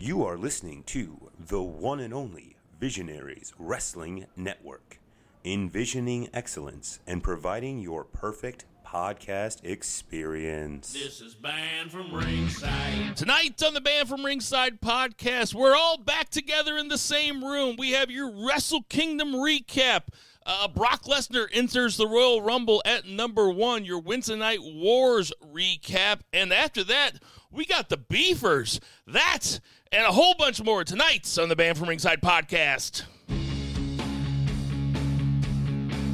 You are listening to the one and only Visionaries Wrestling Network, envisioning excellence and providing your perfect podcast experience. This is Banned from Ringside. Tonight on the Banned from Ringside podcast, we're all back together in the same room. We have your Wrestle Kingdom recap. Uh, Brock Lesnar enters the Royal Rumble at number one, your Wednesday Night Wars recap. And after that, we got the Beefers. That and a whole bunch more tonight on the Banned from Ringside podcast.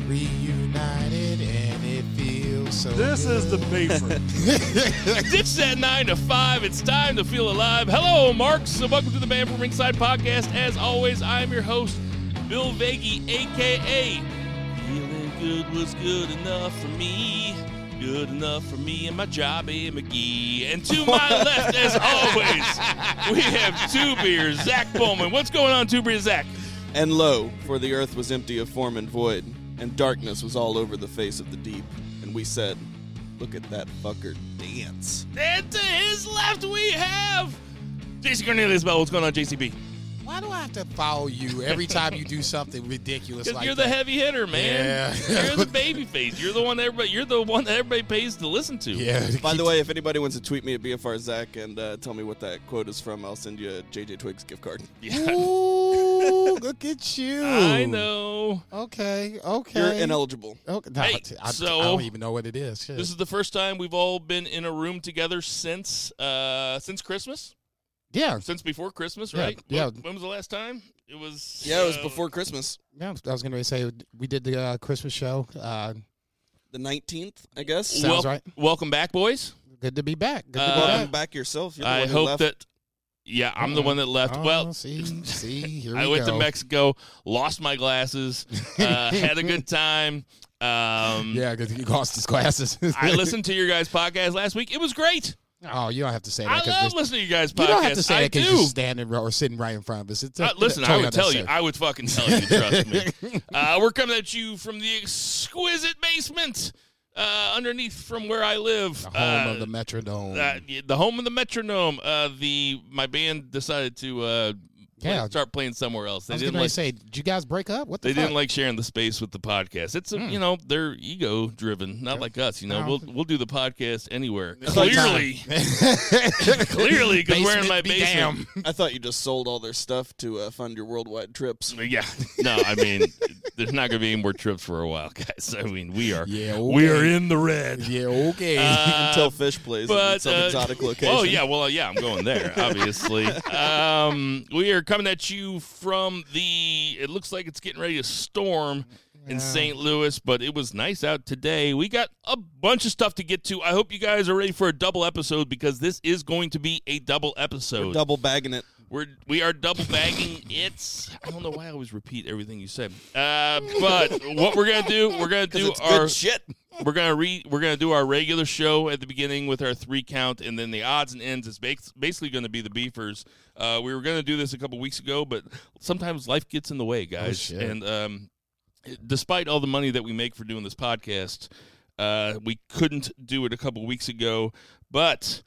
Reunited and it feels so This is the beaver. Ditch that nine to five. It's time to feel alive. Hello, Marks, and welcome to the Banned from Ringside podcast. As always, I'm your host, Bill Vagey, aka Feeling Good Was Good Enough for Me. Good enough for me and my Jobby McGee. And to my left, as always, we have two beers. Zach Bowman. What's going on, two beers, Zach? And lo, for the earth was empty of form and void, and darkness was all over the face of the deep. And we said, Look at that fucker dance. And to his left, we have Jason Cornelius Bell. What's going on, JCB? Why do I have to follow you every time you do something ridiculous Because like you're the that? heavy hitter, man. Yeah. You're the baby face. You're the one that everybody. You're the one that everybody pays to listen to. Yeah. By the way, if anybody wants to tweet me at BFR Zach and uh, tell me what that quote is from, I'll send you a JJ Twigs gift card. Yeah. Ooh, look at you. I know. Okay. Okay. You're ineligible. Okay. No, Hey, I, so- I don't even know what it is. Shit. This is the first time we've all been in a room together since uh since Christmas, yeah. since before Christmas, right? yeah. When, when was the last time? It was. Yeah, it was uh, before Christmas. Yeah. I was going to say we did the uh, Christmas show. Uh, The 19th, I guess. Sounds right. Welcome back, boys. good to be back. Good to be Welcome back. back yourself. You're the I one who hope left. that. Yeah, I'm the one that left. Oh, well, see, see, here I we went go. to Mexico, lost my glasses, uh, had a good time. Um, Yeah, because he lost his glasses. I listened to your guys' podcast last week. It was great. Oh, you don't have to say that. I love listening to you guys' podcast. You don't have to say I that because you're standing or sitting right in front of us. It's Uh, uh, listen, I would tell you. I would fucking tell you. Trust me. Uh, we're coming at you from the exquisite basement uh, underneath from where I live. the home Uh, of the metronome. uh, the home of the metronome. Uh, the my band decided to uh, play- Yeah. start playing somewhere else. They I was didn't like say, did you guys break up? What the they fuck? didn't like sharing the space with the podcast. It's a, you know they're ego driven, not like us. You know No. we'll we'll do the podcast anywhere. Clearly, clearly because we're in my Basement be basement. damn. I thought you just sold all their stuff to uh, fund your worldwide trips. Yeah, no, I mean, there's not going to be any more trips for a while, guys. I mean, we are, Yeah, we are in the red. Yeah, okay. Uh, Until Phish plays but in some uh, exotic location. Oh yeah, well uh, yeah, I'm going there. Obviously, um, we are coming at you from the. It looks like it's getting ready to storm in St. Louis, but it was nice out today. We got a bunch of stuff to get to. I hope you guys are ready for a double episode because this is going to be a double episode. Double bagging it. We're we are double bagging it. I don't know why I always repeat everything you said. Uh, but what we're gonna do, we're gonna do it's our shit. we're gonna re we're gonna do our regular show at the beginning with our three count, and then the odds and ends is basically gonna be the beefers. Uh, we were gonna do this a couple weeks ago, but sometimes life gets in the way, guys. shit. and um, despite all the money that we make for doing this podcast, uh, we couldn't do it a couple weeks ago, but.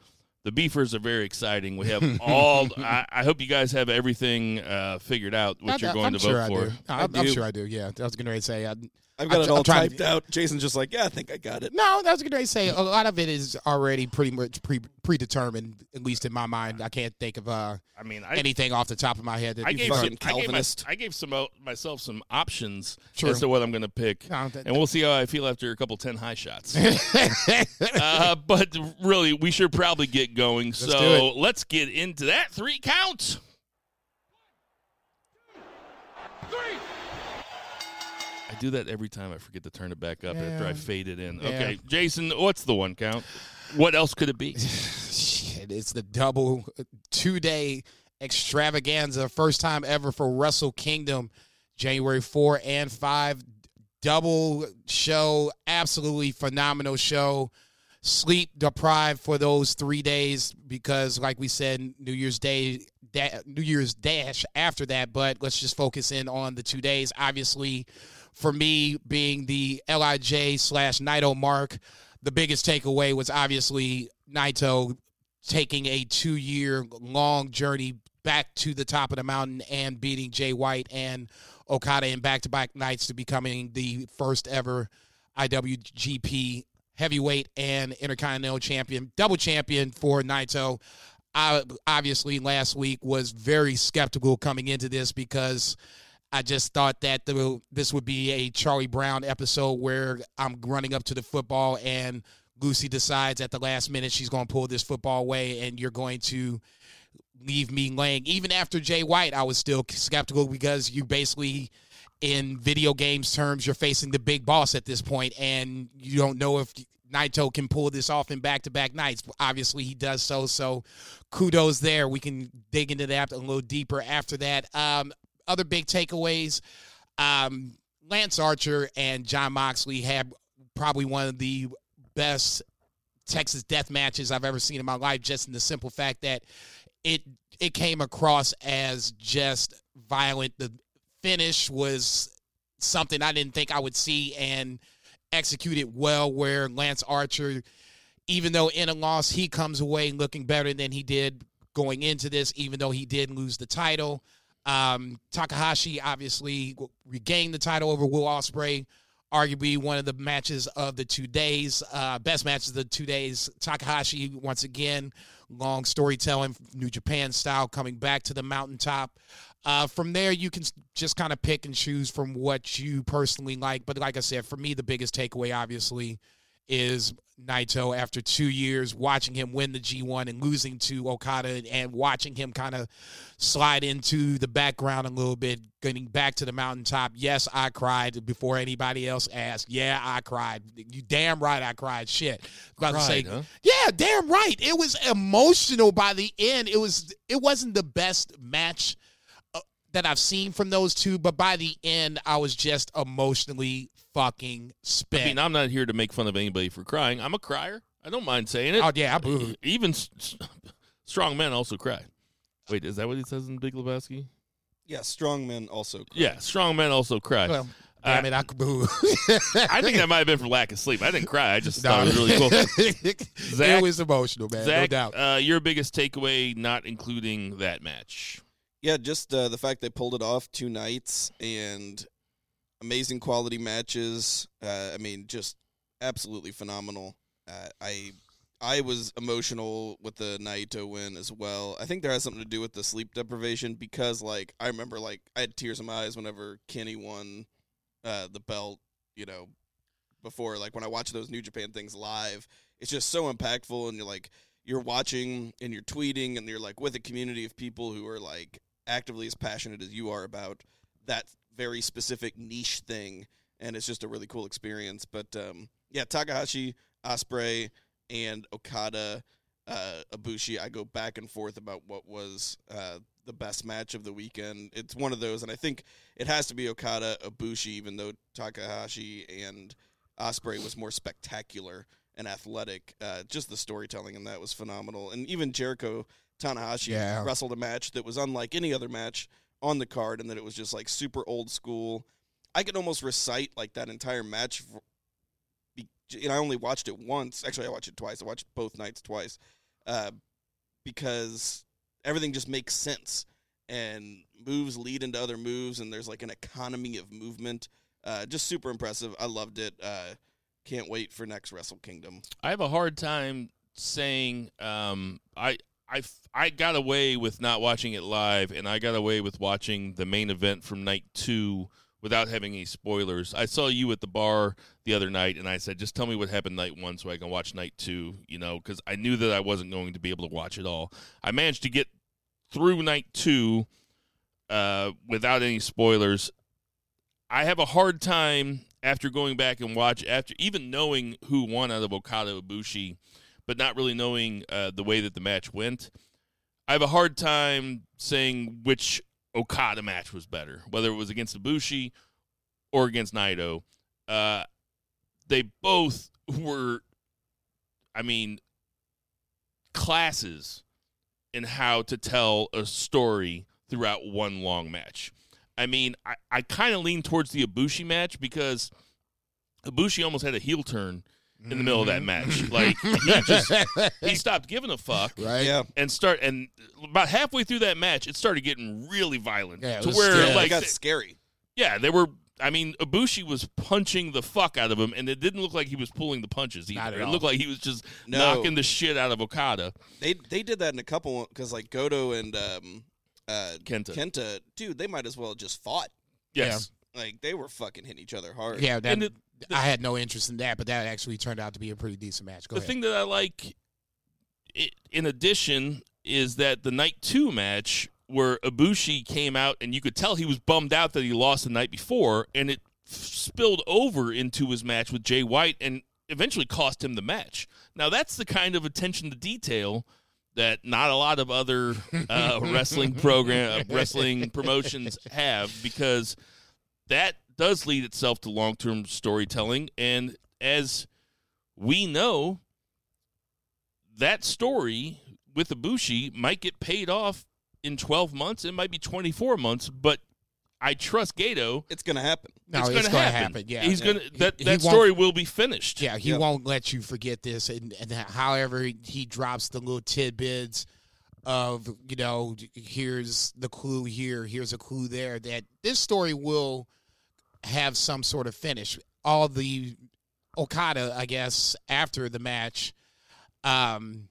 The beefers are very exciting. We have all. I, I hope you guys have everything uh, figured out what I- you're going I'm to sure vote I for. do. I'm, I'm sure I do. Yeah, I was going to say. I, I've got I'm it all typed to- out. Jason's just like, yeah, I think I got it. no, I was going to say a lot of it is already pretty much pre predetermined. At least in my mind, I can't think of uh, I mean, I, anything off the top of my head. That I gave, some, fucking I gave, my, I gave some out- myself some options True. as to what I'm going to pick, No, that- and we'll see how I feel after a couple ten high shots. uh, but really, we should probably get going. do so let's get into that three count. I do that every time. I forget to turn it back up after I fade it in. Yeah. Okay, Jason, what's the one count? What else could it be? Shit, it's the double two day extravaganza. First time ever for Wrestle Kingdom, January 4 and 5. Double show, absolutely phenomenal show. Sleep deprived for those three days because, like we said, New Year's Day, da- New Year's Dash after that. But let's just focus in on the two days. Obviously, for me, being the Lij slash Naito mark, the biggest takeaway was obviously Naito taking a two year long journey back to the top of the mountain and beating Jay White and Okada in back to back nights to becoming the first ever IWGP heavyweight and intercontinental champion, double champion for Naito. I obviously last week was very skeptical coming into this because I just thought that the, this would be a Charlie Brown episode where I'm running up to the football and Lucy decides at the last minute she's going to pull this football away and you're going to leave me laying. Even after Jay White, I was still skeptical because you basically, in video games terms, you're facing the big boss at this point and you don't know if Naito can pull this off in back to back nights. Obviously, he does so. So kudos there. We can dig into that a little deeper after that. Um, other big takeaways um, Lance Archer and John Moxley had probably one of the best Texas death matches I've ever seen in my life, just in the simple fact that it it came across as just violent. The finish was something I didn't think I would see and executed well where Lance Archer, even though in a loss, he comes away looking better than he did going into this, even though he did lose the title. Um, Takahashi obviously regained the title over Will Ospreay. Arguably one of the matches of the two days, uh, best matches of the two days. Takahashi once again, long storytelling, New Japan style, coming back to the mountaintop. Uh, from there, you can just kind of pick and choose from what you personally like. But like I said, for me, the biggest takeaway, obviously, is Naito after two years watching him win the G1 and losing to Okada and watching him kind of slide into the background a little bit, getting back to the mountaintop. Yes, I cried before anybody else asked. Yeah, I cried. You damn right I cried. Shit. About to say, huh? yeah, damn right. It was emotional by the end. It was it wasn't the best match that I've seen from those two, but by the end I was just emotionally fucking spent. I mean, I'm not here to make fun of anybody for crying. I'm a crier. I don't mind saying it. Oh, yeah, I booed. Even s- s- strong men also cry. Wait, is that what he says in Big Lebowski? Yeah, strong men also. Cry. Yeah, strong men also cry. Well, damn Uh, it, I could boo. I think that might have been from lack of sleep. I didn't cry. I just thought it was really cool. Zach- it was emotional, man. no doubt. uh, your biggest takeaway, not including that match. Yeah, just uh, the fact they pulled it off two nights and amazing quality matches. Uh, I mean, just absolutely phenomenal. Uh, I I was emotional with the Naito win as well. I think there has something to do with the sleep deprivation because, like, I remember like I had tears in my eyes whenever Kenny won uh, the belt. You know, before like when I watch those New Japan things live, it's just so impactful, and you're like you're watching and you're tweeting and you're like with a community of people who are like actively as passionate as you are about that very specific niche thing and it's just a really cool experience. But um yeah takahashi Ospreay and okada uh Ibushi i go back and forth about what was uh the best match of the weekend. It's one of those and i think it has to be okada Ibushi even though takahashi and Ospreay was more spectacular and athletic. Uh just the storytelling in that was phenomenal. And even jericho tanahashi Yeah. wrestled a match that was unlike any other match on the card and that it was just like super old school. I could almost recite like that entire match. Be, and I only watched it once. Actually, I watched it twice. I watched both nights twice uh, because everything just makes sense and moves lead into other moves and there's like an economy of movement. Uh, just super impressive. I loved it. Uh, can't wait for next Wrestle Kingdom. I have a hard time saying um, I I I got away with not watching it live, and I got away with watching the main event from night two without having any spoilers. I saw you at the bar the other night, and I said, "Just tell me what happened night one, so I can watch night two. You know, because I knew that I wasn't going to be able to watch it all. I managed to get through night two uh, without any spoilers. I have a hard time after going back and watch after even knowing who won out of Okada Ibushi but not really knowing uh, the way that the match went, I have a hard time saying which Okada match was better, whether it was against Ibushi or against Naito. Uh, they both were, I mean, classes in how to tell a story throughout one long match. I mean, I, I kind of lean towards the Ibushi match because Ibushi almost had a heel turn in the middle of that match. Like he just he stopped giving a fuck right? Yeah. and start and about halfway through that match, it started getting really violent Yeah, it to was where still- It like got th- scary. yeah, they were. I mean, Ibushi was punching the fuck out of him, and it didn't look like he was pulling the punches Not either. at It all. looked like he was just No. knocking the shit out of Okada. They they did that in a couple because like Goto and um, uh, Kenta. Kenta, dude, they might as well have just fought. Yes. Like they were fucking hitting each other hard. Yeah, that, And the- I had no interest in that, but that actually turned out to be a pretty decent match. Go the ahead. thing that I like, in addition, is that the night two match where Ibushi came out and you could tell he was bummed out that he lost the night before, and it spilled over into his match with Jay White and eventually cost him the match. Now that's the kind of attention to detail that not a lot of other uh, wrestling program, uh, wrestling promotions have because that does lead itself to long term storytelling. And as we know, that story with Ibushi might get paid off in 12 months. It might be 24 months, but I trust Gedo. It's gonna happen. no, it's, it's, gonna, gonna happen. happen. Yeah, he's Yeah. gonna He- that he that won't- story will be finished. Yeah, he Yeah. won't let you forget this, and, and however he drops the little tidbits of you know, here's the clue here, here's a clue there. That this story will have some sort of finish. All the Okada, I guess, after the match, um,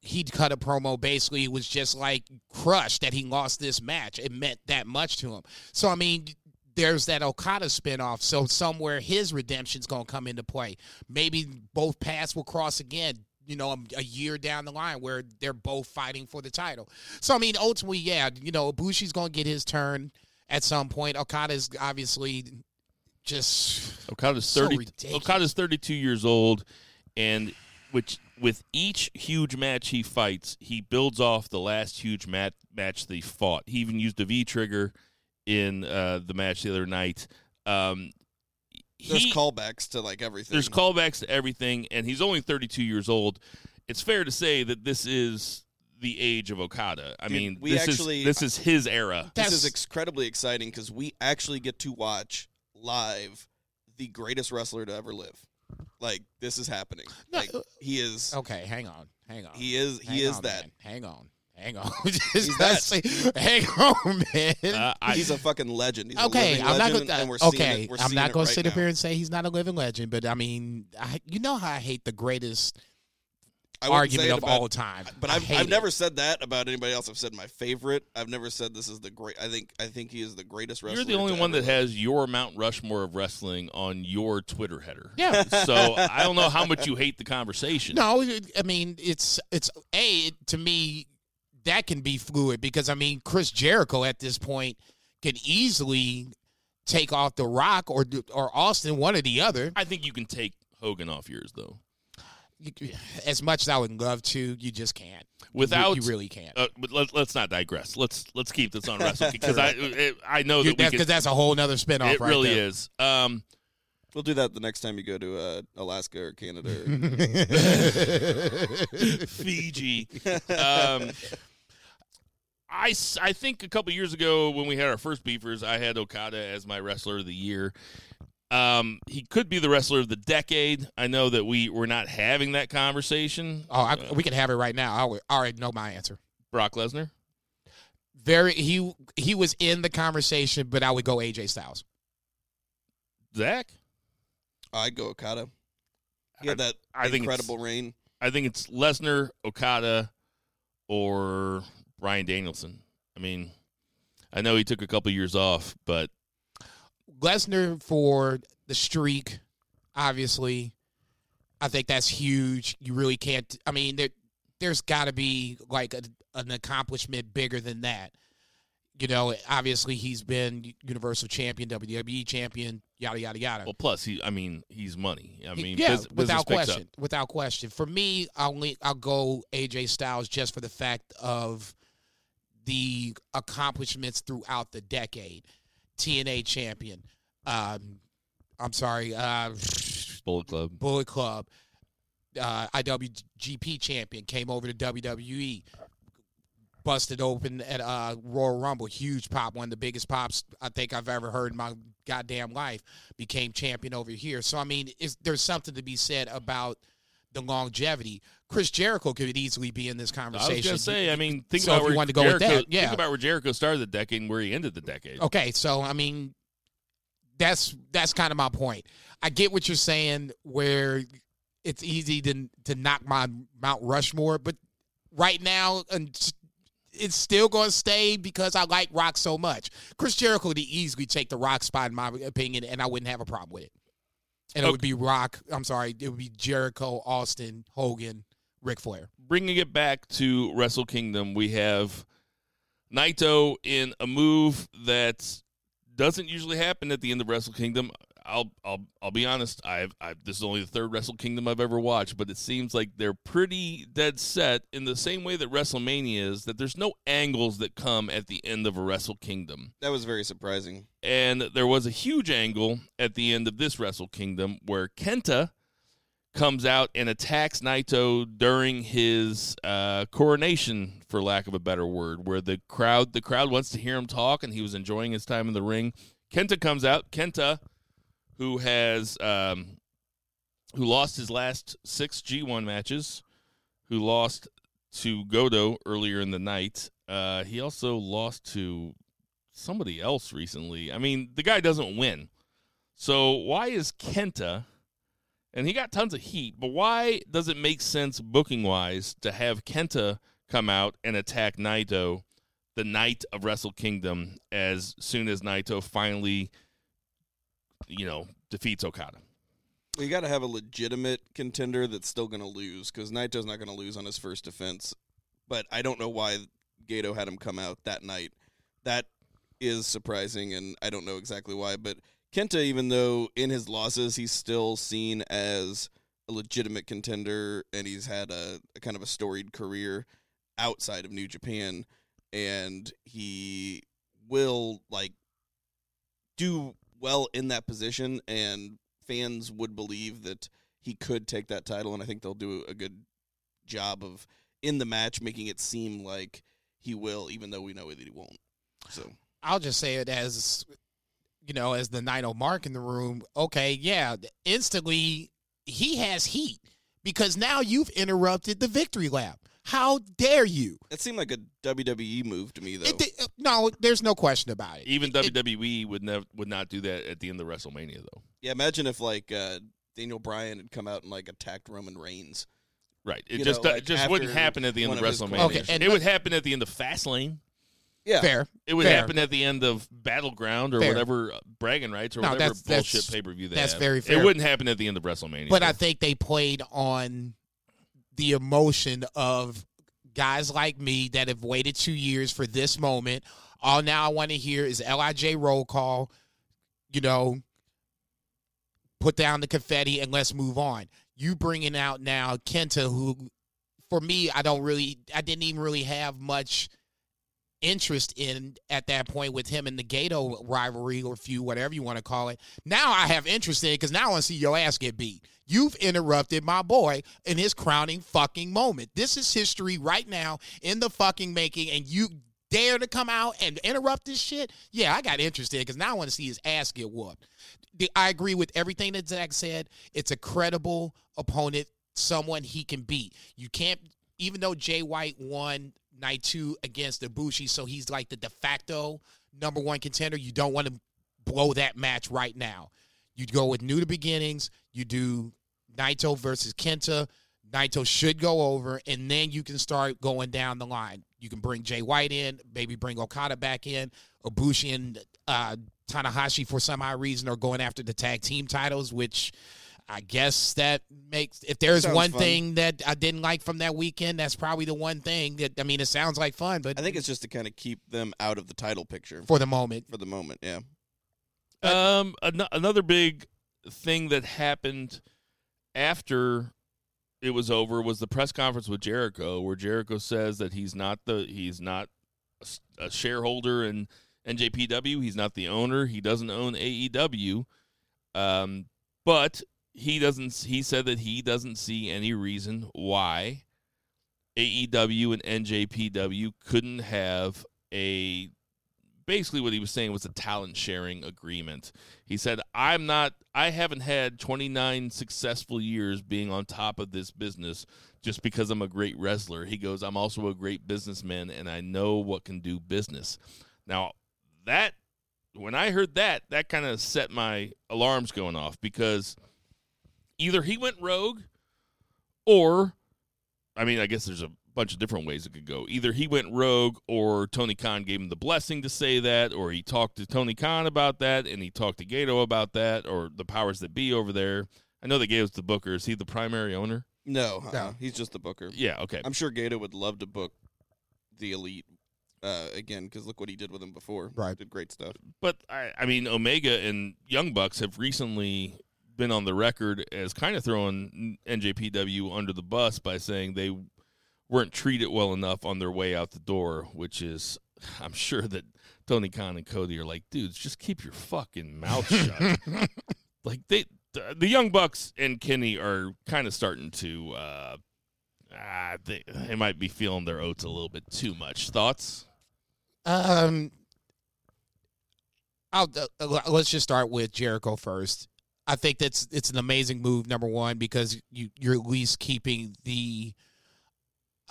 he cut a promo. Basically, was just like crushed that he lost this match. It meant that much to him. So I mean, there's that Okada spinoff. So somewhere his redemption's gonna come into play. Maybe both paths will cross again. You know, a year down the line where they're both fighting for the title. So I mean, ultimately, yeah, you know, Bushi's gonna get his turn at some point. Okada's obviously just Okada's So thirty. ridiculous. Okada's thirty-two years old, and which with each huge match he fights, he builds off the last huge mat, match they fought. He even used a V trigger in uh, the match the other night. Um, There's callbacks to like everything. There's callbacks to everything, and he's only 32 years old. It's fair to say that this is the age of Okada. I Dude, mean, we this actually- is this is his era. This is incredibly exciting because we actually get to watch live the greatest wrestler to ever live. Like this is happening. No, Like uh, he is. okay. Hang on, hang on. He is. He Hang is on, that. man. Hang on. Hang on. He's that. Hang on, man. Uh, I, He's a fucking legend. He's okay, living I'm not legend, gonna. and we're okay, it, we're I'm not gonna right sit up here and say he's not a living legend, but I mean, I, you know how I hate the greatest I wouldn't argument say it of about- all time. But I I've, I've never said that about anybody else. I've said my favorite. I've never said this is the great. I think I think he is the greatest wrestler. you're the only one that has your Mount Rushmore of wrestling on your Twitter header. Yeah. so I don't know how much you hate the conversation. No, I mean it's it's a to me that can be fluid because I mean Chris Jericho at this point can easily take off the Rock or or Austin, one or the other. I think you can take Hogan off yours though. You- As much as I would love to, you just can't. Without you really can't. Uh, but let, let's not digress. Let's let's keep this on wrestling because I it, I know You- that we that's because that's a whole nother spinoff. it right really there. is. Um, We'll do that the next time you go to uh, Alaska or Canada. Or, Fiji. Um, I, s- I think a couple years ago when we had our first beefers, I had Okada as my wrestler of the year. Um, he could be the wrestler of the decade. I know that we we're not having that conversation. Oh, I, Uh, we can have it right now. I already- know my answer. Brock Lesnar. Very he he was in the conversation, but I would go AJ Styles. Zach. I'd go Okada. He had that I think incredible reign. I think it's Lesnar, Okada, or Bryan Danielson. I mean, I know he took a couple years off, but Lesnar for the streak, obviously. I think that's huge. You really can't. I mean, there, there's got to be like a, an accomplishment bigger than that. You know, obviously he's been Universal Champion, WWE Champion, yada yada yada. Well, plus he, I mean, he's money. I mean, yeah, business without question, without question. For me, I'll I'll go AJ Styles just for the fact of the accomplishments throughout the decade. TNA champion. Um, I'm sorry, uh, Bullet Club. Bullet Club. Uh, IWGP champion came over to WWE. Busted open at uh, Royal Rumble, huge pop, one of the biggest pops I think I've ever heard in my goddamn life. Became champion over here, so I mean, there's something to be said about the longevity. Chris Jericho could easily be in this conversation. I was gonna say. I mean, think So about where wanted to go with Jericho. that, yeah. Think about where Jericho started the decade and where he ended the decade. Okay, so I mean, that's that's kind of my point. I get what you're saying, where it's easy to to knock my Mount Rushmore, but right now, and it's still going to stay because I like Rock so much. Chris Jericho would easily take the Rock spot, in my opinion, and I wouldn't have a problem with it. And it would be Rock. I'm sorry, it would be Jericho, Austin, Hogan, Ric Flair. bringing it back to Wrestle Kingdom, we have Naito in a move that doesn't usually happen at the end of Wrestle Kingdom. I'll I'll I'll be honest. I've, I've this is only the third Wrestle Kingdom I've ever watched, but it seems like they're pretty dead set in the same way that WrestleMania is. That there's no angles that come at the end of a Wrestle Kingdom. That was very surprising. And there was a huge angle at the end of this Wrestle Kingdom where Kenta comes out and attacks Naito during his uh, coronation, for lack of a better word, where the crowd the crowd wants to hear him talk, and he was enjoying his time in the ring. Kenta comes out. Kenta, who has um, who lost his last six G1 matches, who lost to Goto earlier in the night. Uh, he also lost to somebody else recently. I mean, the guy doesn't win. So why is Kenta and he got tons of heat, but why does it make sense booking wise to have Kenta come out and attack Naito the night of Wrestle Kingdom as soon as Naito finally you know, defeats Okada? We got to have a legitimate contender that's still going to lose because Naito's not going to lose on his first defense. But I don't know why Gedo had him come out that night. That is surprising, and I don't know exactly why. But Kenta, even though in his losses he's still seen as a legitimate contender, and he's had a, a kind of a storied career outside of New Japan, and he will like do well in that position, and fans would believe that he could take that title, and I think they'll do a good job of in the match making it seem like he will, even though we know that he won't. So I'll just say it as you know, as the Naito mark in the room. Okay, yeah, instantly he has heat because now you've interrupted the victory lap. How dare you? that seemed like a WWE move to me, though. It, it- no, there's no question about it. Even It- WWE would never would not do that at the end of WrestleMania though. yeah, imagine if like uh, Daniel Bryan had come out and like attacked Roman Reigns. Right. It You just know, it like, just wouldn't happen at the end of of WrestleMania. Okay, and- it would happen at the end of Fastlane. Yeah, fair. It would fair. happen at the end of Battleground or Fair. whatever uh, bragging rights or No, whatever that's- that's- bullshit pay per view they that's have. very fair. It wouldn't happen at the end of WrestleMania. But though. I think they played on the emotion of guys like me that have waited two years for this moment. All now I want to hear is Lij roll call. You know, put down the confetti and let's move on. You bringing out now Kenta, who for me I don't really, I didn't even really have much interest in at that point with him and the Goto rivalry or feud, whatever you want to call it. Now I have interest in it because now I want to see your ass get beat. You've interrupted my boy in his crowning fucking moment. This is history right now in the fucking making, and you dare to come out and interrupt this shit? Yeah, I got interested because now I want to see his ass get whooped. I agree with everything that Zach said. It's a credible opponent, someone he can beat. You can't, even though Jay White won night two against Ibushi, so he's like the de facto number one contender. You don't want to blow that match right now. You go with new to beginnings. You do Naito versus Kenta. Naito should go over, and then you can start going down the line. You can bring Jay White in, maybe bring Okada back in. Ibushi and uh, Tanahashi, for some odd reason, are going after the tag team titles, which I guess that makes if there's Sounds one fun. thing that I didn't like from that weekend, that's probably the one thing that I mean it sounds like fun, but I think it's just to kind of keep them out of the title picture for the moment. for the moment. Yeah. Um, an- another big thing that happened after it was over was the press conference with Jericho, where Jericho says that he's not the he's not a s- a shareholder in NJPW. He's not the owner. He doesn't own AEW. Um, but he doesn't. He said that he doesn't see any reason why AEW and NJPW couldn't have a basically what he was saying was a talent sharing agreement. He said, "I'm not I haven't had 29 successful years being on top of this business just because I'm a great wrestler." He goes, "I'm also a great businessman and I know what can do business." Now, that when I heard that, that kind of set my alarms going off because either he went rogue or I mean, I guess there's a bunch of different ways it could go. Either he went rogue or Tony Khan gave him the blessing to say that, or he talked to Tony Khan about that, and he talked to Gedo about that, or the powers that be over there. I know they gave us the booker. Is he the primary owner? No, uh No. he's just the booker. Yeah, okay. I'm sure Gedo would love to book the elite uh, again because look what he did with him before. Right. did great stuff. But I, I mean, Omega and Young Bucks have recently been on the record as kind of throwing NJPW under the bus by saying they weren't treated well enough on their way out the door, which is, I'm sure that Tony Khan and Cody are like, dudes, just keep your fucking mouth shut. like they, the, the Young Bucks and Kenny are kind of starting to, uh, ah, they, they might be feeling their oats a little bit too much. Thoughts? Um, I'll uh, let's just start with Jericho first. I think that's it's an amazing move. Number one, because you you're at least keeping the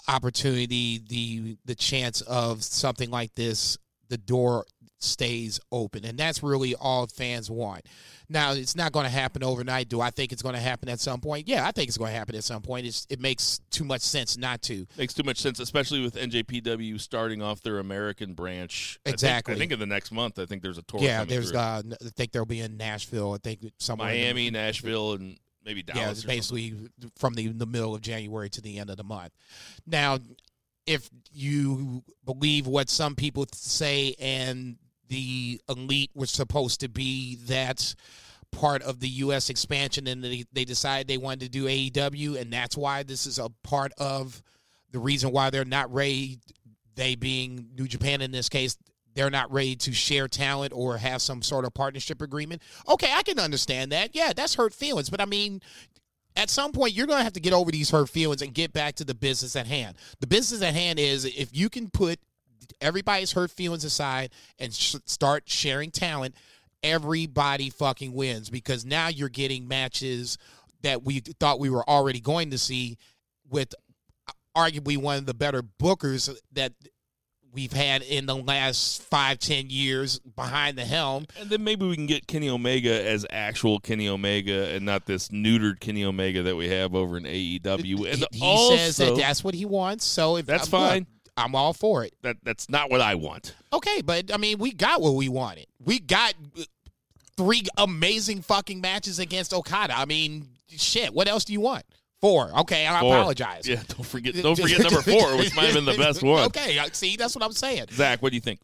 opportunity, the the chance of something like this, the door stays open, and that's really all fans want. Now, it's not going to happen overnight. Do I think it's going to happen at some point? Yeah, I think it's going to happen at some point. It's, it makes too much sense not to. Makes too much sense, especially with NJPW starting off their American branch. I think- Exactly. I think, in the next month, I think there's a tour. Yeah, there's. Uh, I think they'll be in Nashville. I think somewhere in the- Miami, Nashville, and maybe Dallas. yeah, it's something. basically from the, the middle of January to the end of the month. Now, if you believe what some people say, and the elite was supposed to be that part of the U.S. expansion, and they, they decided they wanted to do AEW, and that's why this is a part of the reason why they're not ready. They being New Japan in this case, they're not ready to share talent or have some sort of partnership agreement. Okay, I can understand that. Yeah, that's hurt feelings, but I mean, at some point you're going to have to get over these hurt feelings and get back to the business at hand. The business at hand is if you can put everybody's hurt feelings aside and sh- start sharing talent, everybody fucking wins because now you're getting matches that we thought we were already going to see with uh, arguably one of the better bookers that we've had in the last five ten years behind the helm And then maybe we can get Kenny Omega as actual Kenny Omega and not this neutered Kenny Omega that we have over in AEW. And he, he also, says that that's what he wants so if That's I'm- look, fine. I'm all for it that that's not what I want. Okay, but I mean, we got what we wanted. We got three amazing fucking matches against Okada. I mean, shit. What else do you want? Four. Okay, I Four. apologize. Yeah, don't forget don't forget number four, which might have been the best one. Okay, uh, see, that's what I'm saying. Zach, what do you think?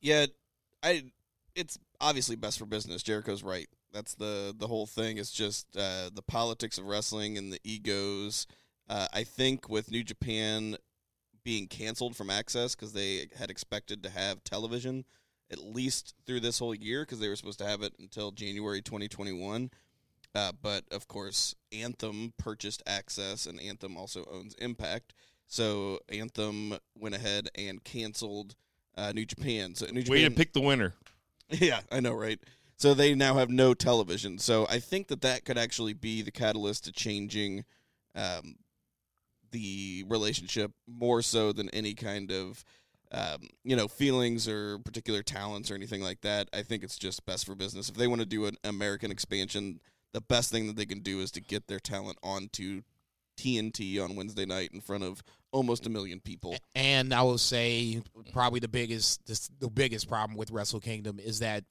Yeah, I. It's obviously best for business. Jericho's right. That's the the whole thing. It's just uh, the politics of wrestling and the egos. Uh, I think with New Japan being canceled from AXS because they had expected to have television at least through this whole year because they were supposed to have it until January 2021. Uh, but of course, Anthem purchased AXS, and Anthem also owns Impact. So Anthem went ahead and canceled uh, New Japan. So New Japan, Way to pick the winner. yeah, I know, right? So they now have no television. So I think that that could actually be the catalyst to changing um, the relationship more so than any kind of um, you know feelings or particular talents or anything like that. I think it's just best for business. If they want to do an American expansion, the best thing that they can do is to get their talent onto TNT on Wednesday night in front of almost a million people. And I will say, probably the biggest, the, biggest problem with Wrestle Kingdom is that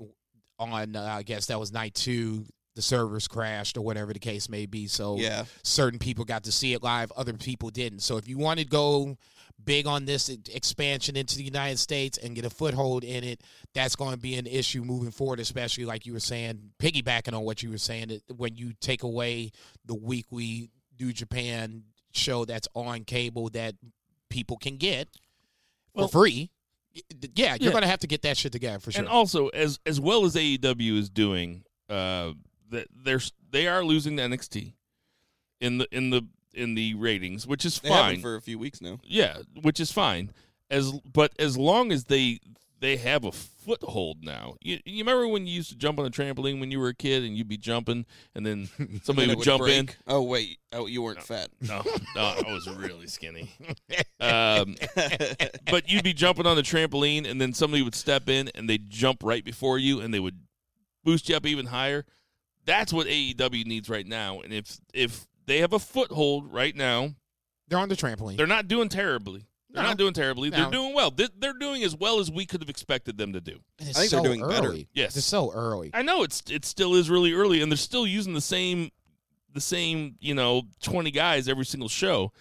on, uh, I guess that was night two. The servers crashed or whatever the case may be. So Yeah. certain people got to see it live, other people didn't. So if you want to go big on this expansion into the United States and get a foothold in it, that's going to be an issue moving forward, especially like you were saying, piggybacking on what you were saying, that when you take away the weekly New Japan show that's on cable that people can get Well- for free. Yeah, you're Yeah. going to have to get that shit together for sure. And also, as as well as AEW is doing, uh, that they're they are losing to NXT in the in the in the ratings, which is They fine. for a few weeks now. yeah, which is fine. As but as long as they they have a foothold now. You, you remember when you used to jump on the trampoline when you were a kid and you'd be jumping and then somebody And it would jump in. Oh wait, oh you weren't fat. No, no, I was really skinny. Um, but you'd be jumping on the trampoline, and then somebody would step in, and they'd jump right before you, and they would boost you up even higher. That's what AEW needs right now. And if if they have a foothold right now, they're on the trampoline. they're not doing terribly. They're No. not doing terribly. They're doing well. They- They're doing as well as we could have expected them to do. And it's I think so they're doing better. Yes. It's so early. I know it's it still is really early, and they're still using the same the same you know twenty guys every single show.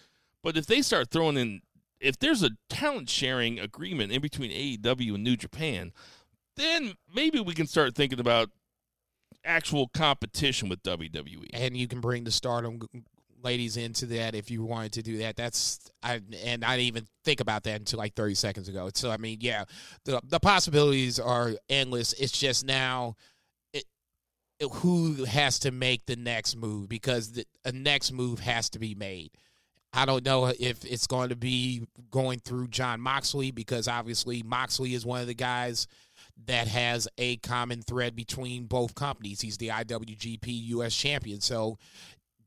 But if they start throwing in, if there's a talent sharing agreement in between AEW and New Japan, then maybe we can start thinking about actual competition with. WWE. and you can bring the stardom ladies into that if you wanted to do that that's i and i didn't even think about that until like 30 seconds ago so i mean yeah the the possibilities are endless it's just now it, it- who has to make the next move because the a next move has to be made I don't know if it's going to be going through John Moxley because obviously Moxley is one of the guys that has a common thread between both companies. He's the IWGP US champion. So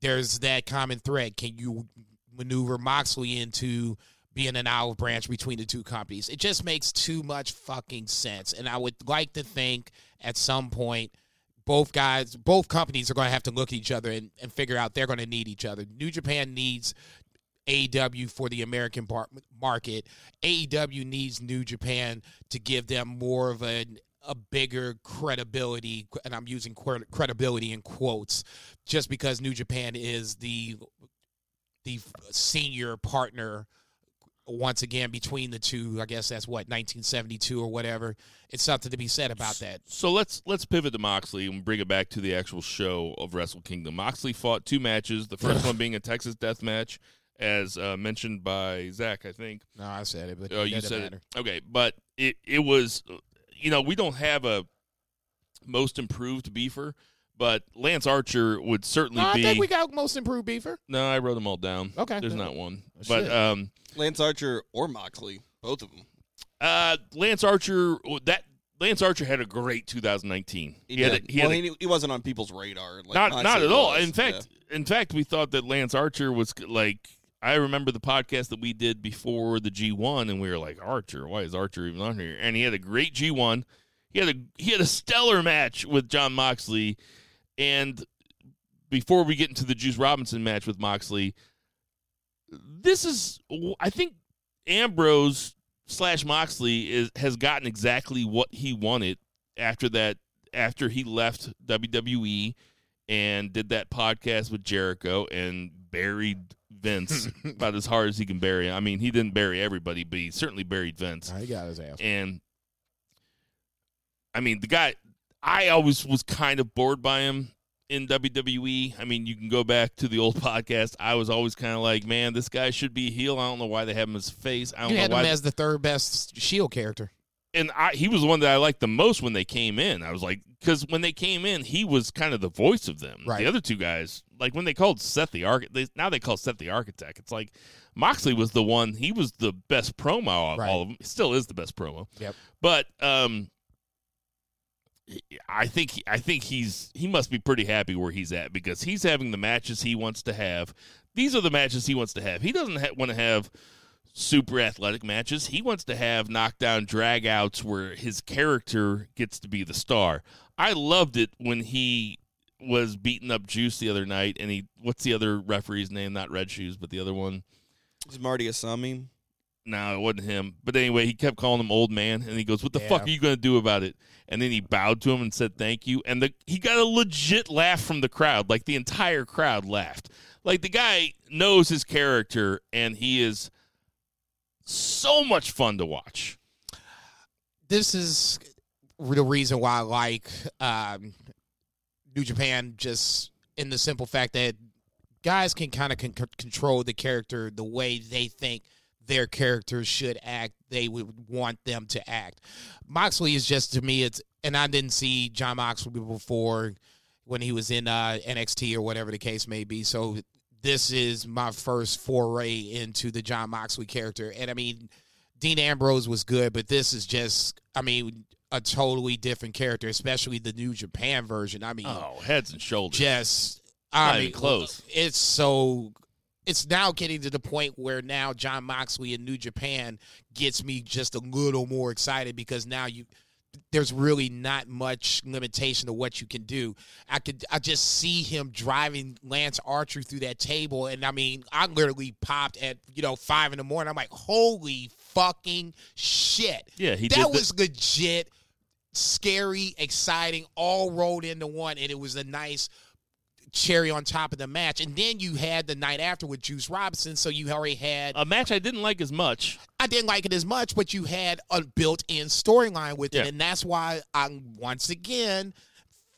there's that common thread. Can you maneuver Moxley into being an olive branch between the two companies? It just makes too much fucking sense. And I would like to think at some point both guys, both companies are going to have to look at each other and, and figure out they're going to need each other. New Japan needs AEW for the American bar- market. AEW needs New Japan to give them more of a a bigger credibility, and I'm using credibility in quotes, just because New Japan is the the senior partner once again between the two. I guess that's what 1972 or whatever. It's something to be said about that. So let's let's pivot to Moxley and bring it back to the actual show of Wrestle Kingdom. Moxley fought two matches. The first one being a Texas Death Match, as uh, mentioned by Zach, I think. No, I said it, but Oh, you said matter. it. Okay, but it it was, you know, we don't have a most improved beefer, but Lance Archer would certainly No, I be. think we got most improved beefer. no, I wrote them all down. Okay. there's not one, Oh, but shit. um, Lance Archer or Moxley, both of them. uh, Lance Archer that Lance Archer had a great 2019. He, had, a, did. he, had well, a- he, he wasn't on people's radar. Like not not Moxley at all. In fact, in fact, we thought that Lance Archer was like. I remember the podcast that we did before the G1, and we were like, Archer, why is Archer even on here? And he had a great G1. He had a he had a stellar match with John Moxley, and before we get into the Juice Robinson match with Moxley, this is I think Ambrose slash Moxley is has gotten exactly what he wanted after that after he left WWE and did that podcast with Jericho and buried Vince about as hard as he can bury. him. I mean, he didn't bury everybody, but he certainly buried Vince. He got his ass. And I mean, the guy, I always was kind of bored by him in WWE. I mean, you can go back to the old podcast. I was always kind of like, man, this guy should be a heel. I don't know why they have him as face. I don't You know had why. him as the third best Shield character. And I, he was the one that I liked the most when they came in. I was like, because when they came in, he was kind of the voice of them. Right. The other two guys, like when they called Seth the architect, now they call Seth the architect. It's like Moxley was the one. He was the best promo of Right. all of them. He still is the best promo. Yep. But um, I think he- I think he's he must be pretty happy where he's at because he's having the matches he wants to have. These are the matches he wants to have. He doesn't ha- want to have super athletic matches. He wants to have knockdown dragouts where his character gets to be the star. I loved it when he was beating up Juice the other night, and he what's the other referee's name? Not Red Shoes, but the other one. Is Marty Asami? no, it wasn't him. But anyway, he kept calling him old man, and he goes, "What the Yeah. fuck are you going to do about it?" And then he bowed to him and said thank you, and the he got a legit laugh from the crowd. Like the entire crowd laughed. Like the guy knows his character, and he is so much fun to watch. this is the reason why I like um, New Japan. Just in the simple fact that guys can kind of con- control the character the way they think their characters should act. They would want them to act. Moxley is just to me. It's and I didn't see John Moxley before when he was in uh, NXT or whatever the case may be. So this is my first foray into the John Moxley character, and I mean. Dean Ambrose was good, but this is just, I mean, a totally different character, especially the New Japan version. I mean, Oh, heads and shoulders. just, I mean, close. It's so, it's now getting to the point where now John Moxley in New Japan gets me just a little more excited because now you, there's really not much limitation to what you can do. I could I just see him driving Lance Archer through that table, and I mean, I literally popped at you know five in the morning. I'm like, holy fucking shit! Yeah, he that did the- was legit, scary, exciting, all rolled into one, and it was a nice cherry on top of the match. And then you had the night after with Juice Robinson, so you already had A match I didn't like as much. I didn't like it as much, but you had a built-in storyline with Yeah. it, and that's why I'm once again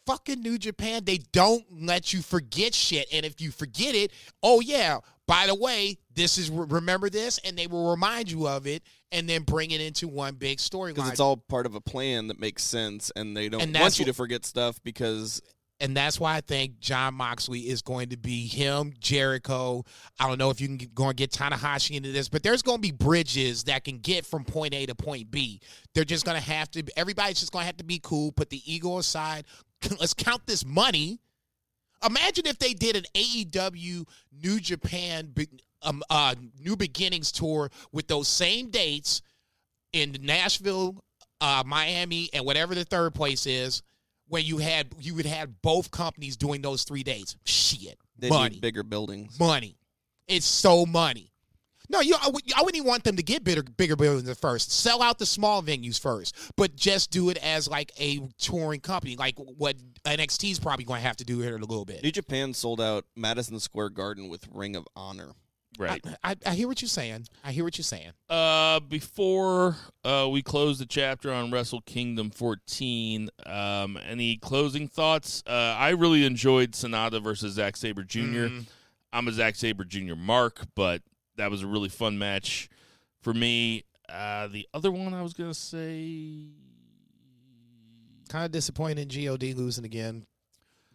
fucking New Japan. They don't let you forget shit, and if you forget it, oh yeah, by the way, this is remember this, and they will remind you of it, and then bring it into one big storyline. because it's all part of a plan that makes sense, and they don't And want you to forget stuff because and that's why I think John Moxley is going to be him, Jericho. I don't know if you can get, go and get Tanahashi into this, but there's going to be bridges that can get from point A to point B. They're just going to have to. Everybody's just going to have to be cool. Put the ego aside. Let's count this money. Imagine if they did an AEW New Japan um, uh, New Beginnings tour with those same dates in Nashville, uh, Miami, and whatever the third place is, where you had you would have both companies doing those three days. Shit, they money, need bigger buildings. money. It's so money. No, you. I, would, I wouldn't even want them to get bigger, bigger buildings at first. Sell out the small venues first, but just do it as like a touring company, like what NXT is probably going to have to do here in a little bit. New Japan sold out Madison Square Garden with Ring of Honor. Right. I, I, I hear what you're saying. I hear what you're saying. Uh, before uh, we close the chapter on Wrestle Kingdom 14, um, any closing thoughts? Uh, I really enjoyed Sanada versus Zack Sabre junior I'm a Zack Sabre Jr. mark, but that was a really fun match for me. Uh, the other one I was gonna say, Kind of disappointed in God losing again.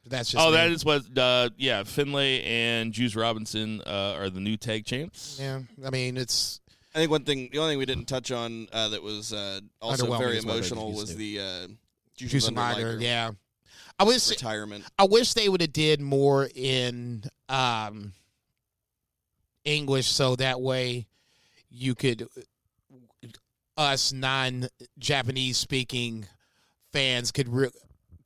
But that's just oh, me. that is what, uh, yeah, Finlay and Juice Robinson uh, are the new tag champs. Yeah, I mean it's I think one thing, the only thing we didn't touch on uh, that was uh, also very is what they emotional was the uh, Jushin Juice Thunder Liger. Liger Yeah, I wish retirement. I wish they would have did more in um, English, so that way you could us non-Japanese speaking fans could re-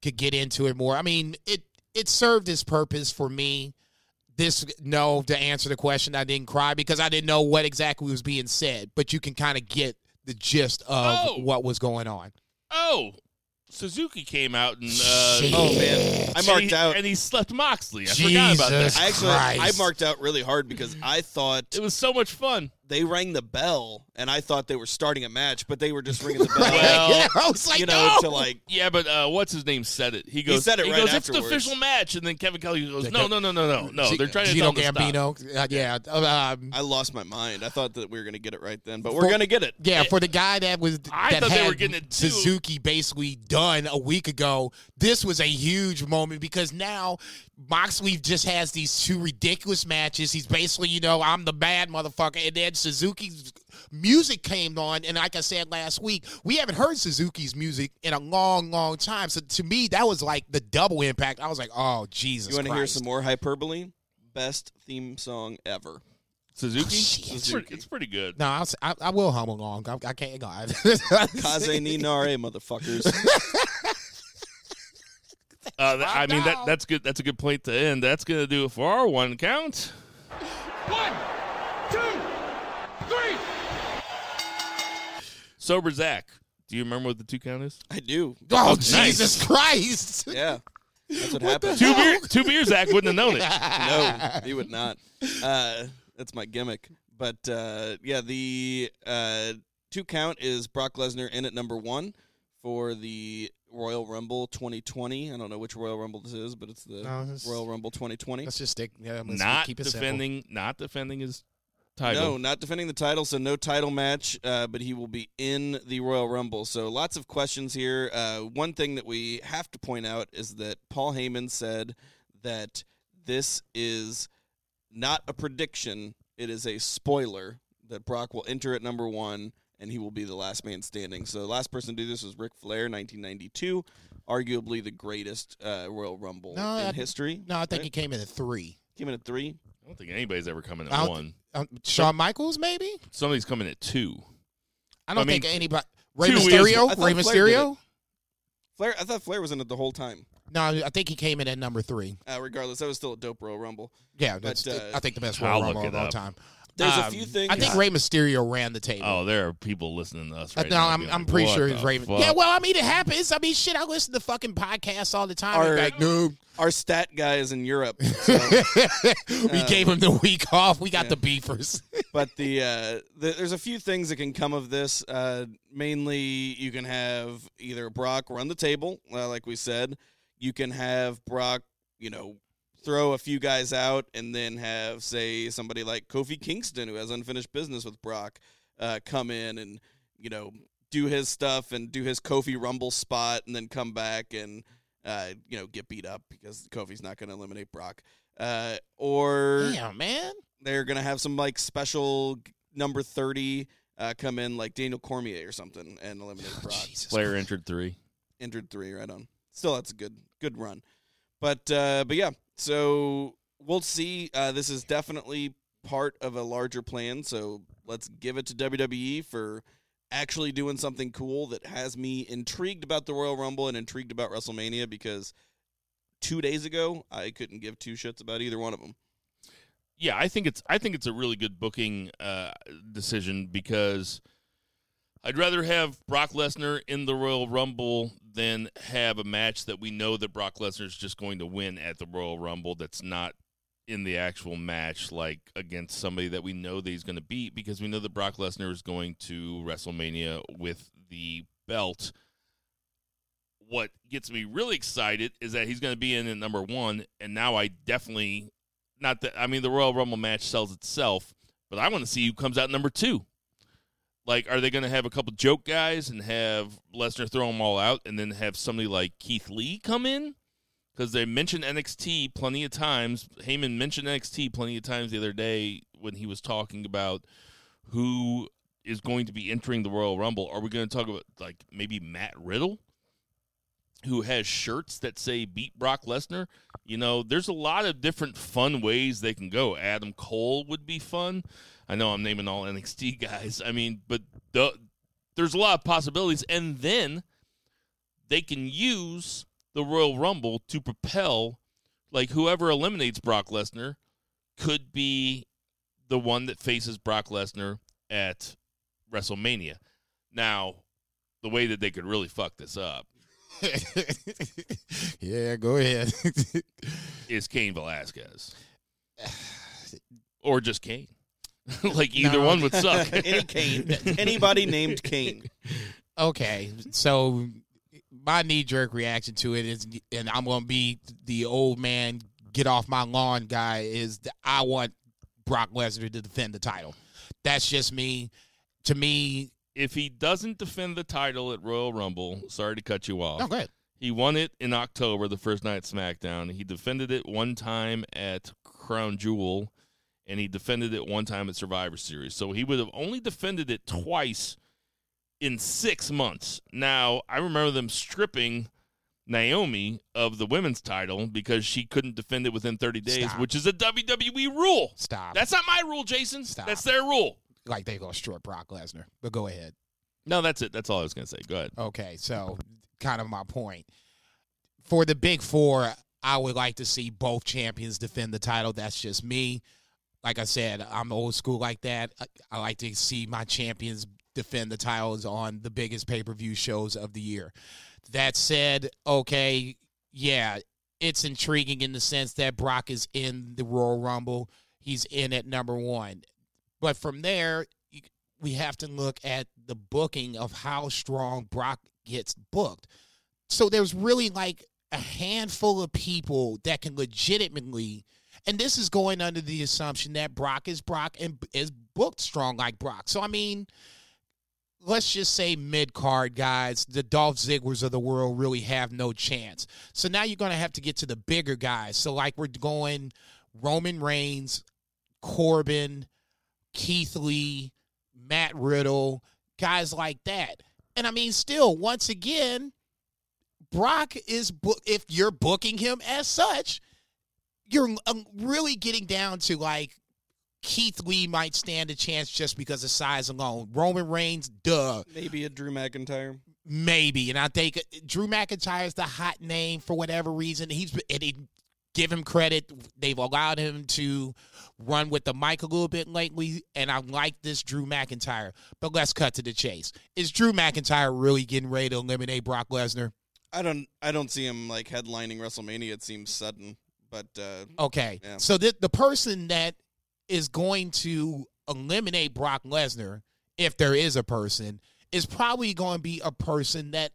could get into it more. I mean, it it served its purpose for me. This no to answer the question, I didn't cry because I didn't know what exactly was being said, but you can kind of get the gist of Oh. what was going on. Oh, Suzuki came out and uh, Oh man, I marked he- out. and he slept Moxley. I forgot about Jesus. that. I actually I marked out really hard because I thought It was so much fun. They rang the bell and I thought they were starting a match, but they were just ringing the bell. Well, yeah, I was like, you know, no! to like Yeah, but uh, what's his name said it. He goes. he said it right goes, It's the official match, and then Kevin Kelly goes, No, no, no, no, no, no. G- They're trying to Gino tell him to stop. Gambino. Uh, yeah, uh, um, I lost my mind. I thought that we were gonna get it right then, but we're gonna get it. yeah. For the guy that was I that thought they were getting it too. Suzuki basically done a week ago. This was a huge moment because now Moxley just has these two ridiculous matches. He's basically, you know, I'm the bad motherfucker, and then Suzuki's music came on, and like I said last week, we haven't heard Suzuki's music in a long, long time. So to me, that was like the double impact. I was like, oh Jesus! You want to hear some more hyperbole? Best theme song ever. Suzuki? Shit. It's, pretty, it's pretty good. No, I'll, I, I will hum along. I, I can't go. Kaze ni nare, motherfuckers. Uh, th- I mean, that that's good. That's a good point to end. That's gonna do it for our one count. One, two, three. Sober Zach, do you remember what the two count is? I do. Oh, Nice. Jesus Christ. Yeah, that's what happened. Two beer, two beers. Zach wouldn't have known it. no, he would not. Uh, that's my gimmick. But uh, yeah, the uh, two count is Brock Lesnar in at number one for the Royal Rumble 2020. I don't know which Royal Rumble this is, but it's the No, Royal Rumble 2020. Let's just stick. Yeah, let's Not keep it simple. defending, not defending his title. No, not defending the title, so no title match, uh, but he will be in the Royal Rumble. So lots of questions here. Uh, one thing that we have to point out is that Paul Heyman said that this is not a prediction, it is a spoiler that Brock will enter at number one and he will be the last man standing. So the last person to do this was Ric Flair, 1992, arguably the greatest uh, Royal Rumble No, in I- history. No, I think right? he came in at three. came in at three. I don't think anybody's ever come in at one. Um, Shawn Michaels, maybe. Somebody's coming at two. I don't I mean, think anybody. Rey two is- Mysterio. I thought Rey Flair Mysterio. Flair, I thought Flair was in it the whole time. No, I think he came in at number three. Uh, regardless, that was still a dope Royal Rumble. Yeah, that's. But, uh, I think the best I'll Royal Rumble it of all time. There's a Um, few things. I think Rey Mysterio ran the table. Oh, there are people listening to us Uh, right no, now. I'm, being I'm like, pretty "What sure the it's Raven. fuck?" Yeah, well, I mean, it happens. I mean, shit, I listen to fucking podcasts all the time. Our- like, no, our stat guy is in Europe, so, we gave him the week off. We got yeah. the beefers. but the, uh, the there's a few things that can come of this. Uh, mainly, you can have either Brock run the table, uh, like we said. You can have Brock, you know, throw a few guys out, and then have say somebody like Kofi Kingston, who has unfinished business with Brock, uh, come in and you know do his stuff and do his Kofi Rumble spot, and then come back and uh, you know get beat up because Kofi's not going to eliminate Brock. Uh, or Damn, man. they're gonna have some like special number thirty uh, come in like Daniel Cormier or something and eliminate Brock. Jesus Flair entered three. Injured three, right on. Still, that's a good good run. But uh, but yeah, so we'll see. Uh, this is definitely part of a larger plan. So let's give it to WWE for actually doing something cool that has me intrigued about the Royal Rumble and intrigued about WrestleMania because two days ago I couldn't give two shits about either one of them. Yeah, I think it's I think it's a really good booking uh, decision because I'd rather have Brock Lesnar in the Royal Rumble than have a match that we know that Brock Lesnar is just going to win at the Royal Rumble. That's not in the actual match, like against somebody that we know that he's going to beat, because we know that Brock Lesnar is going to WrestleMania with the belt. What gets me really excited is that he's going to be in at number one, and now I definitely not that I mean the Royal Rumble match sells itself, but I want to see who comes out number two. Like, are they going to have a couple joke guys and have Lesnar throw them all out, and then have somebody like Keith Lee come in? Because they mentioned NXT plenty of times. Heyman mentioned NXT plenty of times the other day when he was talking about who is going to be entering the Royal Rumble. Are we going to talk about like maybe Matt Riddle? who has shirts that say beat Brock Lesnar. You know, there's a lot of different fun ways they can go. Adam Cole would be fun. I know I'm naming all NXT guys. I mean, but the, there's a lot of possibilities. And then they can use the Royal Rumble to propel, like, whoever eliminates Brock Lesnar could be the one that faces Brock Lesnar at WrestleMania. Now, the way that they could really fuck this up yeah, go ahead. is Cain Velasquez. or just Kane. like either No. one would suck. Any Kane, anybody named Kane. okay, so my knee jerk reaction to it is, and I'm going to be the old man, get off my lawn guy, is that I want Brock Lesnar to defend the title. That's just me. To me, if he doesn't defend the title at Royal Rumble, sorry to cut you off. oh, go ahead. He won it in October, the first night at SmackDown. He defended it one time at Crown Jewel, and he defended it one time at Survivor Series. So he would have only defended it twice in six months. Now, I remember them stripping Naomi of the women's title because she couldn't defend it within 30 days, Stop. which is a WWE rule. Stop. That's not my rule, Jason. Stop. That's their rule. like they're going to destroy Brock Lesnar. But go ahead. No, that's it. That's all I was going to say. Go ahead. Okay, so kind of my point. For the big four, I would like to see both champions defend the title. That's just me. Like I said, I'm old school like that. I, I like to see my champions defend the titles on the biggest pay per view shows of the year. That said, okay, yeah, it's intriguing in the sense that Brock is in the Royal Rumble. He's in at number one. But from there, we have to look at the booking of how strong Brock gets booked. So there's really like a handful of people that can legitimately, and this is going under the assumption that Brock is Brock and is booked strong like Brock. So I mean, let's just say mid card guys, the Dolph Ziggler's of the world really have no chance. So now you're going to have to get to the bigger guys. So like we're going Roman Reigns, Corbin, Keith Lee, Matt Riddle, guys like that. And I mean, still, once again, Brock is. If you're booking him as such, you're um, really getting down to like Keith Lee might stand a chance just because of size alone. Roman Reigns, duh, Maybe a Drew McIntyre. maybe. And I think Drew McIntyre is the hot name for whatever reason. He's and he, give him credit. They've allowed him to run with the mic a little bit lately, and I like this Drew McIntyre. But let's cut to the chase. Is Drew McIntyre really getting ready to eliminate Brock Lesnar? I don't. I don't see him like headlining WrestleMania. It seems sudden, but uh, Okay. Yeah. So the the person that is going to eliminate Brock Lesnar, if there is a person, is probably going to be a person that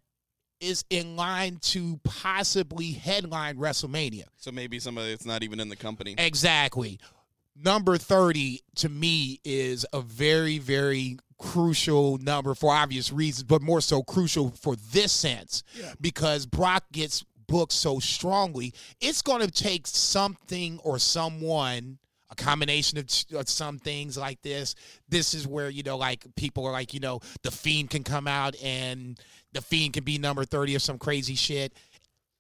is in line to possibly headline WrestleMania. so maybe somebody that's not even in the company. Exactly. Number 30 to me is a very, very crucial number for obvious reasons, but more so crucial for this sense because Brock gets booked so strongly. It's going to take something or someone. A combination of, of some things like this. This is where you know, like people are like, you know, the fiend can come out and the fiend can be number thirty or some crazy shit.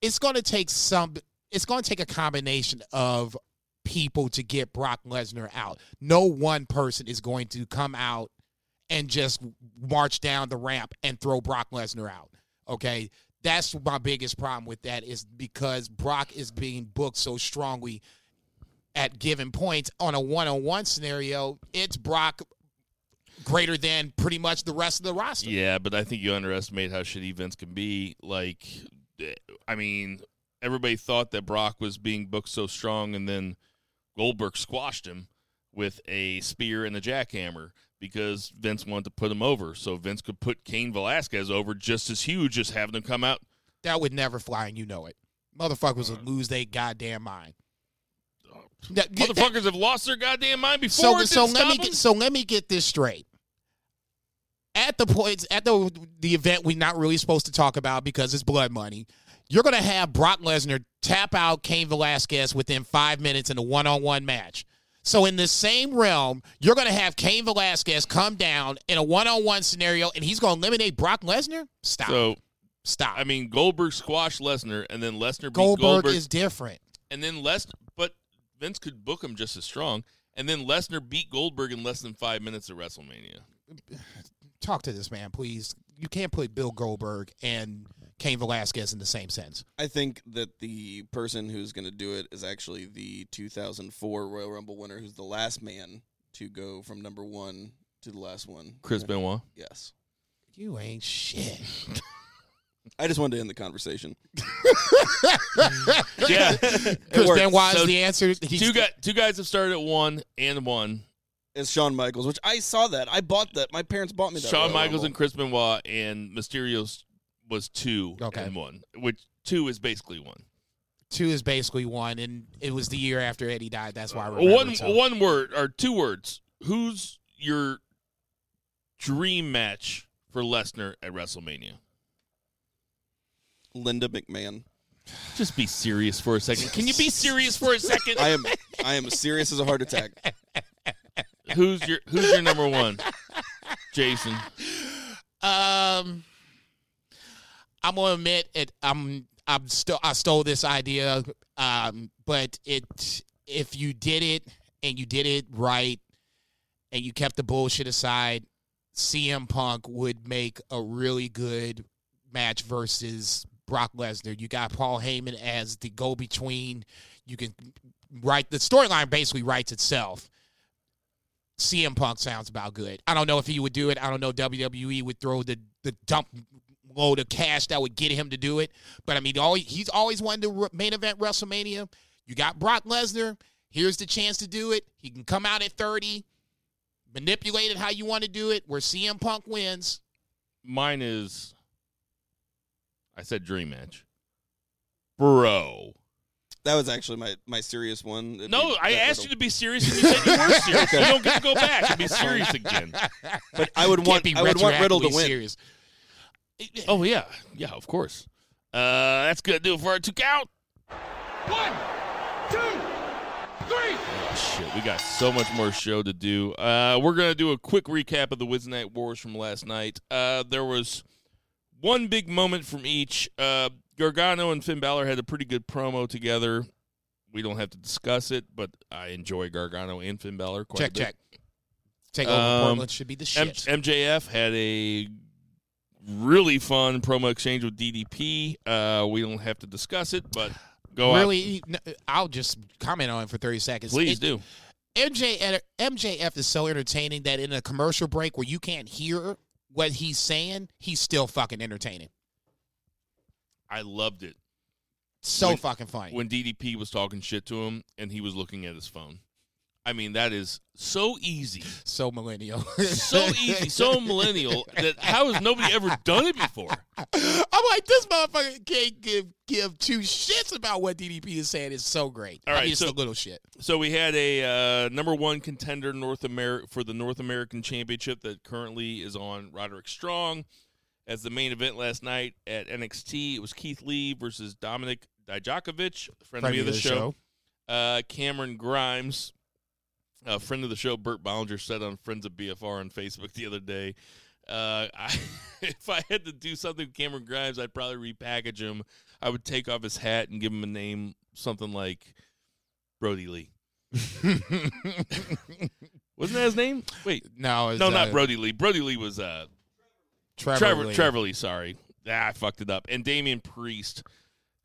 It's going to take some. It's going to take a combination of people to get Brock Lesnar out. No one person is going to come out and just march down the ramp and throw Brock Lesnar out. Okay? That's my biggest problem with that is because Brock is being booked so strongly at given points on a one-on-one scenario, it's Brock greater than pretty much the rest of the roster. Yeah, but I think you underestimate how shitty Vince can be. Like, I mean, everybody thought that Brock was being booked so strong, and then Goldberg squashed him with a spear and a jackhammer because Vince wanted to put him over, so Vince could put Cain Velasquez over just as huge as having him come out. That would never fly, and you know it. Motherfuckers would uh-huh. lose their goddamn mind. Uh, that- Motherfuckers have lost their goddamn mind before. so so let me get, so let me get this straight. At the points at the the event we're not really supposed to talk about because it's blood money. You're gonna have Brock Lesnar tap out Cain Velasquez within five minutes in a one on one match. So in the same realm, you're gonna have Cain Velasquez come down in a one on one scenario, and he's gonna eliminate Brock Lesnar. Stop. So Stop. I mean, Goldberg squashed Lesnar, and then Lesnar beat Goldberg, Goldberg, is different. and then Lesnar, but Vince could book him just as strong, and then Lesnar beat Goldberg in less than five minutes at WrestleMania. Talk to this man, please. You can't put Bill Goldberg and Cain Velasquez in the same sense. I think that the person who's going to do it is actually the 2004 Royal Rumble winner, who's the last man to go from number one to the last one. Chris Benoit. Yes. You ain't shit. I just wanted to end the conversation. Yeah, Chris worked. Benoit is the answer. He's, two guys, two guys have started at one and one. It's Shawn Michaels, which I saw that. I bought that. My parents bought me that. Shawn Royal Michaels Rumble. and Chris Benoit, and Mysterio's was two Okay. and one, which two is basically one. two is basically one, and it was the year after Eddie died. That's why I remember. One so. one word or two words. Who's your dream match for Lesnar at WrestleMania? Linda McMahon. Just be serious for a second. Can you be serious for a second? I am I am serious as a heart attack. who's your Who's your number one? Jason. Um, I'm gonna admit it. I'm I'm still I stole this idea. Um, but it if you did it and you did it right, and you kept the bullshit aside, CM Punk would make a really good match versus Brock Lesnar. You got Paul Heyman as the go between. You can write the storyline basically writes itself. CM Punk sounds about good. I don't know if he would do it. I don't know WWE would throw the the dump load of cash that would get him to do it. But I mean, always, he's always wanted to re- main event WrestleMania. You got Brock Lesnar. Here's the chance to do it. He can come out at 30, manipulate it how you want to do it, where CM Punk wins. Mine is. I said dream match. Bro. That was actually my, my serious one. It'd No, be I that asked you to be serious, and you said you were serious. You don't get to go back and be serious again. But I would Can't want be I would want Riddle to win. Serious. Oh yeah, yeah, of course. Uh, that's gonna do it for our two count. One, two, three. Oh shit, we got so much more show to do. Uh, we're gonna do a quick recap of the Wednesday Night Wars from last night. Uh, there was one big moment from each. Uh, Gargano and Finn Balor had a pretty good promo together. We don't have to discuss it, but I enjoy Gargano and Finn Balor quite Check, a bit. check. Take over Um, Portland should be the M- shit. MJF had a really fun promo exchange with DDP. Uh, we don't have to discuss it, but go out. really, n- I'll just comment on it for 30 seconds. Please It- do. MJ, MJF is so entertaining that in a commercial break where you can't hear what he's saying, he's still fucking entertaining. I loved it So When- fucking funny. when DDP was talking shit to him and he was looking at his phone. I mean, that is so easy, so millennial. so easy, so millennial that how has nobody ever done it before? I'm like, this motherfucker can't give give two shits about what DDP is saying. It's so great. All I mean, it's so- a little shit. So we had a uh, number one contender North America for the North American Championship that currently is on Roderick Strong. As the main event last night at NXT, it was Keith Lee versus Dominic Dijakovic, friend, of the show. Uh, Cameron Grimes, a friend of the show, Burt Bollinger said on Friends of BFR on Facebook the other day. Uh, I, if I had to do something with Cameron Grimes, I'd probably repackage him. I would take off his hat and give him a name, something like Brodie Lee. Wasn't that his name? Wait, No, no, uh, not Brodie Lee. Brodie Lee was uh, Trevor. Trevor, Lee. Trevor Lee, sorry. Ah, I fucked it up. And Damian Priest,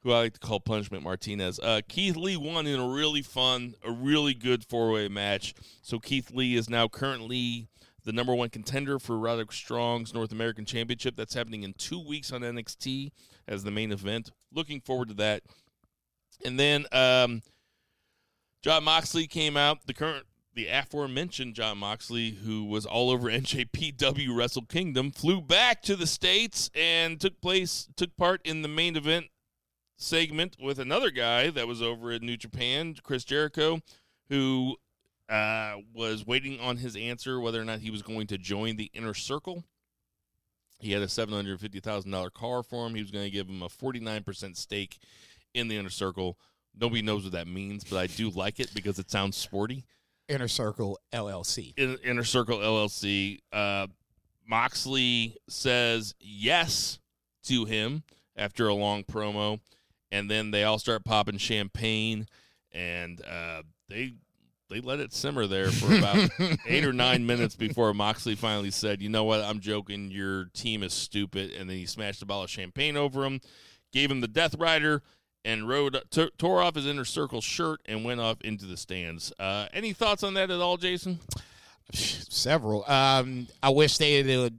who I like to call Punishment Martinez. Uh, Keith Lee won in a really fun, a really good four way match. So Keith Lee is now currently the number one contender for Roderick Strong's North American Championship. That's happening in two weeks on NXT as the main event. Looking forward to that. And then um, John Moxley came out, the current the aforementioned John Moxley, who was all over NJPW Wrestle Kingdom, flew back to the states and took place took part in the main event segment with another guy that was over in New Japan, Chris Jericho, who uh, was waiting on his answer whether or not he was going to join the inner circle. He had a seven hundred fifty thousand dollar car for him. He was going to give him a forty nine percent stake in the inner circle. Nobody knows what that means, but I do like it because it sounds sporty. Inner Circle LLC. In, Inner Circle LLC. Uh, Moxley says yes to him after a long promo, and then they all start popping champagne, and uh, they they let it simmer there for about eight or nine minutes before Moxley finally said, "You know what? I'm joking. Your team is stupid." And then he smashed a bottle of champagne over him, gave him the Death Rider, and rode t- tore off his inner circle shirt and went off into the stands. Uh, any thoughts on that at all, Jason? Several. Um, I wish they had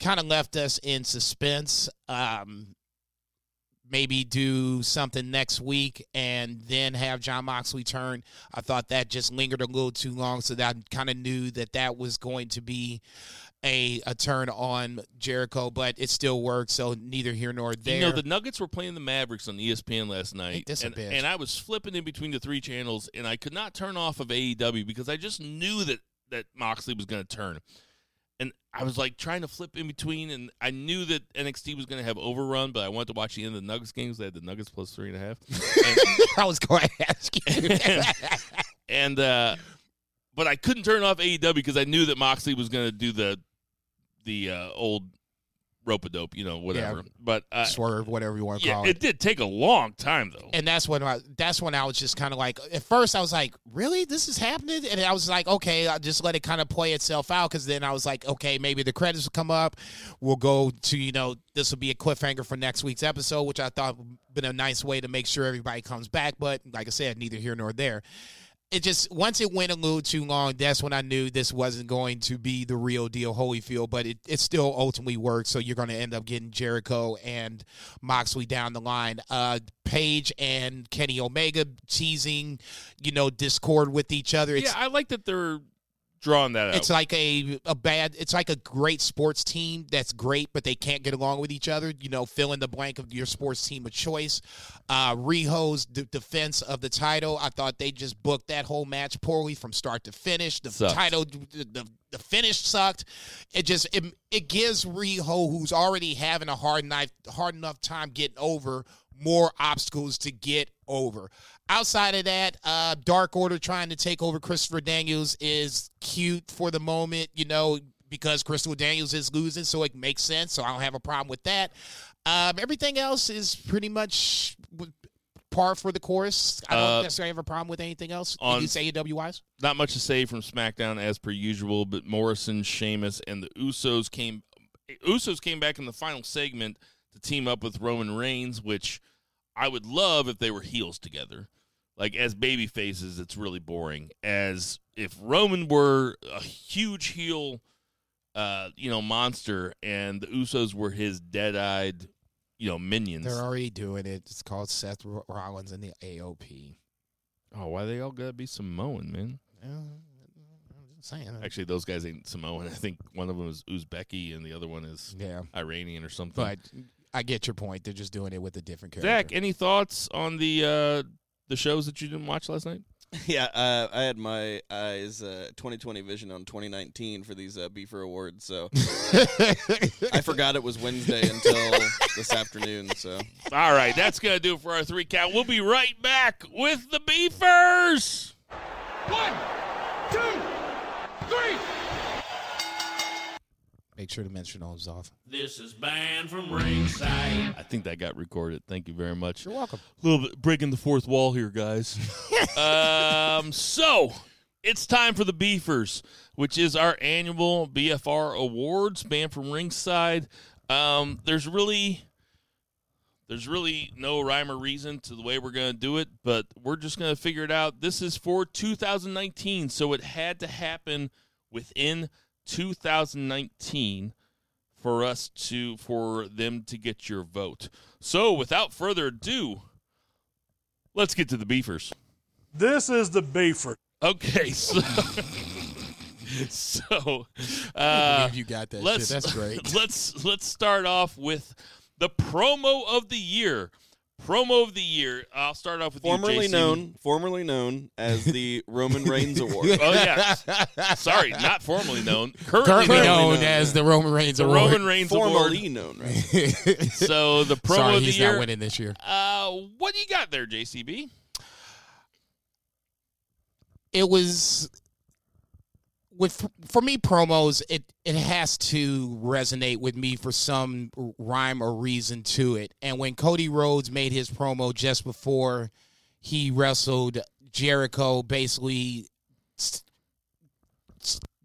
kind of left us in suspense. Um, maybe do something next week and then have John Moxley turn. I thought that just lingered a little too long, so that I kind of knew that that was going to be a a turn on Jericho, but it still worked. So neither here nor there. You know, the Nuggets were playing the Mavericks on ESPN last night. Ain't this a and, and I was flipping in between the three channels, and I could not turn off of AEW because I just knew that, that Moxley was going to turn. And I was like trying to flip in between, and I knew that NXT was going to have overrun, but I wanted to watch the end of the Nuggets games. They had the Nuggets plus three and a half. I was going to ask you. and uh, but I couldn't turn off AEW because I knew that Moxley was going to do the the uh, old rope a dope, you know, whatever. Yeah. But uh, Swerve, whatever you want to yeah, call it It did take a long time though. and that's when I that's when I was just kind of like at first I was like really this is happening and I was like okay I'll just let it kind of play itself out because then I was like okay maybe the credits will come up we'll go to you know this will be a cliffhanger for next week's episode which I thought would been a nice way to make sure everybody comes back but like I said neither here nor there it just once it went a little too long, that's when I knew this wasn't going to be the real deal Holyfield, but it, it still ultimately worked. So you're going to end up getting Jericho and Moxley down the line. Uh, Page and Kenny Omega teasing, you know, discord with each other. It's, yeah, I like that they're drawing that out. it's like a a bad. It's like a great sports team that's great, but they can't get along with each other. You know, fill in the blank of your sports team of choice. Uh, Riho's d- defense of the title. I thought they just booked that whole match poorly from start to finish. The Sucked. title, the, the the finish sucked. It just it, it gives Riho, who's already having a hard knife, hard enough time getting over, more obstacles to get over. Outside of that, uh, Dark Order trying to take over Christopher Daniels is cute for the moment, you know, because Christopher Daniels is losing, so it makes sense. So I don't have a problem with that. Um, everything else is pretty much par for the course. I don't Uh, necessarily have a problem with anything else. on- On, you say AEW wise? Not much to say from SmackDown as per usual, but Morrison, Sheamus, and the Usos came. Usos came back in the final segment to team up with Roman Reigns, which I would love if they were heels together. Like as baby faces, it's really boring. As if Roman were a huge heel, uh, you know, monster, and the Usos were his dead-eyed, you know, minions. They're already doing it. It's called Seth Rollins and the AOP. oh, why they all gotta be Samoan, man? I'm just saying. Actually, those guys ain't Samoan. I think one of them is Uzbeki and the other one is yeah. Iranian or something. But I get your point. They're just doing it with a different character. Zach, any thoughts on the uh, the shows that you didn't watch last night? Yeah, uh, I had my eyes uh, 2020 vision on 2019 for these uh, Beefer Awards, so I forgot it was Wednesday until this afternoon. So All right, that's gonna do it for our three count. We'll be right back with the beefers. One, two, three. Make sure to mention all those off. This is banned from ringside. I think that got recorded. Thank you very much. You're welcome. A little bit breaking the fourth wall here, guys. um, so it's time for the Beefers, which is our annual BFR Awards, banned from ringside. Um, there's really, there's really no rhyme or reason to the way we're gonna do it, but we're just gonna figure it out. This is for 2019, so it had to happen within 2019 for us to for them to get your vote. So without further ado, let's get to the beefers. This is the Beefer. Okay, so so uh, believe you got that let's shit. That's great. let's let's start off with the promo of the year. Promo of the year. I'll start off with you, formerly JC. known, formerly known as the Roman Reigns Award. Oh yeah, sorry, not formerly known. Currently, Currently known. known known, as the Roman Reigns The Award. Roman Reigns Award. formerly known, right? So the promo Sorry, of the he's year. not winning this year. Uh, what do you got there, JCB? it was with for me promos it it has to resonate with me for some rhyme or reason to it. And when cody rhodes made his promo just before he wrestled jericho basically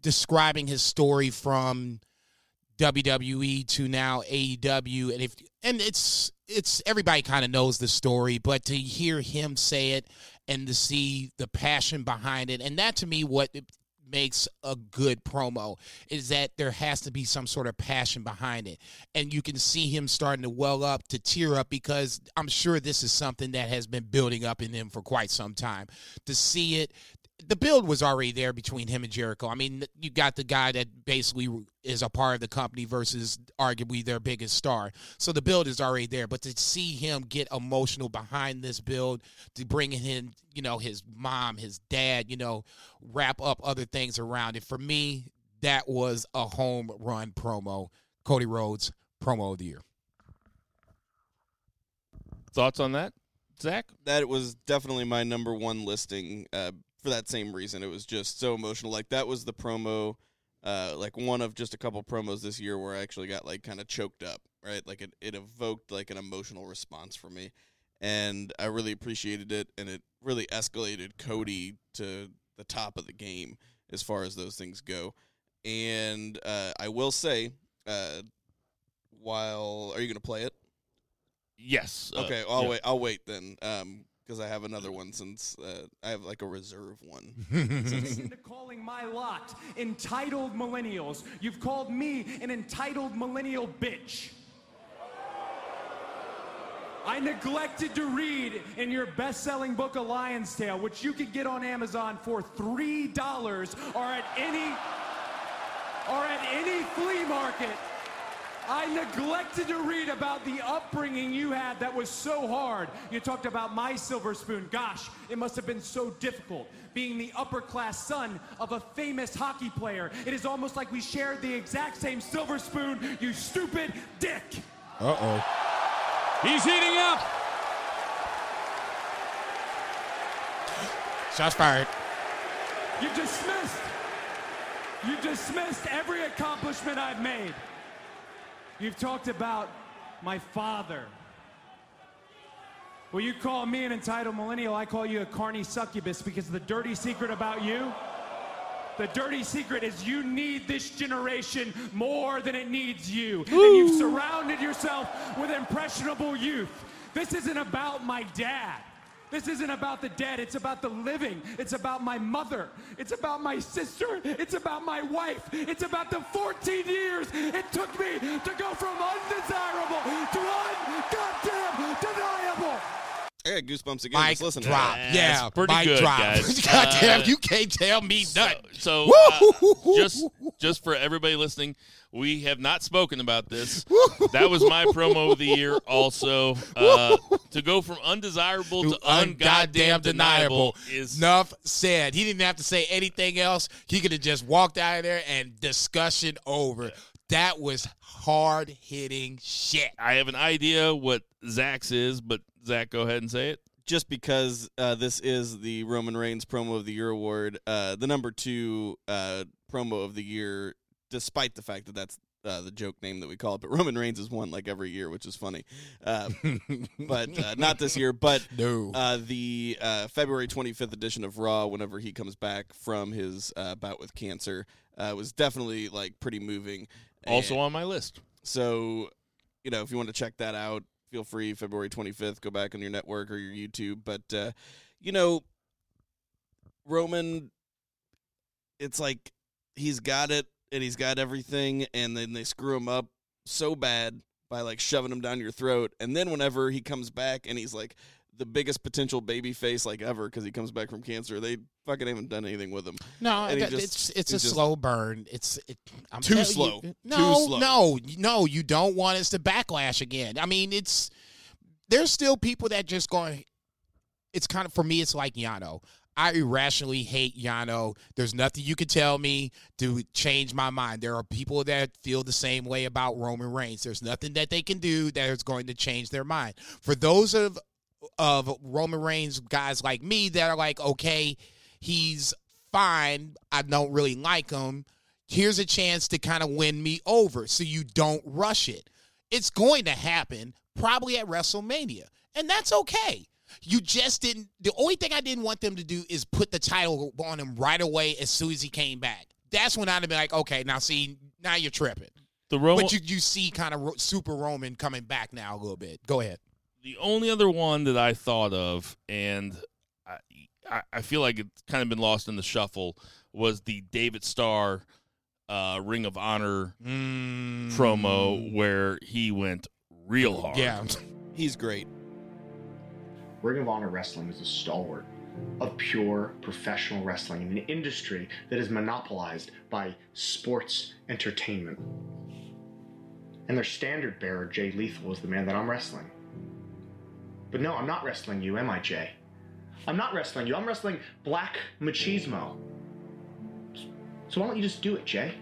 describing his story from WWE to now AEW and if and it's it's everybody kind of knows the story but to hear him say it and to see the passion behind it and that to me what makes a good promo is that there has to be some sort of passion behind it. And you can see him starting to well up to tear up because I'm sure this is something that has been building up in him for quite some time. To see it the build was already there between him and Jericho. I mean, you got the guy that basically is a part of the company versus arguably their biggest star. So the build is already there. But to see him get emotional behind this build, to bring in, you know, his mom, his dad, you know, wrap up other things around it. For me, that was a home run promo. Cody Rhodes promo of the year. Thoughts on that, Zach? that was definitely my number one listing uh, for that same reason. It was just so emotional. Like that was the promo, uh, like one of just a couple promos this year where I actually got like kind of choked up. Right, like it, it evoked like an emotional response for me, and I really appreciated it. And it really escalated Cody to the top of the game as far as those things go. And uh, I will say, uh, while are you going to play it? Yes. uh, Okay, I'll yeah. wait. I'll wait then. Um, because I have another one since uh, I have like a reserve one. Listen to calling my lot entitled millennials. You've called me an entitled millennial bitch. I neglected to read in your best-selling book, A Lion's Tale, which you could get on Amazon for three dollars, or at any, or at any flea market. I neglected to read about the upbringing you had that was so hard. You talked about my silver spoon. Gosh, it must have been so difficult being the upper class son of a famous hockey player. It is almost like we shared the exact same silver spoon, you stupid dick. Uh oh. He's heating up. Shots fired. You dismissed. You dismissed every accomplishment I've made. You've talked about my father. Well, you call me an entitled millennial, I call you a carny succubus because the dirty secret about you, the dirty secret is you need this generation more than it needs you. And you've surrounded yourself with impressionable youth. This isn't about my dad. This isn't about the dead. It's about the living. It's about my mother. It's about my sister. It's about my wife. It's about the 14 years it took me to go from undesirable to ungoddamn deniable. I got goosebumps again. Mic just listen drop. to. Yeah, That's pretty mic good, drop. guys. Goddamn, Uh, you can't tell me nothing. So, Woo! uh, just just for everybody listening, we have not spoken about this. That was my promo of the year. Also, uh, to go from undesirable to ungoddamn deniable is Enough said. He didn't have to say anything else. He could have just walked out of there and discussion over. That was hard hitting shit. I have an idea what Zach's is, but Zach, go ahead and say it. just because uh, this is the Roman Reigns promo of the year award, uh, the number two uh, promo of the year, despite the fact that that's uh, the joke name that we call it, but Roman Reigns is one like every year, which is funny. Uh, but uh, not this year. But No. uh, the uh, February 25th edition of Raw, whenever he comes back from his uh, bout with cancer, uh, was definitely like pretty moving. Also And- on my list. so, you know, if you want to check that out, feel free. February 25th, go back on your network or your YouTube. But, uh, you know, Roman, it's like he's got it and he's got everything, and then they screw him up so bad by like shoving him down your throat. And then whenever he comes back and he's like the biggest potential baby face like ever because he comes back from cancer, they fucking haven't done anything with him. No, And he that- just- it's it's a just- slow burn. It's it, I'm Too slow. You, Too no, slow. no, no. You don't want us to backlash again. I mean, it's there's still people that just going. It's kind of for me. It's like Yano. I irrationally hate Yano. There's nothing you can tell me to change my mind. There are people that feel the same way about Roman Reigns. There's nothing that they can do that is going to change their mind. For those of of Roman Reigns guys like me that are like, okay, he's fine. I don't really like him. Here's a chance to kind of win me over so you don't rush it. It's going to happen probably at WrestleMania, and that's okay. You just didn't. The only thing I didn't want them to do is put the title on him right away as soon as he came back. That's when I'd have been like, okay, now see, now you're tripping. The Roman, But you, you see kind of Super Roman coming back now a little bit. Go ahead. The only other one that I thought of, and I, I, I feel like it's kind of been lost in the shuffle, was the David Starr uh, Ring of Honor promo where he went real hard. Yeah. He's great. Ring of Honor Wrestling is a stalwart of pure professional wrestling in an industry that is monopolized by sports entertainment. And their standard bearer, Jay Lethal, is the man that I'm wrestling. But no, I'm not wrestling you, am I, Jay? I'm not wrestling you. I'm wrestling Black Machismo. So why don't you just do it, Jay?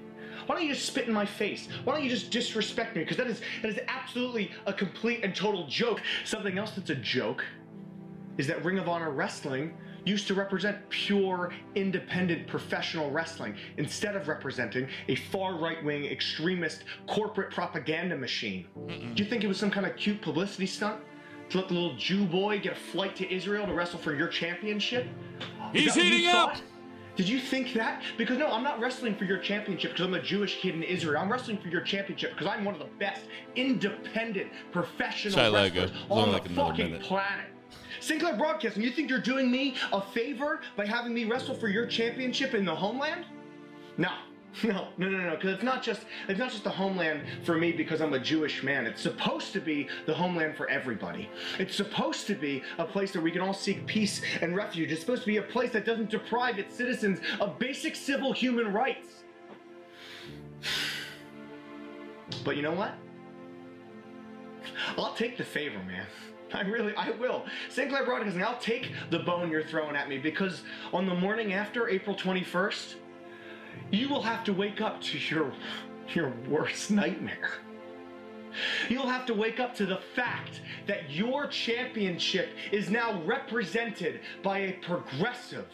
Why don't you just spit in my face? Why don't you just disrespect me? Because that is that is absolutely a complete and total joke. Something else that's a joke is that Ring of Honor Wrestling used to represent pure, independent professional wrestling instead of representing a far right wing extremist corporate propaganda machine. Do you think it was some kind of cute publicity stunt? To let the little Jew boy get a flight to Israel to wrestle for your championship? He's heating up! Did you think that? Because no, I'm not wrestling for your championship because I'm a Jewish kid in Israel. I'm wrestling for your championship because I'm one of the best independent professional Shy wrestlers on the like fucking minute. planet. Sinclair Broadcasting, you think you're doing me a favor by having me wrestle for your championship in the homeland? No. No, no, no, no, because it's not just it's not just the homeland for me because I'm a Jewish man. It's supposed to be the homeland for everybody. It's supposed to be a place that we can all seek peace and refuge. It's supposed to be a place that doesn't deprive its citizens of basic civil human rights. But you know what? I'll take the favor, man. I really, I will. Sinclair Broadcasting, I'll take the bone you're throwing at me because on the morning after April 21st, you will have to wake up to your, your worst nightmare. You'll have to wake up to the fact that your championship is now represented by a progressive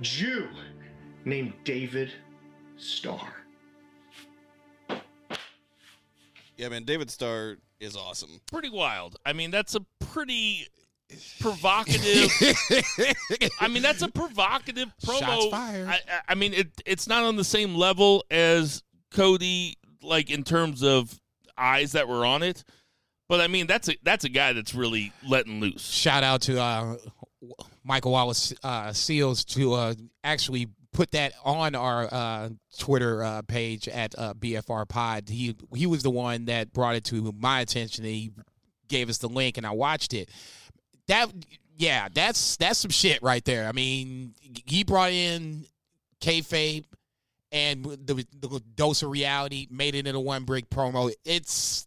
Jew named David Starr. Yeah, man, David Starr is awesome. Pretty wild. I mean, that's a pretty provocative. I mean, that's a provocative promo. Shots fired. I, I- mean, it it's not on the same level as Cody, like in terms of eyes that were on it. But I mean, that's a that's a guy that's really letting loose. Shout out to uh, Michael Wallace uh, Seals to uh, actually put that on our uh, Twitter uh, page at uh, BFR Pod. He he was the one that brought it to my attention. He gave us the link, and I watched it. That yeah, that's that's some shit right there. I mean, he brought in kayfabe and the, the dose of reality, made it in a one break promo. It's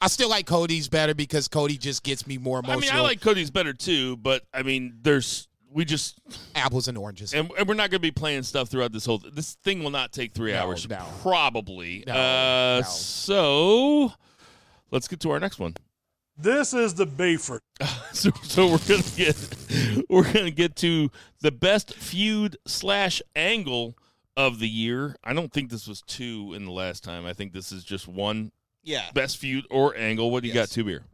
I still like Cody's better because Cody just gets me more emotional. I mean, I like Cody's better too, but I mean, there's we just apples and oranges. and, and we're not going to be playing stuff throughout this whole. This thing will not take three No, hours, no. probably. No, uh. So let's get to our next one. This is the Bayford. so, so we're gonna get we're gonna get to the best feud slash angle of the year. I don't think this was two in the last time. I think this is just one Yeah. best feud or angle. What do you Yes. got, two beer?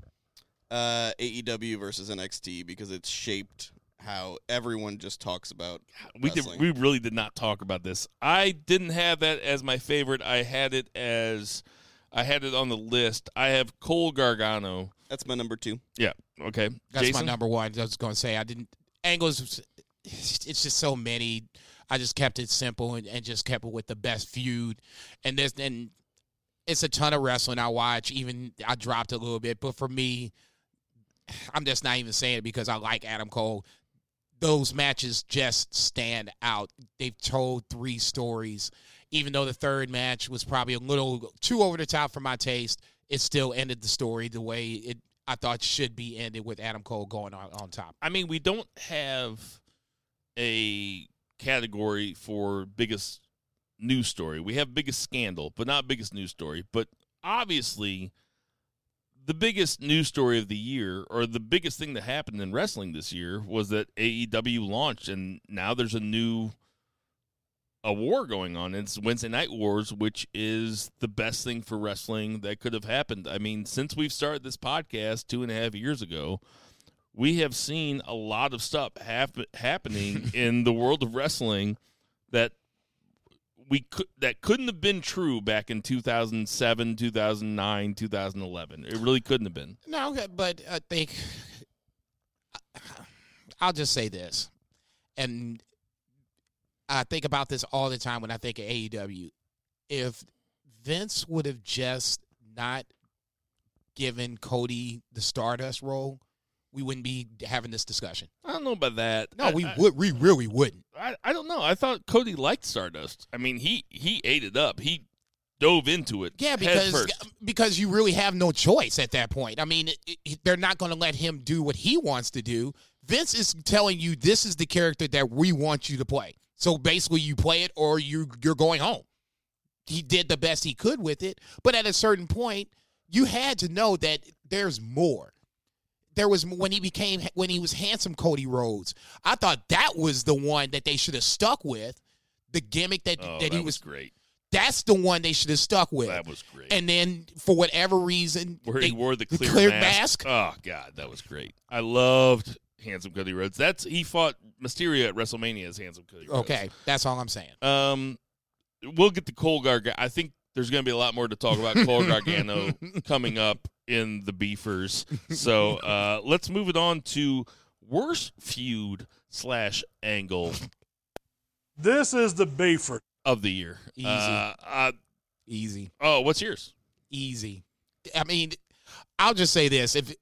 Uh, AEW versus NXT because it's shaped how everyone just talks about We did, we really did not talk about this. I didn't have that as my favorite. I had it as I had it on the list. I have Cole Gargano. That's my number two. Yeah. Okay. That's Jason? my number one. I was going to say I didn't angles. It's just so many. I just kept it simple and, and just kept it with the best feud. And this and it's a ton of wrestling I watch. Even I dropped a little bit, but for me, I'm just not even saying it because I like Adam Cole. Those matches just stand out. They've told three stories. Even though the third match was probably a little too over the top for my taste, it still ended the story the way it I thought should be ended with Adam Cole going on, on top. I mean, we don't have a category for biggest news story. We have biggest scandal, but not biggest news story. But obviously, the biggest news story of the year, or the biggest thing that happened in wrestling this year, was that AEW launched, and now there's a new a war going on. It's Wednesday Night Wars, which is the best thing for wrestling that could have happened. I mean, since we've started this podcast two and a half years ago, we have seen a lot of stuff hap- happening in the world of wrestling that we could that couldn't have been true back in 2007, 2009, 2011. It really couldn't have been. No, but I think I'll just say this, and I think about this all the time when I think of AEW. If Vince would have just not given Cody the Stardust role, we wouldn't be having this discussion. I don't know about that. No, I- we I- would. We really wouldn't. I, I don't know. I thought Cody liked Stardust. I mean, he he ate it up. He dove into it. Yeah, because because you really have no choice at that point. I mean, it, it- they're not going to let him do what he wants to do. Vince is telling you this is the character that we want you to play. So basically, you play it or you you're going home. He did the best he could with it, but at a certain point, you had to know that there's more. There was when he became when he was handsome Cody Rhodes. I thought that was the one that they should have stuck with. The gimmick that Oh, that that he was was great. that's the one they should have stuck with. That was great. And then for whatever reason, where they- he wore the clear, mask. Oh God, that was great. I loved handsome Cody Rhodes. That's he fought Mysterio at WrestleMania as handsome Cody Rhodes. Okay, that's all I'm saying. Um, we'll get the Cole Gargano. I think there's going to be a lot more to talk about Cole Gargano coming up in the Beefers. So uh, let's move it on to worst feud slash angle This is the Bayford. of the year. Easy. Uh, uh, Easy. oh, what's yours? Easy. I mean, I'll just say this: if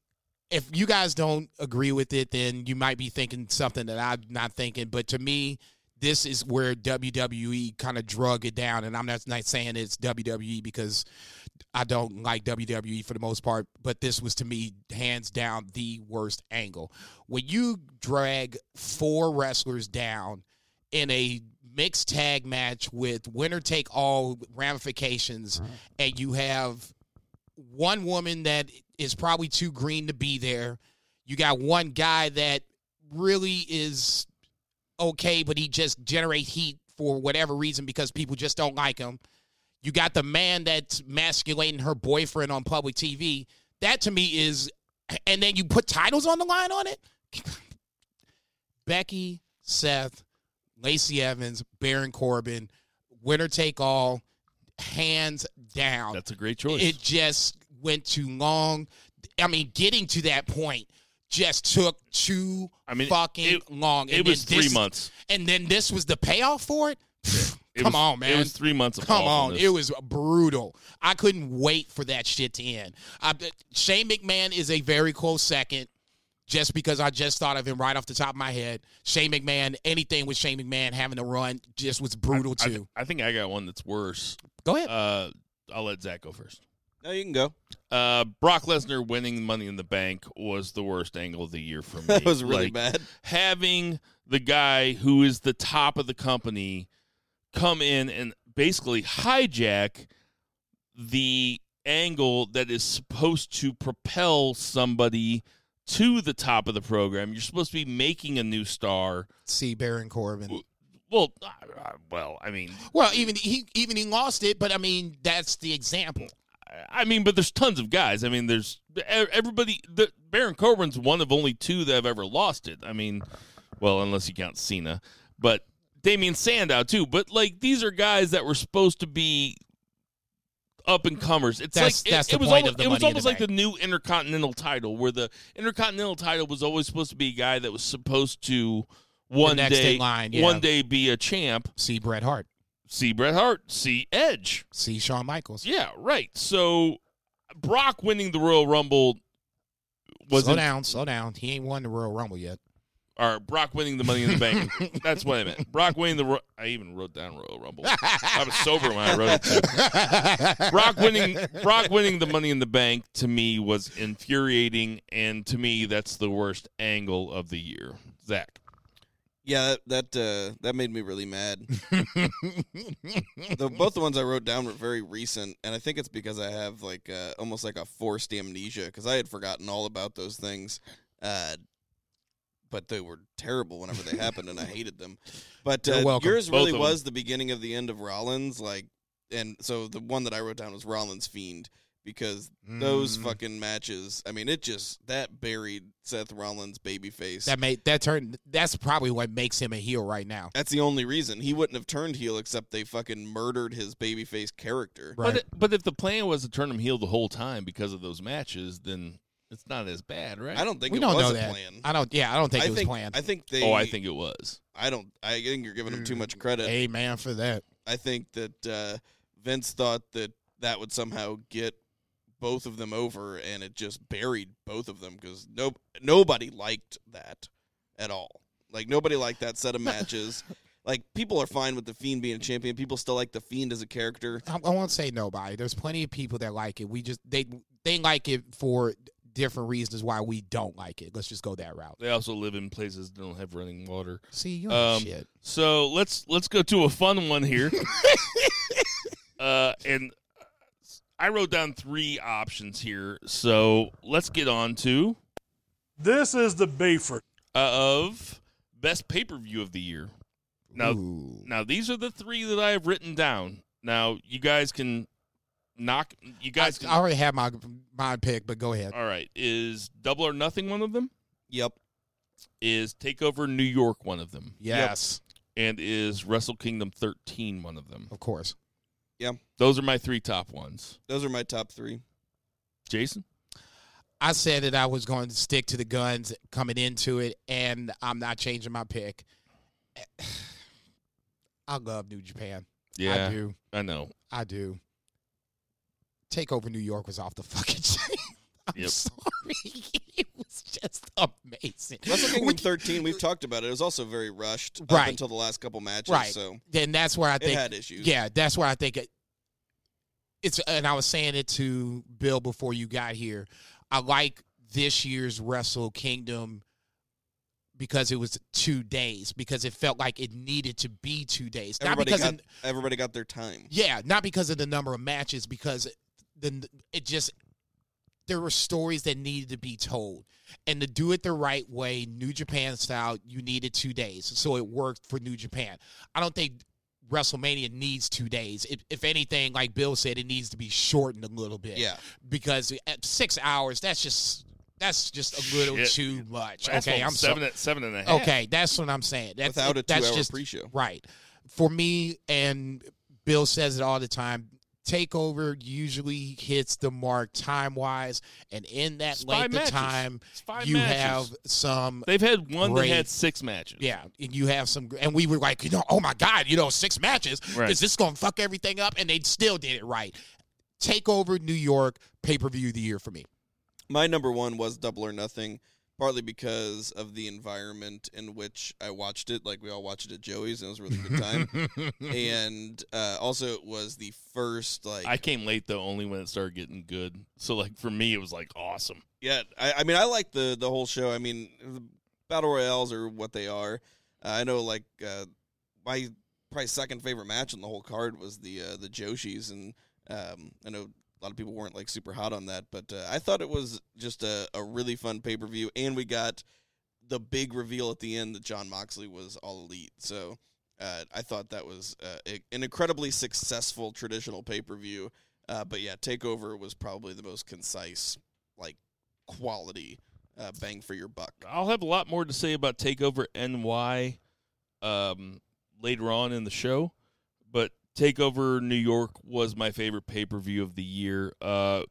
if you guys don't agree with it, then you might be thinking something that I'm not thinking. But to me, this is where WWE kind of drug it down, and I'm not, not saying it's WWE because I don't like WWE for the most part, but this was to me hands down the worst angle. When you drag four wrestlers down in a mixed tag match with winner take all ramifications, and you have one woman that is probably too green to be there. You got one guy that really is okay, but he just generate heat for whatever reason because people just don't like him. You got the man that's masculating her boyfriend on public TV. That to me is, and then you put titles on the line on it. Becky, Seth, Lacey Evans, Baron Corbin, winner take all, hands down. That's a great choice. It just went too long. I mean, getting to that point just took too I mean, fucking it- long. it was three this- months. And then this was the payoff for it. It Come was- on, man. It was three months of Come on, it was brutal. I couldn't wait for that shit to end. I, Shane McMahon is a very close second, just because I just thought of him right off the top of my head. Shane McMahon, anything with Shane McMahon having to run just was brutal I, too. I think I got one that's worse. Go ahead. Uh, I'll let Zach go first. No, you can go. Uh, Brock Lesnar winning Money in the Bank was the worst angle of the year for me. That was really Like, bad. Having the guy who is the top of the company come in and basically hijack the angle that is supposed to propel somebody to the top of the program. You're supposed to be making a new star. See Baron Corbin. Well, uh, uh, well, I mean, Well, even he even he lost it, but I mean that's the example. I mean, but there's tons of guys. I mean, there's everybody. The, Baron Corbin's one of only two that have ever lost it. I mean, well, unless you count Cena, but Damien Sandow too. But like, these are guys that were supposed to be up and comers. It's That's- like that's it, the it was point almost, of the it was almost the like the new Intercontinental title, where the Intercontinental title was always supposed to be a guy that was supposed to one next day, in line, yeah. one day be a champ. See Bret Hart. See Bret Hart. See Edge. See Shawn Michaels. Yeah, right. So Brock winning the Royal Rumble was slow down, slow down. He ain't won the Royal Rumble yet. or Brock winning the Money in the Bank. That's what I meant. Brock winning the. Ro- I even wrote down Royal Rumble. I was sober when I wrote it. Too. Brock winning. Brock winning the Money in the Bank to me was infuriating, and to me that's the worst angle of the year. Zach. Yeah, that that, uh, that made me really mad. the, both the ones I wrote down were very recent, and I think it's because I have like uh, almost like a forced amnesia because I had forgotten all about those things. Uh, but they were terrible whenever they happened, and I hated them. But uh, yours really was the beginning of the end of Rollins, like, and so the one that I wrote down was Rollins Fiend because those Mm. fucking matches. I mean, it just that buried Seth Rollins babyface. That made that turn. That's probably what makes him a heel right now. That's the only reason he wouldn't have turned heel except they fucking murdered his babyface character. Right. But but if the plan was to turn him heel the whole time because of those matches, then it's not as bad, right? I don't think we it don't was know a that. plan. I don't. Yeah, I don't think I it was think planned. I think they. oh, I think it was. I don't. I think you're giving him too Mm. much credit. Amen for that. I think that uh, Vince thought that that would somehow get both of them over, and it just buried both of them because no nobody liked that at all. Like nobody liked that set of matches. Like people are fine with the Fiend being a champion. People still like the Fiend as a character. I, I won't say nobody. There's plenty of people that like it. We just they they like it for different reasons why we don't like it. Let's just go that route. They also live in places that don't have running water. See, you Um, shit. So let's let's go to a fun one here. uh, and I wrote down three options here. So let's get on to This is the Bayford. uh, of best pay per view of the year. Now, Ooh. now these are the three that I have written down. Now you guys can knock. You guys, I, can, I already have my my pick, but go ahead. all right. Is Double or Nothing one of them? Yep. Is Takeover New York one of them? Yes, And is Wrestle Kingdom 13 one of them? of course. Those are my three top ones. Those are my top three. Jason? I said that I was going to stick to the guns coming into it, and I'm not changing my pick. I love New Japan. Yeah, I do. I know. I do. Takeover New York was off the fucking chain. I'm Yep. sorry. just amazing. Wrestle Kingdom We- 13, we've talked about it. It was also very rushed up Right. until the last couple matches. right. So then that's where I think had issues. Yeah, that's where I think it, it's. And I was saying it to Bill before you got here. I like this year's Wrestle Kingdom because it was two days because it felt like it needed to be two days. Not Everybody because got, of, everybody got their time. yeah, not because of the number of matches, because the it just there were stories that needed to be told, and to do it the right way, New Japan style, you needed two days, so it worked for New Japan. I don't think WrestleMania needs two days. If, if anything, like Bill said, it needs to be shortened a little bit. Yeah. because at six hours, that's just that's just a little Shit. too much. That's okay, I'm seven, so- seven and a half. Okay, that's what I'm saying. That's, Without a two-hour pre-show. right for me. And Bill says it all the time. Takeover usually hits the mark time wise, and in that It's length of time, you matches. have some. They've had one great- that had six matches. Yeah, and you have some, and we were like, you know, oh my god, you know, six matches. Right. Is this going to fuck everything up? And they still did it right. Takeover New York pay per view of the year for me. My number one was Double or Nothing, partly because of the environment in which I watched it. Like we all watched it at Joey's, and it was a really good time. and uh, also, it was the first like I came late though, only when it started getting good. So like for me, it was like awesome. Yeah, I, I mean, I like the the whole show. I mean, the battle royales are what they are. Uh, I know, like uh, my probably second favorite match on the whole card was the uh, the Joshis, and um, I know a lot of people weren't like super hot on that, but uh, I thought it was just a, a really fun pay per view, and we got the big reveal at the end that John Moxley was all elite. So uh, I thought that was uh, an incredibly successful traditional pay per view. Uh, but yeah, Takeover was probably the most concise, like quality uh, bang for your buck. I'll have a lot more to say about Takeover NY um, later on in the show, but Takeover New York was my favorite pay per view of the year. Uh,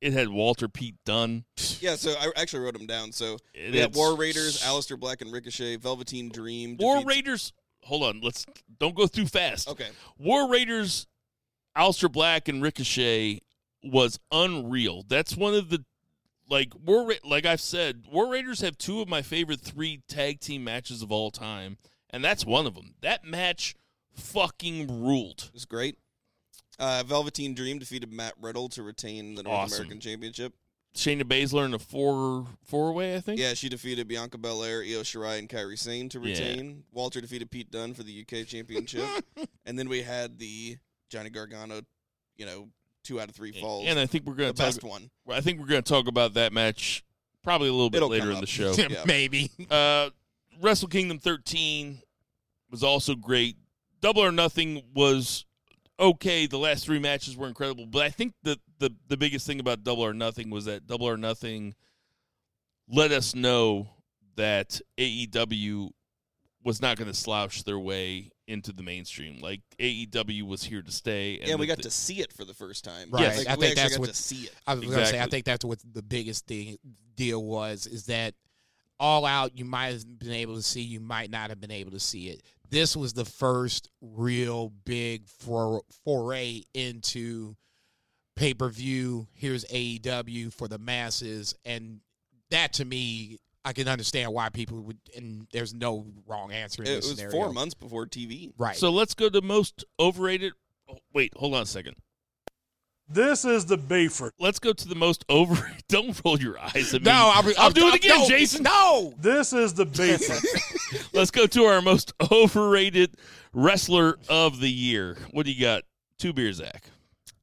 it had Walter Pete Dunne. Yeah, so I actually wrote them down. So It had War Raiders, Aleister Black and Ricochet, Velveteen Dream. War defeats- Raiders. Hold on, let's don't go too fast. Okay. War Raiders, Aleister Black and Ricochet was unreal. That's one of the like War Ra- like I've said, War Raiders have two of my favorite three tag team matches of all time, and that's one of them. That match fucking ruled. It was great. Uh, Velveteen Dream defeated Matt Riddle to retain the North Awesome. American Championship. Shayna Baszler in a four four way, I think. Yeah, she defeated Bianca Belair, Io Shirai, and Kairi Sane to Yeah. retain. Walter defeated Pete Dunne for the UK Championship. and then we had the Johnny Gargano, you know, two out of three falls. And I think we're gonna talk, best one. I think we're gonna talk about that match probably a little bit It'll later come in up. the show. Yeah. Maybe. Uh, Wrestle Kingdom 13 was also great. Double or Nothing was okay. The last three matches were incredible, but I think the the the biggest thing about Double or Nothing was that Double or Nothing let us know that AEW was not going to slouch their way into the mainstream. Like AEW was here to stay. And yeah, we got the- to see it for the first time. Right. Yes. Like, I we think actually that's got what to see it. I was going to say. I think that's what the biggest thing deal was is that all out you might have been able to see, you might not have been able to see it. This was the first real big for, foray into pay per view. Here's AEW for the masses, and that to me, I can understand why people would. And there's no wrong answer in It this was scenario. four months before TV. right? So let's go to most overrated. oh, wait, hold on a second. This is the Bayford. Let's go to the most overrated. Don't roll your eyes at me. no, I'll, I'll, I'll do it again, no, Jason. No, This is the Bayford. Let's go to our most overrated wrestler of the year. What do you got? Two beers, Zach.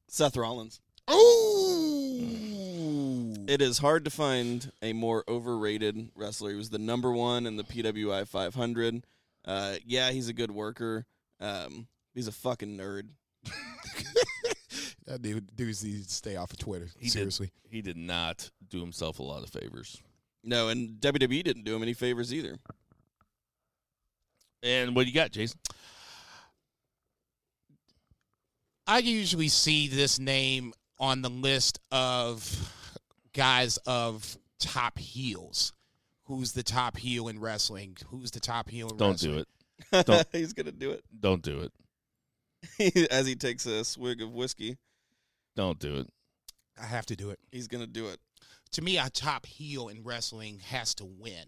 Seth Rollins. Ooh. It is hard to find a more overrated wrestler. He was the number one in the PWI 500. Uh, yeah, he's a good worker. Um, he's a fucking nerd. Uh, that dude, dudes need to stay off of Twitter. He Seriously. did, he did not do himself a lot of favors. No, and WWE didn't do him any favors either. And what do you got, Jason? I usually see this name on the list of guys of top heels. Who's the top heel in wrestling? Who's the top heel in Don't wrestling? do it. Don't He's gonna do it don't do it. as he takes a swig of whiskey. Don't do it. I have to do it. He's gonna do it. To me, a top heel in wrestling has to win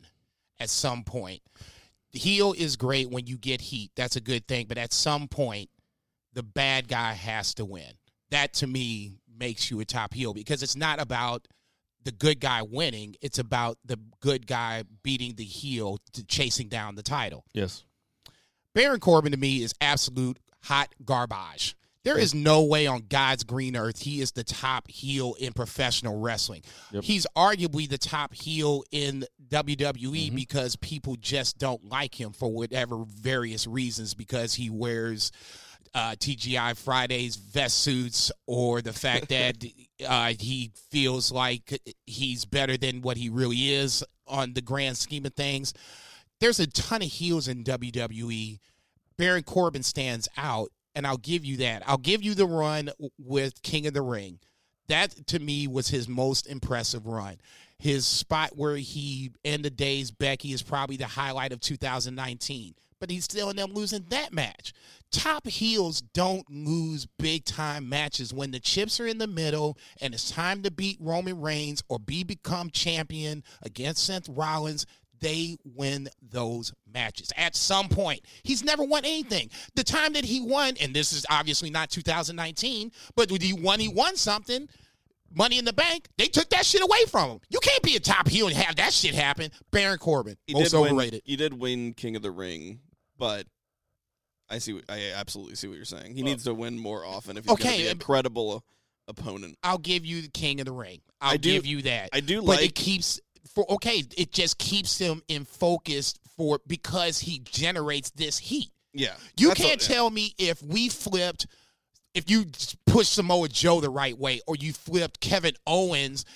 at some point. The heel is great when you get heat. That's a good thing. But at some point, the bad guy has to win. That to me makes you a top heel because it's not about the good guy winning. It's about the good guy beating the heel to chasing down the title. Yes. Baron Corbin to me is absolute hot garbage. There is no way on God's green earth he is the top heel in professional wrestling. Yep. He's arguably the top heel in WWE because people just don't like him for whatever various reasons because he wears uh, TGI Fridays vest suits or the fact that uh, he feels like he's better than what he really is on the grand scheme of things. There's a ton of heels in WWE. Baron Corbin stands out, and I'll give you that. I'll give you the run with King of the Ring. That to me was his most impressive run. His spot where he ended the days Becky is probably the highlight of 2019, but he's still ended up losing that match. Top heels don't lose big time matches when the chips are in the middle and it's time to beat Roman Reigns or be become champion against Seth Rollins they win those matches at some point. He's never won anything. The time that he won, and this is obviously not 2019, but when he won, he won something. Money in the bank, they took that shit away from him. You can't be a top heel and have that shit happen. Baron Corbin, He most did win- overrated. he did win King of the Ring, but I see. What, I absolutely see what you're saying. He needs to win more often if he's going to be a credible opponent. I'll give you the king of the ring. I'll do- give you that. I do but it keeps for okay. It just keeps him in focus for because he generates this heat. Yeah, You can't yeah. tell me if we flipped, if you push Samoa Joe the right way, or you flipped Kevin Owens,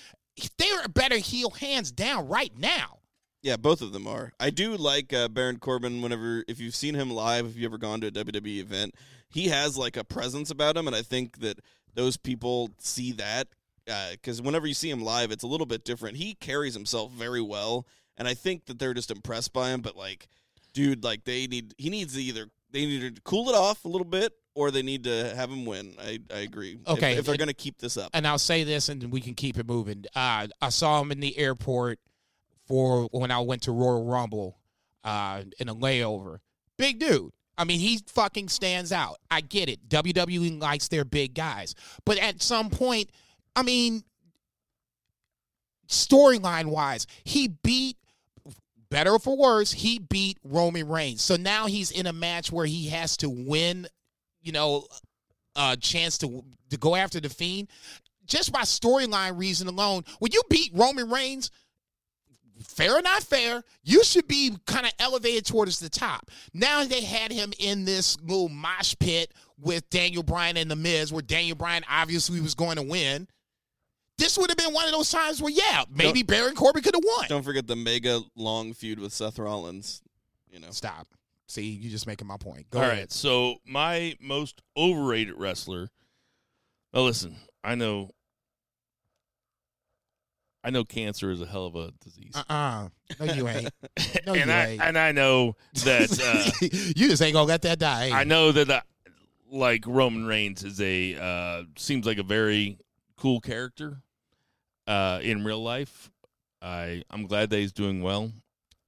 they're a better heel hands down right now. Yeah, both of them are. I do like uh, Baron Corbin. Whenever if you've seen him live, if you've ever gone to a WWE event, he has like a presence about him, and I think that those people see that because whenever you see him live, it's a little bit different. He carries himself very well, and I think that they're just impressed by him. But like, dude, like they need he needs to either they need to cool it off a little bit, or they need to have him win. I I agree. If- Okay, if, they're and- going to keep this up. And I'll say this, and we can keep it moving. Uh, I saw him in the airport for when I went to Royal Rumble uh, in a layover. Big dude. I mean, he fucking stands out. I get it. WWE likes their big guys, but at some point, I mean, storyline wise, he beat better or for worse, he beat Roman Reigns. So now he's in a match where he has to win, you know, a chance to to go after the Fiend. Just by storyline reason alone, when you beat Roman Reigns, fair or not fair, you should be kind of elevated towards the top. Now they had him in this little mosh pit with Daniel Bryan and The Miz, where Daniel Bryan obviously was going to win. This would have been one of those times where, yeah, maybe Baron Corbin could have won. Don't forget the mega long feud with Seth Rollins. You know, Stop. See, you just making my point. Go All ahead. right. So my most overrated wrestler. Now listen, I know. I know cancer is a hell of a disease. Uh-uh. No, you ain't. No, and you I ain't. and I know that uh, you just ain't gonna let that die. I know that uh, like Roman Reigns is a uh, seems like a very cool character uh, in real life. I I'm glad that he's doing well.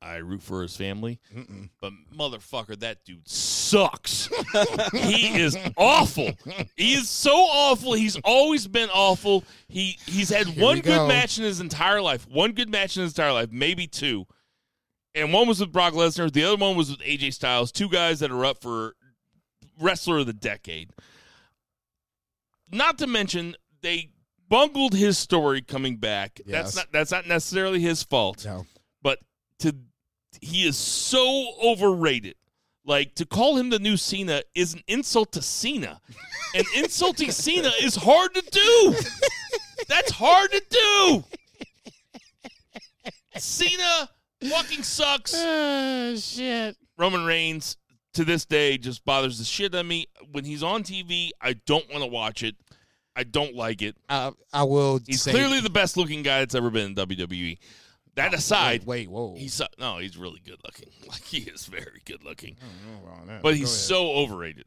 I root for his family, Mm-mm. but motherfucker, that dude sucks. he is awful. He is so awful. He's always been awful. He he's had Here one we good go. match in his entire life. One good match in his entire life, maybe two. And one was with Brock Lesnar. The other one was with AJ Styles. Two guys that are up for wrestler of the decade. Not to mention they bungled his story coming back. Yes. That's not that's not necessarily his fault. No. But to he is so overrated. Like to call him the new Cena is an insult to Cena. and insulting Cena is hard to do. That's hard to do. Cena fucking sucks. Oh, shit. Roman Reigns to this day just bothers the shit out of me. When he's on TV, I don't want to watch it. I don't like it. Uh, I will. He's say, clearly the best looking guy that's ever been in WWE. That aside, wait, wait, whoa. he's uh, no, he's really good looking. Like he is very good looking, but he's so overrated.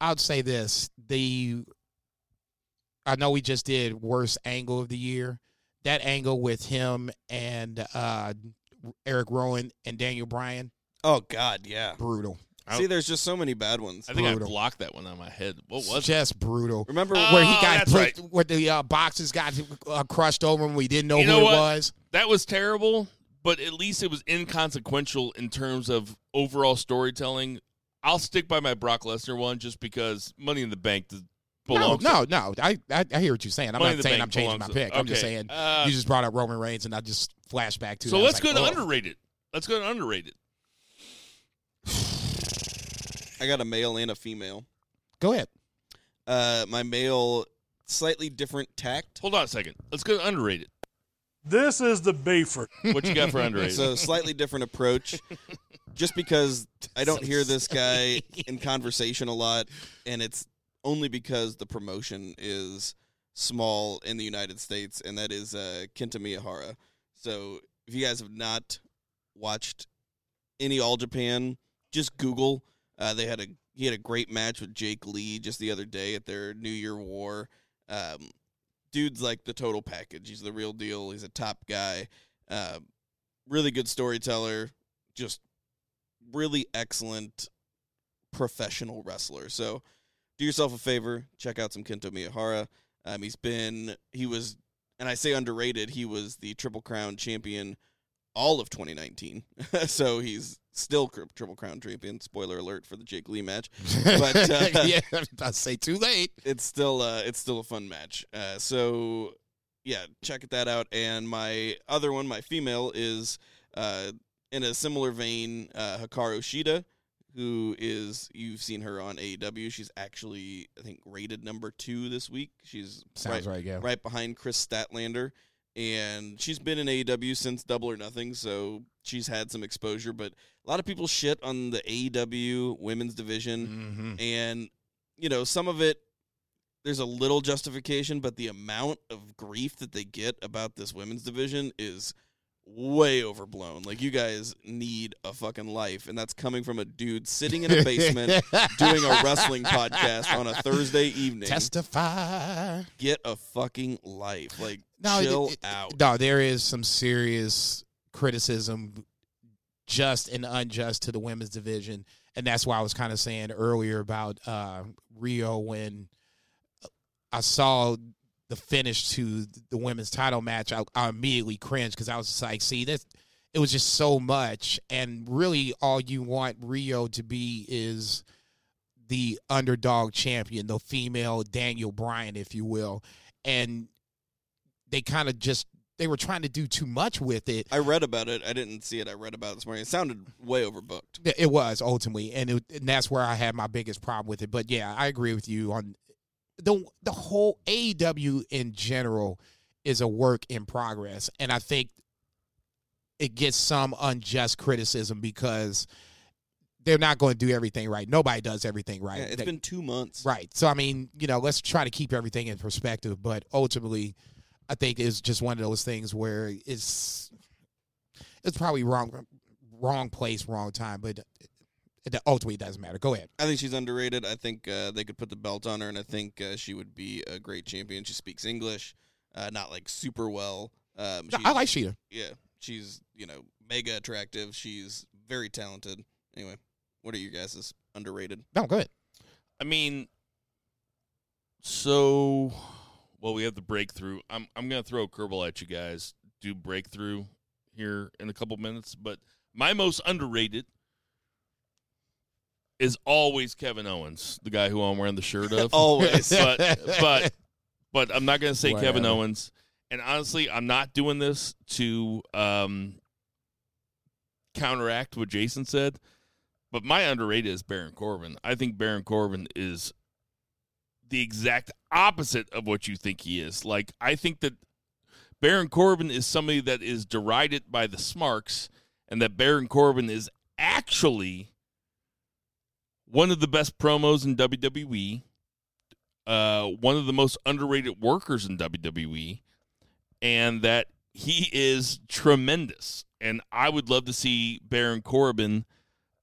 I'd say this: the I know we just did worst angle of the year. That angle with him and uh, Eric Rowan and Daniel Bryan, Oh God, yeah. brutal. See, there's just so many bad ones. I think Brutal. I blocked that one on my head. What was it? just brutal. Remember where he Oh, got that's put, right. where the uh, boxes got uh, crushed over and We didn't know You who know it what? was. That was terrible, but at least it was inconsequential in terms of overall storytelling. I'll stick by my Brock Lesnar one just because Money in the Bank does- No, belongs. no, no. I, I I hear what you're saying. I'm Money in not the saying Bank I'm changing my belongs to- pick. I'm just okay. saying Uh, you just brought up Roman Reigns, and I just flashed back to. So that. I was let's go like, to ugh. underrated. Let's go to underrated. I got a male and a female. Go ahead. Uh, my male, slightly different tact. Hold on a second. Let's go to underrated. This is the Bayford. What you got for underrated? So slightly different approach. Just because I don't hear this guy in conversation a lot, and it's only because the promotion is small in the United States, and that is uh, Kento Miyahara. So if you guys have not watched any All Japan, just Google. Uh, they had a he had a great match with Jake Lee just the other day at their New Year War. Um, dude's like the total package. He's the real deal. He's a top guy. Uh, really good storyteller. Just really excellent professional wrestler. So do yourself a favor, check out some Kento Miyahara. Um, he's been he was and I say underrated, he was the Triple Crown champion all of 2019. so he's still Triple Crown champion. Spoiler alert for the Jake Lee match. But uh, yeah, I say too late. it's still uh, it's still a fun match. Uh, so yeah, check that out. And my other one, my female, is uh, in a similar vein, uh, Hikaru Shida, who is you've seen her on AEW. She's actually I think rated number two this week. She's Sounds right, yeah. right behind Kris Statlander. And she's been in AEW since Double or Nothing, so she's had some exposure. But a lot of people shit on the AEW women's division Mm-hmm. and you know some of it there's a little justification but the amount of grief that they get about this women's division is way overblown. Like you guys need a fucking life. And that's coming from a dude sitting in a basement doing a wrestling podcast on a thursday evening. Testify. get a fucking life. Like No, it- chill it- out. No, there is some serious criticism, just and unjust, to the women's division, and that's why I was kind of saying earlier about uh, Rio when I saw the finish to the women's title match. I, I immediately cringed because I was just like, "See, this." It was just so much, and really, all you want Rio to be is the underdog champion, the female Daniel Bryan, if you will, and they kind of just they were trying to do too much with it. i read about it i didn't see it i read about it this morning it sounded way overbooked It was ultimately, and, it, and that's where I had my biggest problem with it. But yeah, I agree with you on the the whole AEW in general is a work in progress, and I think it gets some unjust criticism because they're not going to do everything right. Nobody does everything right. yeah, it's They- been two months Right. So I mean, you know, let's try to keep everything in perspective. But ultimately, I think it's just one of those things where it's it's probably wrong, wrong place, wrong time. But it, it ultimately doesn't matter. Go ahead. I think she's underrated. I think uh, they could put the belt on her, and I think uh, she would be a great champion. She speaks English, uh, not like super well. Um, No, I like Shida. Yeah, she's you know mega attractive. She's very talented. Anyway, what are you guys' underrated? No, go ahead. I mean, so well, we have the breakthrough. I'm I'm gonna throw a curveball at you guys. Do breakthrough here in a couple minutes, but my most underrated is always Kevin Owens, the guy who I'm wearing the shirt of. Always. but but but I'm not gonna say Kevin Owens. And honestly, I'm not doing this to um, counteract what Jason said. But my underrated is Baron Corbin. I think Baron Corbin is the exact opposite of what you think he is. Like I think that Baron Corbin is somebody that is derided by the Smarks, and that Baron Corbin is actually one of the best promos in WWE. uh, one of the most underrated workers in WWE, and that he is tremendous. And I would love to see Baron Corbin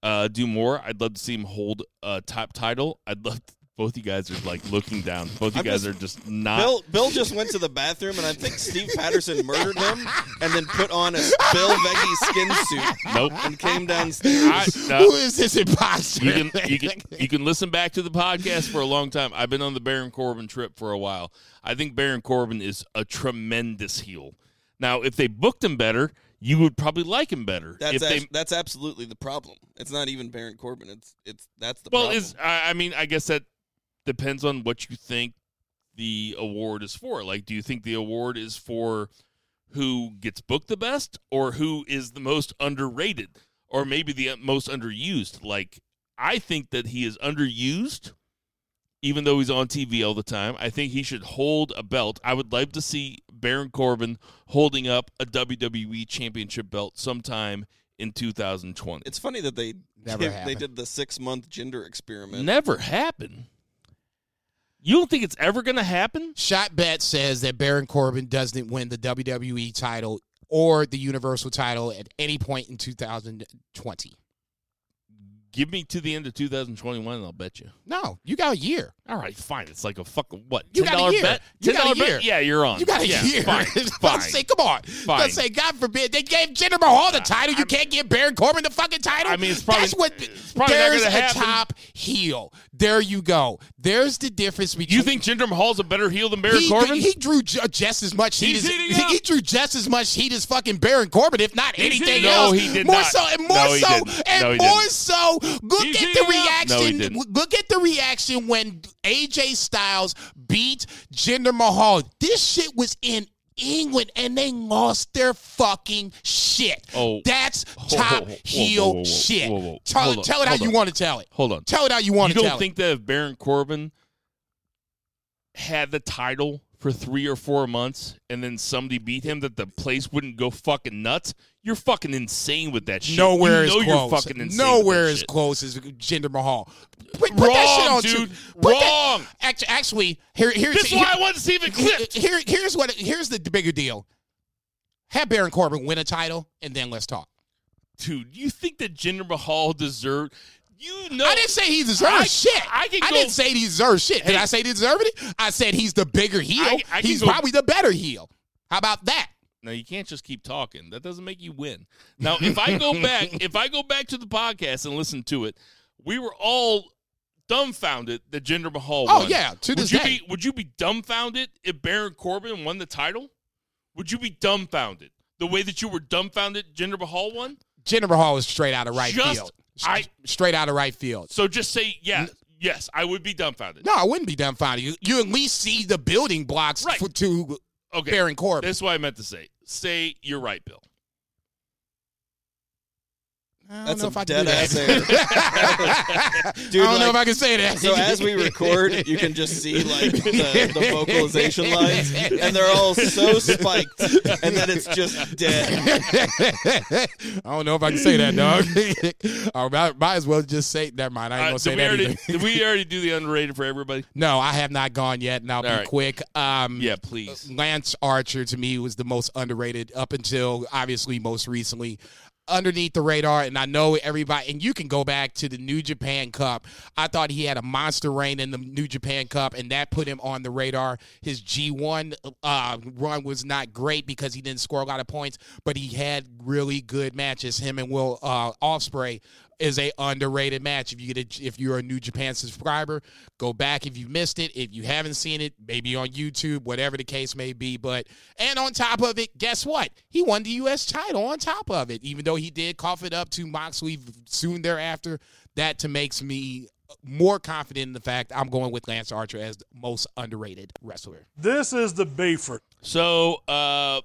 uh, do more. I'd love to see him hold a top title. I'd love to, both you guys are like looking down. Both you I'm guys just- are just not. Bill Bill just went to the bathroom, and I think Steve Patterson murdered him, and then put on a Bill Veggie skin suit. Nope. And came downstairs. I- no. Who is this imposter? you can you can you can listen back to the podcast for a long time. I've been on the Baron Corbin trip for a while. I think Baron Corbin is a tremendous heel. Now, if they booked him better, you would probably like him better. That's if they, act- that's absolutely the problem. It's not even Baron Corbin. It's it's that's the well, problem. is I, I mean, I guess that depends on what you think the award is for. Like, do you think the award is for who gets booked the best, or who is the most underrated, or maybe the uh, most underused? Like, I think that he is underused, even though he's on TV all the time. I think he should hold a belt. I would like to see Baron Corbin holding up a WWE Championship belt sometime in 2020. It's funny that they Never did, they did the six month gender experiment. Never happen. You don't think it's ever going to happen? Shot Bet says that Baron Corbin doesn't win the WWE title or the Universal title at any point in 2020. Give me to the end of 2021 and I'll bet you. No, you got a year. All right, fine. It's like a fucking what? You $10 got a year. bet? A $10 bet? Yeah, you're on. You got a yeah, year. Fine. Let's fine. say, come on. Fine. Let's say, God forbid, they gave Jinder Mahal the uh, title. You can't give Baron Corbin the fucking title. I mean, it's probably- That's what. it's probably there's gonna a top heel. There you go. There's the difference between. You think Jinder Mahal's a better heel than Baron he, Corbin? he drew just as much heat He's as he, he drew just as much heat as fucking Baron Corbin, if not He's anything else. No, he did more not. so, and more No, he so, and No, he more didn't. so. Look He's at the. No, reaction. didn't. look at the reaction when AJ Styles beat Jinder Mahal. This shit was in. England and they lost their fucking shit. Oh. that's top heel shit. Tell, on, tell it how you on. want to tell it. Hold on. Tell it how you want you to don't think that if Baron Corbin had the title for three or four months and then somebody beat him that the place wouldn't go fucking nuts? You're fucking insane with that shit. Nowhere you know is you're fucking insane. Nowhere as shit. close as Jinder Mahal. Put, put Wrong, that shit on dude. Put that- Wrong. Actually, actually, here, here's This is here- why I wanted to see it clipped. Here, here's what. Here's the bigger deal. Have Baron Corbin win a title, and then let's talk. Dude, you think that Jinder Mahal deserved? You know, I didn't say he deserves I- shit. I go- didn't say he deserves shit. Did Hey. I say he deserved it? I said he's the bigger heel. I- I he's go- probably the better heel. How about that? No, you can't just keep talking. That doesn't make you win. Now, if I go back, if I go back to the podcast and listen to it, we were all dumbfounded that Jinder Mahal Oh, yeah, to would this you day. be would you be dumbfounded if Baron Corbin won the title? Would you be dumbfounded the way that you were dumbfounded Jinder Mahal won? Jinder Mahal was straight out of right Just- field. I- straight out of right field. So just say yes, yes, I would be dumbfounded. No, I wouldn't be dumbfounded. You, you at least see the building blocks Right. for, to Okay, Baron Corbin. That's what I meant to say. Say you're right, Bill. I don't That's know a if I dead can do ass that. air. I don't know if I can say that. So as we record, you can just see like the, the vocalization lines, and they're all so spiked, and then it's just dead. I don't know if I can say that, dog. I might, might as well just say. Never mind. I ain't Uh, gonna say did, we that already, did we already do the underrated for everybody? no, I have not gone yet, and I'll be All right. quick. Um, Yeah, please. Lance Archer to me was the most underrated up until obviously most recently. Underneath the radar, and I know everybody, and you can go back to the New Japan Cup. I thought he had a monster reign in the New Japan Cup, and that put him on the radar. His G1 uh, run was not great because he didn't score a lot of points, but he had really good matches. Him and Will uh, Ospreay is a underrated match. If you get a, if you're a New Japan subscriber, go back if you missed it. If you haven't seen it, maybe on YouTube, whatever the case may be. But and on top of it, guess what? He won the U.S. title. On top of it, even though he did cough it up to Moxley soon thereafter, that to makes me more confident in the fact I'm going with Lance Archer as the most underrated wrestler. This is the Bayford. So uh,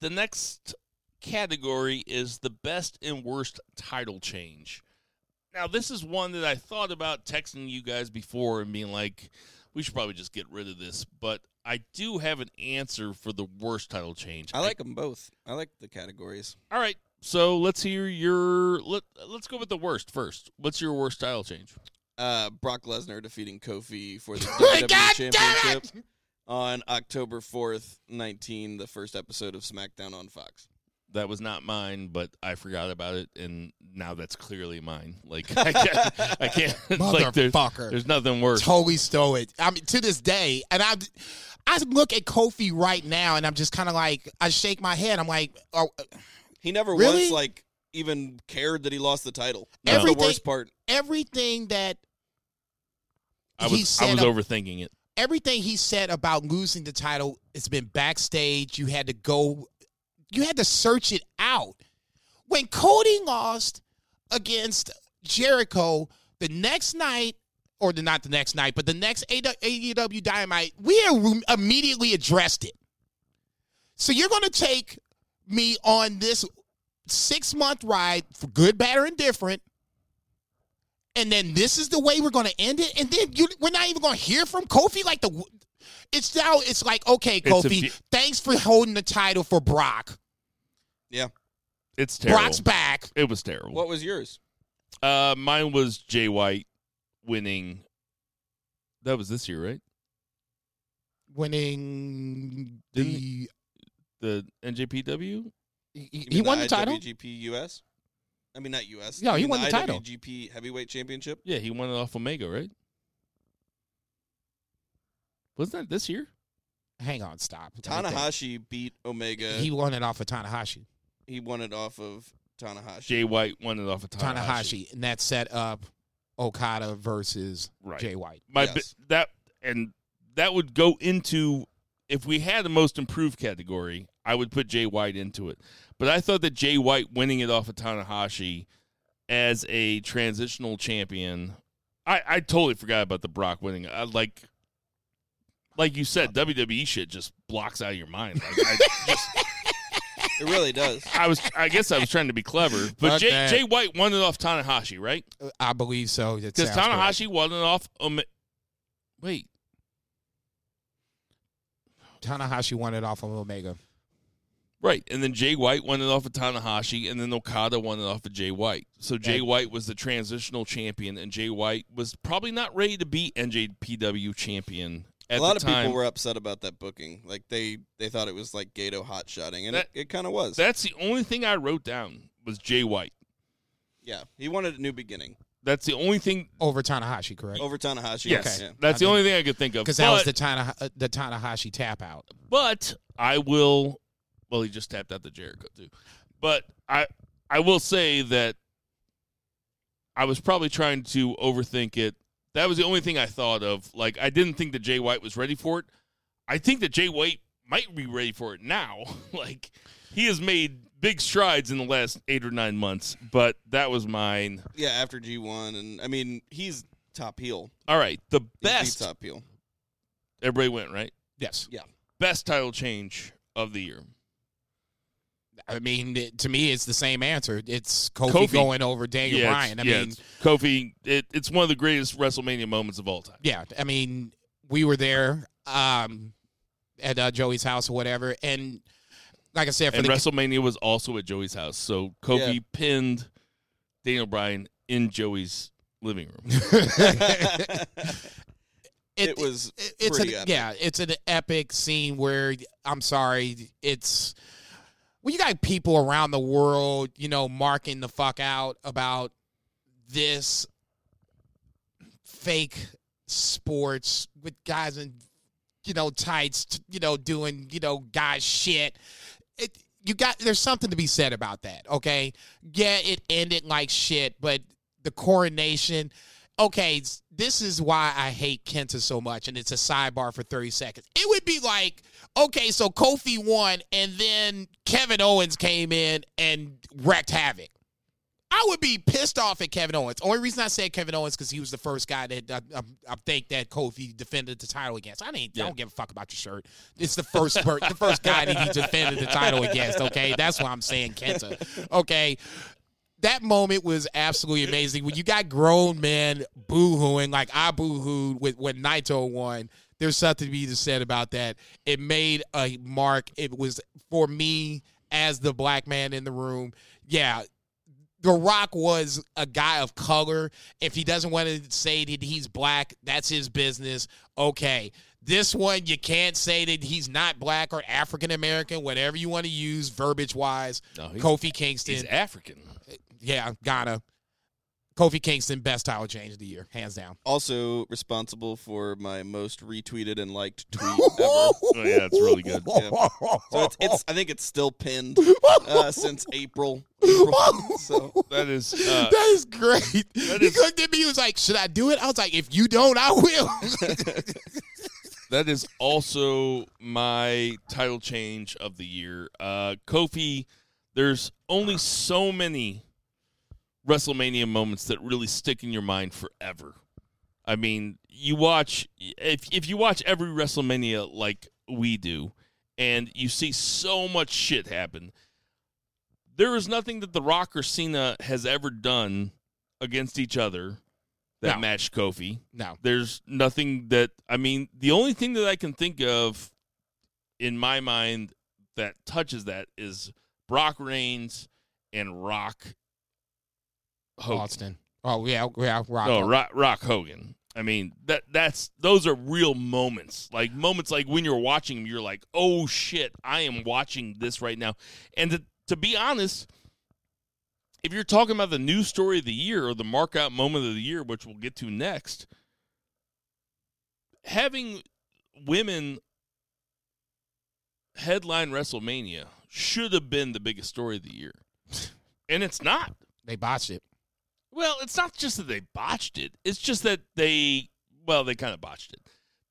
the next category is the best and worst title change. Now, this is one that I thought about texting you guys before and being like, we should probably just get rid of this. But I do have an answer for the worst title change. I like them both. I like the categories. All right, so let's hear your let. Let's go with the worst first. What's your worst title change? Uh, Brock Lesnar defeating Kofi for the WWE Championship on October 4th, 19, the first episode of SmackDown on Fox. That was not mine, but I forgot about it, and now that's clearly mine. Like I can't, I can't. like, there's, Motherfucker. there's nothing worse. Totally stole it. I mean, to this day, and I, I look at Kofi right now, and I'm just kind of like, I shake my head. I'm like, oh, He never Really? once like even cared that he lost the title. No. That's the Everything- worst part. everything that I he was said I was ab- overthinking it. everything he said about losing the title it's been backstage you had to go you had to search it out. When cody lost against jericho the next night or the not the next night but the next aew dynamite we immediately addressed it. So you're going to take me on this six month ride for good bad or indifferent and then this is the way we're going to end it and then you, we're not even going to hear from kofi like the it's now it's like okay It's kofi fe- thanks for holding the title for brock Yeah. It's terrible. brock's back It was terrible. What was yours? Uh, mine was Jay White winning. That was this year, right? winning the The NJPW. he, You he won the title IWGP US. I mean, not US. No, he mean won the title. IWGP Heavyweight Championship. Yeah, he won it off Omega, right? Wasn't that this year? hang on stop Let me think. Tanahashi beat Omega. he won it off of tanahashi he won it off of Tanahashi. Jay White won it off of Tanahashi. tanahashi and that set up okada versus Right. jay white My Yes. bi- that and that would go into if we had the most improved category, I would put Jay White into it. But I thought that Jay White winning it off of Tanahashi as a transitional champion, I, I totally forgot about the Brock winning. I like like you said, WWE shit just blocks out of your mind. Like, I, just, It really does. I was I guess I was trying to be clever, but Fuck Jay, that. Jay White won it off Tanahashi, right? i believe so That Because sounds correct. Tanahashi won it off. Ome- Wait, tanahashi won it off of omega Right, and then Jay White won it off of Tanahashi, and then Okada won it off of Jay White. So Jay And- White was the transitional champion, and Jay White was probably not ready to be NJPW champion at a lot of time. people were upset about that booking. Like they they thought it was like Gedo hot shotting, and That- it, it kind of was. That's the only thing I wrote down was Jay White. yeah, he wanted a new beginning That's the only thing. over tanahashi correct over Tanahashi. Yes, Yeah. that's I the think- only thing I could think of. because that was the Tana, uh, the Tanahashi tap out. But I will. Well, he just tapped out the Jericho too. But I I will say that I was probably trying to overthink it. That was the only thing I thought of. Like I didn't think that Jay White was ready for it. I think that Jay White might be ready for it now. like he has made big strides in the last eight or nine months. But that was mine. yeah, after G one, and I mean he's top heel. All right, the He's best. top heel. Everybody went right. Yes, Yeah, Best title change of the year. I mean it, to me it's the same answer. It's Kofi, Kofi. going over Daniel Yeah, Bryan. I it's- yeah, mean, it's Kofi. It, it's one of the greatest WrestleMania moments of all time. yeah, I mean we were there um, at uh, Joey's house or whatever, and like I said, for And the WrestleMania was also at Joey's house, so Kofi Yeah. pinned Daniel Bryan in Joey's living room. it, was it- it's pretty an, epic. yeah, it's an epic scene where I'm sorry, it's when you got people around the world, you know, marking the fuck out about this fake sports with guys in you know tights, you know, doing you know guys shit. It, you got there's something to be said about that. Okay, yeah, it ended like shit, but the coronation. Okay, this is why I hate Kenta so much, and it's a sidebar for 30 seconds. It would be like, okay, so Kofi won, and then Kevin Owens came in and wrecked havoc. I would be pissed off at Kevin Owens. Only reason I said Kevin Owens because he was the first guy that I, I, I think that Kofi defended the title against. I ain't, I don't give a fuck about your shirt. It's the first per, the first guy that he defended the title against. Okay, that's why I'm saying Kenta. Okay, that moment was absolutely amazing. When you got grown men boo-hooing like I boo-hooed with when Naito won. There's something to be said about that. It made a mark. It was for me as the black man in the room. Yeah, The Rock was a guy of color. If he doesn't want to say that he's black, that's his business. Okay. This one, you can't say that he's not black or African American, whatever you want to use, verbiage wise. No, Kofi Kingston. He's African. yeah, Ghana. Kofi Kingston, best title change of the year, hands down. Also responsible for my most retweeted and liked tweet ever. Oh, yeah, it's really good. Yeah. So it's, it's I think it's still pinned uh, since April. April. So That is uh, that is great. that he is- looked at me. He was like, "Should I do it?" I was like, "If you don't, I will." that is also my title change of the year. Uh, Kofi, there's only so many WrestleMania moments that really stick in your mind forever. I mean, you watch if if you watch every WrestleMania like we do, and you see so much shit happen. There is nothing that The Rock or Cena has ever done against each other that No. matched Kofi. no, There's nothing that I mean. The only thing that I can think of in my mind that touches that is Brock Reigns and Rock Hogan. Austin. Oh yeah, yeah, Rock. No, Rock, Rock Hogan. I mean that that's those are real moments. Like moments like when you're watching them, you're like, oh shit, I am watching this right now. And to, to be honest, if you're talking about the news story of the year or the mark out moment of the year, which we'll get to next, having women headline WrestleMania should have been the biggest story of the year. And it's not. They botched it. Well, it's not just that they botched it. It's just that they well, they kind of botched it.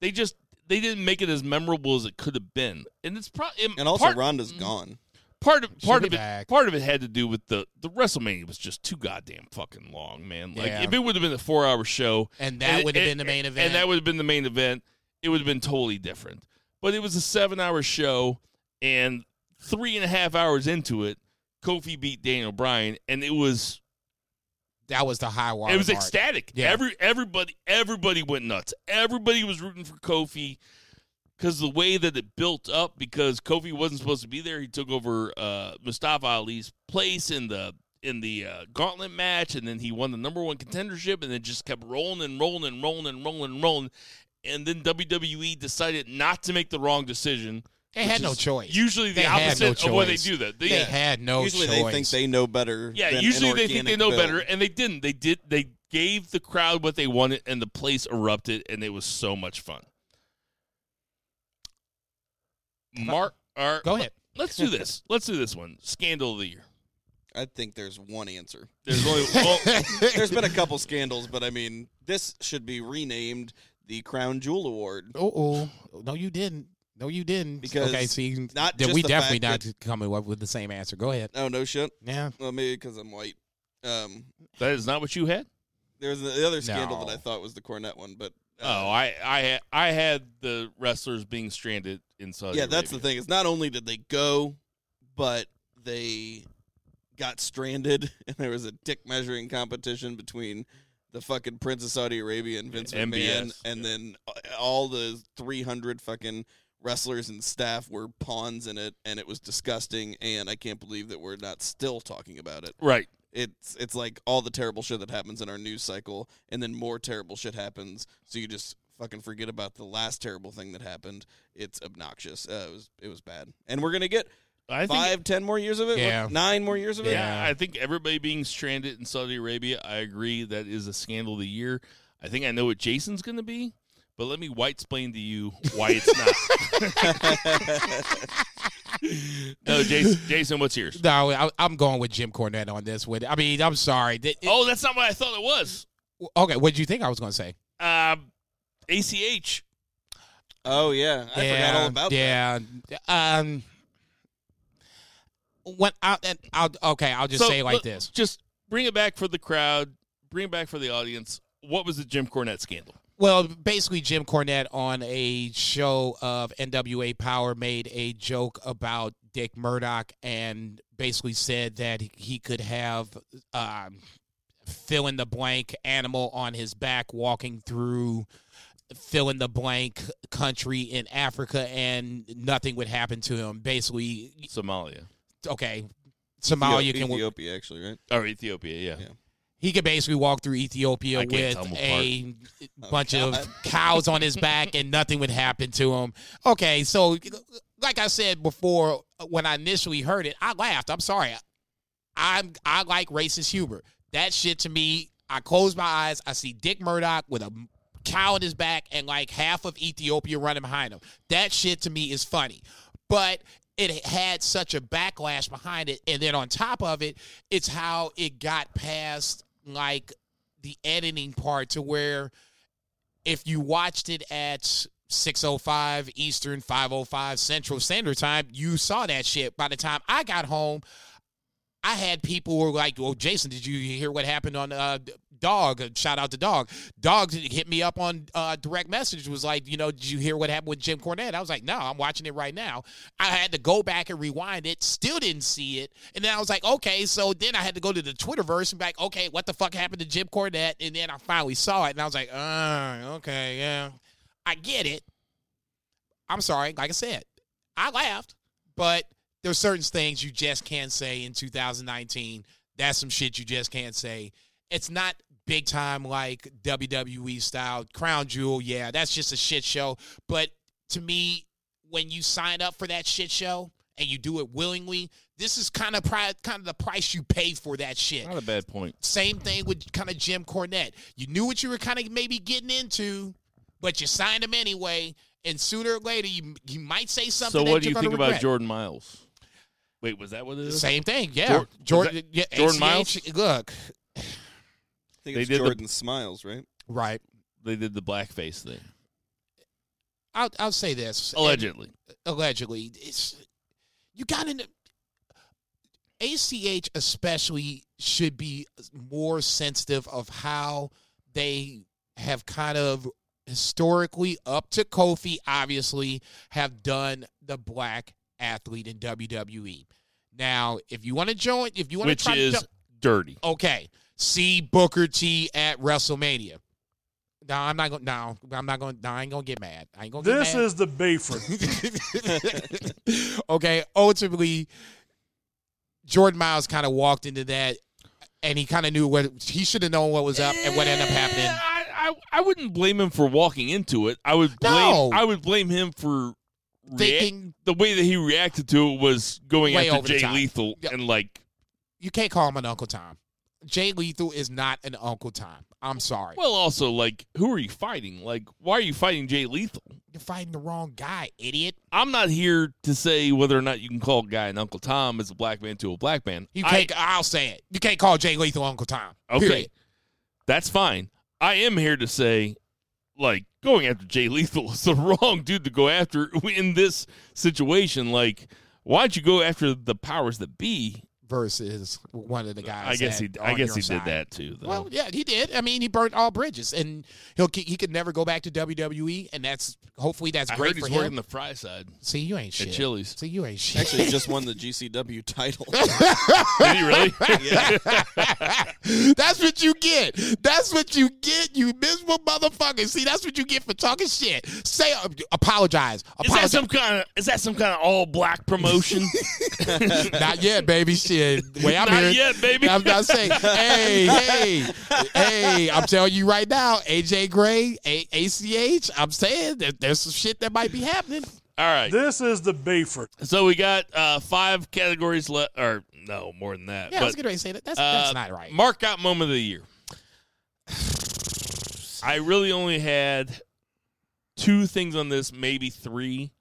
They just they didn't make it as memorable as it could have been. And it's probably and also part, Ronda's mm-hmm. gone. part of She'll part be of it part of it had to do with the the WrestleMania was just too goddamn fucking long, man. Like Yeah. if it would have been a 4-hour show And that would have been the main event. And that would have been the main event. It would have been totally different. But it was a seven hour show, and three and a half hours into it, Kofi beat Daniel Bryan, and it was that was the high water. it was mark. ecstatic. Yeah. Every everybody everybody went nuts. Everybody was rooting for Kofi because the way that it built up. Because Kofi wasn't supposed to be there, he took over uh, Mustafa Ali's place in the in the uh, gauntlet match, and then he won the number one contendership, and then just kept rolling and rolling and rolling and rolling and rolling. And then WWE decided not to make the wrong decision. They had no choice. Usually the They opposite no of what they do that. They had no Usually choice. they think they know better. Yeah, than usually an they think they know build. better, and they didn't. They did. They gave the crowd what they wanted, and the place erupted, and it was so much fun. Mark, our, Go ahead. Let's do this. Let's do this one. Scandal of the year. I think there's one answer. There's only well, There's been a couple scandals, but I mean, this should be renamed the Crown Jewel Award. Oh, oh, no, you didn't. No, you didn't. Because okay, see, not then we definitely fact not coming up with the same answer. Go ahead. Oh no shit. Yeah. Well, maybe because I'm white. Um, that is not what you had. there's the other scandal No. that I thought was the Cornette one, but uh, Oh, I, I, had- I had the wrestlers being stranded in Saudi. yeah, that's the thing. Is not only did they go, but they got stranded, and there was a dick measuring competition between the fucking Prince of Saudi Arabia and Vince MBS, McMahon, and then uh, all the 300 fucking wrestlers and staff were pawns in it, and it was disgusting. And I can't believe that we're not still talking about it. Right. It's it's like all the terrible shit that happens in our news cycle, and then more terrible shit happens, so you just fucking forget about the last terrible thing that happened. It's obnoxious. Uh, it was it was bad, and we're gonna get I think five, ten more years of it. What, Yeah. nine more years of it. Yeah, I think everybody being stranded in Saudi Arabia, I agree that is a scandal of the year. I think I know what Jason's going to be, but let me white explain to you why it's not. no, Jason, Jason, what's yours? No, I, I'm going with Jim Cornette on this one. I mean, I'm sorry. Th- it- Oh, that's not what I thought it was. okay, what did you think I was going to say? Um, ACH. Oh yeah, I forgot all about that. yeah. Um, when I, and I'll okay, I'll just So, say it like this. Just bring it back for the crowd. Bring it back for the audience. What was the Jim Cornette scandal? Well, basically, Jim Cornette on a show of NWA Power made a joke about Dick Murdoch and basically said that he could have um, fill in the blank animal on his back walking through fill in the blank country in Africa and nothing would happen to him. Basically, Somalia. okay, Somalia Ethiopia, can Ethiopia actually, right? Or Ethiopia, yeah. He could basically walk through Ethiopia I with a Oh, bunch God. of cows on his back and nothing would happen to him. Okay, so like I said before, when I initially heard it, I laughed. I'm sorry. I'm I like racist humor. That shit to me, I close my eyes, I see Dick Murdoch with a cow on his back and like half of Ethiopia running behind him. That shit to me is funny. But it had such a backlash behind it. And then on top of it, it's how it got past like the editing part to where if you watched it at 605 Eastern, 505 Central Standard Time, you saw that shit. By the time I got home, I had people were like, "Well, Jason, did you hear what happened on uh, Dog? Shout out to Dog. Dog hit me up on uh, direct message. Was like, you know, did you hear what happened with Jim Cornette? I was like, no, I'm watching it right now. I had to go back and rewind it. Still didn't see it. And then I was like, okay. So then I had to go to the Twitterverse and be like, okay, what the fuck happened to Jim Cornette? And then I finally saw it, and I was like, uh, okay, yeah, I get it. I'm sorry. Like I said, I laughed, but there's certain things you just can't say in 2019. That's some shit you just can't say. It's not big time like WWE style Crown Jewel. Yeah, that's just a shit show. But to me, when you sign up for that shit show and you do it willingly, this is kind of pri- kind of the price you pay for that shit. Not a bad point. Same thing with kind of Jim Cornette. You knew what you were kind of maybe getting into, but you signed him anyway. And sooner or later, you you might say something. So what do you think about regret. Jordan Myles? Wait, was that what it is? Same thing, yeah. Jor- Jordan, yeah, Jordan Myles. Look, think They it's did the- Jordan Smiles, right? right. They did the blackface thing. I'll I'll say this Allegedly. allegedly, it's you got to ACH especially should be more sensitive of how they have kind of historically up to Kofi obviously have done the black athlete in WWE. Now, if you want to join, if you want to Which try is to dirty. okay, see Booker T at WrestleMania. No, I'm not going. No, I'm not going. No, I ain't gonna get mad. I ain't gonna. This get mad. is the Bayford. okay, ultimately, Jordan Myles kind of walked into that, and he kind of knew what he should have known what was up and what ended up eh, happening. I, I I wouldn't blame him for walking into it. I would blame No. I would blame him for rea- Thinking- the way that he reacted to it was going after Jay. Lethal and like You can't call him an Uncle Tom. Jay Lethal is not an Uncle Tom. I'm sorry. well also like who are you fighting? Like why are you fighting Jay Lethal? You're fighting the wrong guy, idiot. I'm not here to say whether or not you can call a guy an Uncle Tom as a black man to a black man. You can't. I, will say it. You can't call Jay Lethal Uncle Tom. Okay. Period. That's fine. I am here to say, like, going after Jay Lethal is the wrong dude to go after in this situation. Like, why'd you go after the powers that be? Versus one of the guys. I guess he, I guess he side. did that too. Though. Well, yeah, he did. I mean, he burnt all bridges, and he'll he could never go back to WWE, and that's hopefully that's I great heard for he's working him. the fry side. See, you ain't At shit. Chili's. See, you ain't shit. Actually, he just won the GCW title. Did he really? that's what you get. That's what you get, you miserable motherfucker. See, that's what you get for talking shit. Say, uh, apologize. Is that some kind of is that some kind of all black promotion? Not yet, baby. Shit. The way I'm Not hearing- yet, baby. I'm not saying, hey, hey, hey. I'm telling you right now, AJ Gray, A- ACH. I'm saying that there's some shit that might be happening. All right. This is the Bayford. So we got uh, five categories left, or no, more than that. Yeah, I but, was getting ready to say that. That's, uh, that's not right. Mark out moment of the year. I really only had two things on this, maybe three.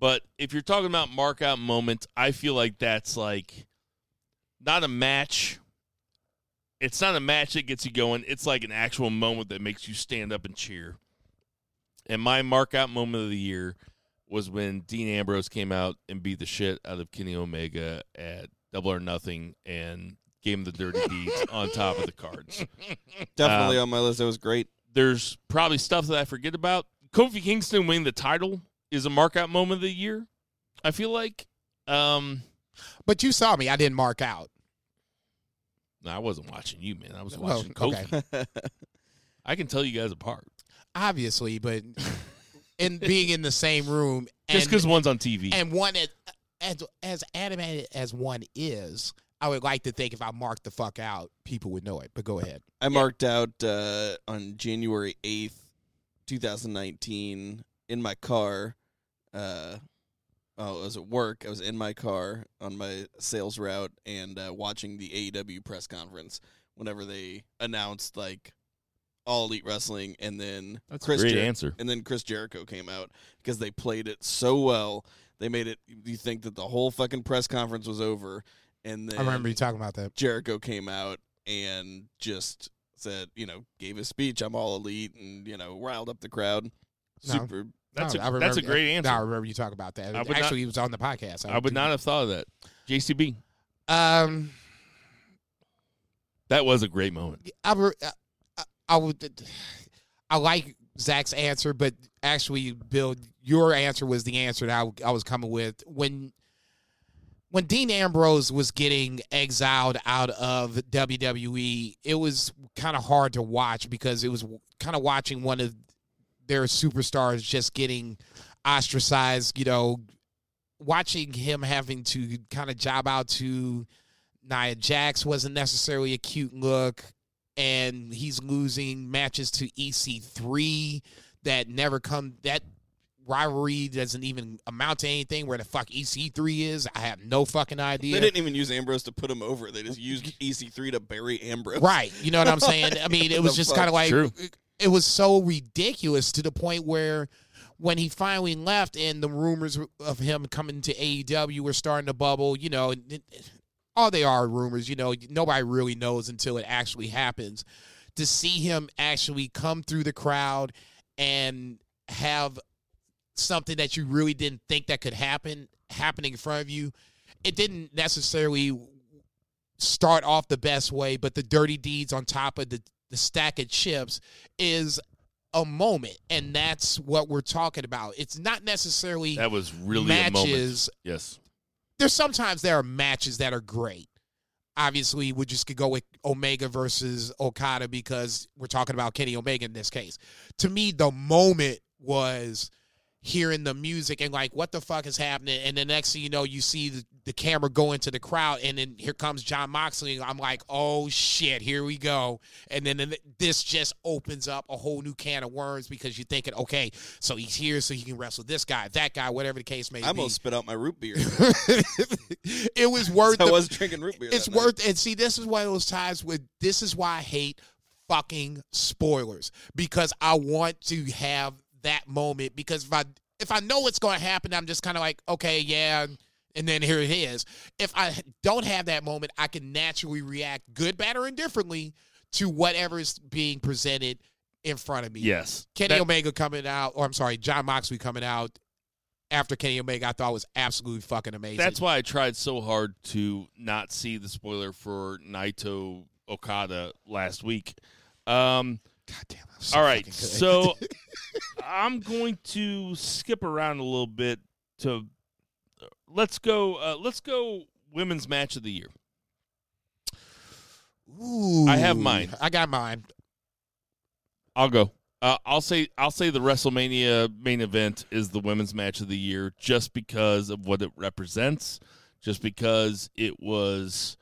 But if you're talking about mark out moments, I feel like that's like not a match. It's not a match that gets you going. It's like an actual moment that makes you stand up and cheer. And my mark out moment of the year was when Dean Ambrose came out and beat the shit out of Kenny Omega at Double or Nothing and gave him the dirty deeds on top of the cards. Definitely Um, on my list. That was great. There's probably stuff that I forget about. Kofi Kingston winning the title is a mark out moment of the year. I feel like. Um, But you saw me. I didn't mark out. No, I wasn't watching you, man. I was Well, watching Kofi. okay. I can tell you guys apart Obviously, but in being in the same room, just because one's on TV. and one at as as animated as one is, I would like to think if I marked the fuck out, people would know it. But go ahead. I marked out uh, on January 8th, 2019, in my car. Uh, oh, I was at work. I was in my car on my sales route and uh, watching the AEW press conference whenever they announced, like, all elite wrestling and then That's a great Jer- answer. and then Chris Jericho came out because they played it so well they made it you think that the whole fucking press conference was over and then I remember you talking about that. Jericho came out and just said, you know, gave a speech, I'm all elite and, you know, riled up the crowd. No. Super That's No, a- I that's a great answer. I remember you talking about that. I would not- Actually, he was on the podcast. I would not have thought of that. JCB. Um, That was a great moment. I, I, I would. I like Zach's answer, but actually, Bill, your answer was the answer that I, I was coming with when when Dean Ambrose was getting exiled out of WWE. It was kind of hard to watch because it was kind of watching one of their superstars just getting ostracized. You know, watching him having to kind of job out to Nia Jax wasn't necessarily a cute look, and he's losing matches to EC3 that never come. That rivalry doesn't even amount to anything. Where the fuck EC3 is, I have no fucking idea. They didn't even use Ambrose to put him over. They just used EC3 to bury Ambrose. Right. You know what I'm saying? I mean, it was just kind of like True. It was so ridiculous to the point where when he finally left and the rumors of him coming to AEW were starting to bubble, you know, all they are rumors, you know, nobody really knows until it actually happens. To see him actually come through the crowd and have something that you really didn't think that could happen happening in front of you, it didn't necessarily start off the best way, but the dirty deeds on top of the, the stack of chips is a moment. And that's what we're talking about. It's not necessarily That was really matches. a moment. Yes. There's sometimes there are matches that are great. Obviously, we just could go with Omega versus Okada because we're talking about Kenny Omega in this case. To me, the moment was hearing the music and like, what the fuck is happening? And the next thing you know, you see the, the camera go into the crowd, and then here comes John Moxley. I'm like, oh shit, here we go. And then this just opens up a whole new can of worms because you're thinking, okay, so he's here so he can wrestle this guy, that guy, whatever the case may be. I be. almost spit out my root beer. it was worth. I the- was drinking root beer. It's that night. worth. And see, this is one of those times where this is why I hate fucking spoilers because I want to have that moment because if I if I know what's going to happen, I'm just kind of like, okay, yeah, and then here it is. If I don't have that moment, I can naturally react good, bad, or indifferently to whatever is being presented in front of me. Yes. Kenny That- Omega coming out, or I'm sorry, John Moxley coming out after Kenny Omega, I thought was absolutely fucking amazing. That's why I tried so hard to not see the spoiler for Naito Okada last week. Um, God damn. all right, so I'm going to skip around a little bit to let's go. Uh, let's go. Women's match of the year. Ooh, I have mine. I got mine. I'll go. Uh, I'll say I'll say the WrestleMania main event is the women's match of the year just because of what it represents, just because it was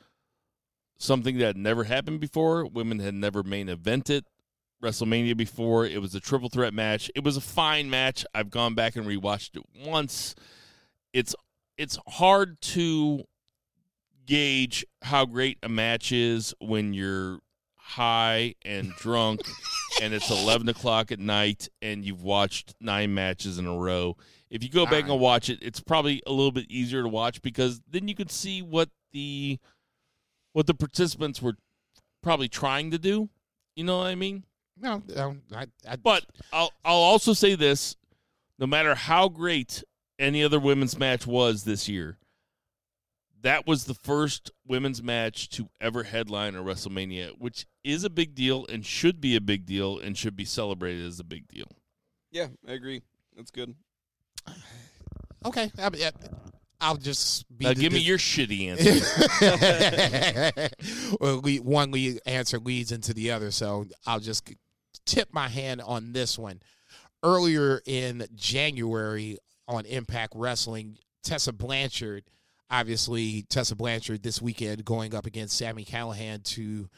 something that never happened before. Women had never main evented WrestleMania before. It was a triple threat match. It was a fine match. I've gone back and rewatched it once. It's it's hard to gauge how great a match is when you're high and drunk and it's 11 o'clock at night and you've watched nine matches in a row if you go back and watch it it's probably a little bit easier to watch because then you can see what the what the participants were probably trying to do you know what i mean No, no I, I, but I'll I'll also say this: no matter how great any other women's match was this year, that was the first women's match to ever headline a WrestleMania, which is a big deal and should be a big deal and should be celebrated as a big deal. Yeah, I agree. That's good. okay. I, I, I'll just be. Now, the- give me the- your shitty answer. well, we, one lead answer leads into the other, so I'll just tip my hand on this one. Earlier in January on Impact Wrestling, Tessa Blanchard, obviously Tessa Blanchard this weekend going up against Sami Callihan to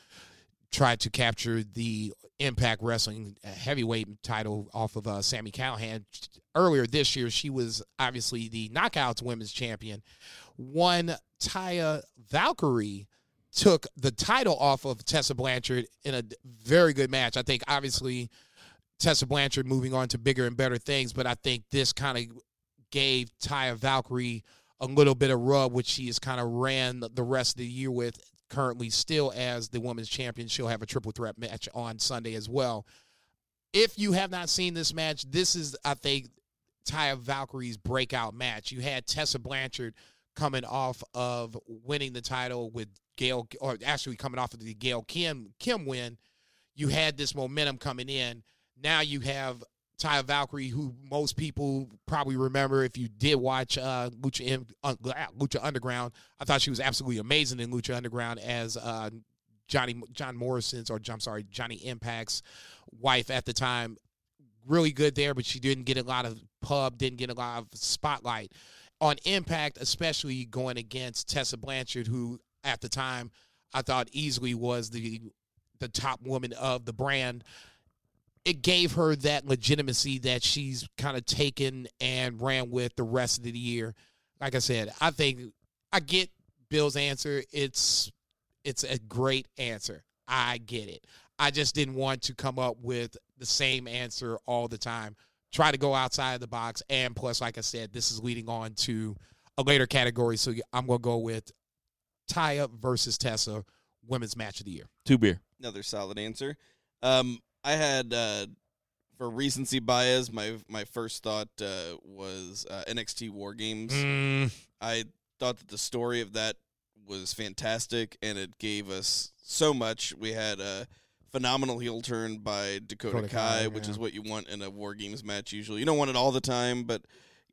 try to capture the Impact Wrestling heavyweight title off of uh, Sami Callihan. Earlier this year, she was obviously the Knockouts Women's Champion. One Taya Valkyrie took the title off of Tessa Blanchard in a very good match. I think obviously Tessa Blanchard moving on to bigger and better things, but I think this kind of gave Taya Valkyrie a little bit of rub, which she has kind of ran the rest of the year with. Currently, still as the women's champion, she'll have a triple threat match on Sunday as well. If you have not seen this match, this is, I think, Taya Valkyrie's breakout match. You had Tessa Blanchard coming off of winning the title with Gail, or actually coming off of the Gail Kim Kim win. You had this momentum coming in. Now you have Taya Valkyrie, who most people probably remember if you did watch uh, Lucha, uh, Lucha Underground. I thought she was absolutely amazing in Lucha Underground as uh, Johnny John Morrison's, or I'm sorry, Johnny Impact's wife at the time. Really good there, but she didn't get a lot of pub, didn't get a lot of spotlight on Impact, especially going against Tessa Blanchard, who at the time I thought easily was the the top woman of the brand. It gave her that legitimacy that she's kind of taken and ran with the rest of the year. Like I said, I think I get Bill's answer. It's it's a great answer. I get it. I just didn't want to come up with the same answer all the time. Try to go outside of the box. And plus, like I said, this is leading on to a later category. So I'm going to go with Taya versus Tessa, women's match of the year. Two beer. Another solid answer. Um, I had uh, for recency bias. My my first thought uh, was uh, NXT War Games. Mm. I thought that the story of that was fantastic, and it gave us so much. We had a phenomenal heel turn by Dakota, Dakota Kai, Kai, which yeah. is what you want in a War Games match. Usually, you don't want it all the time, but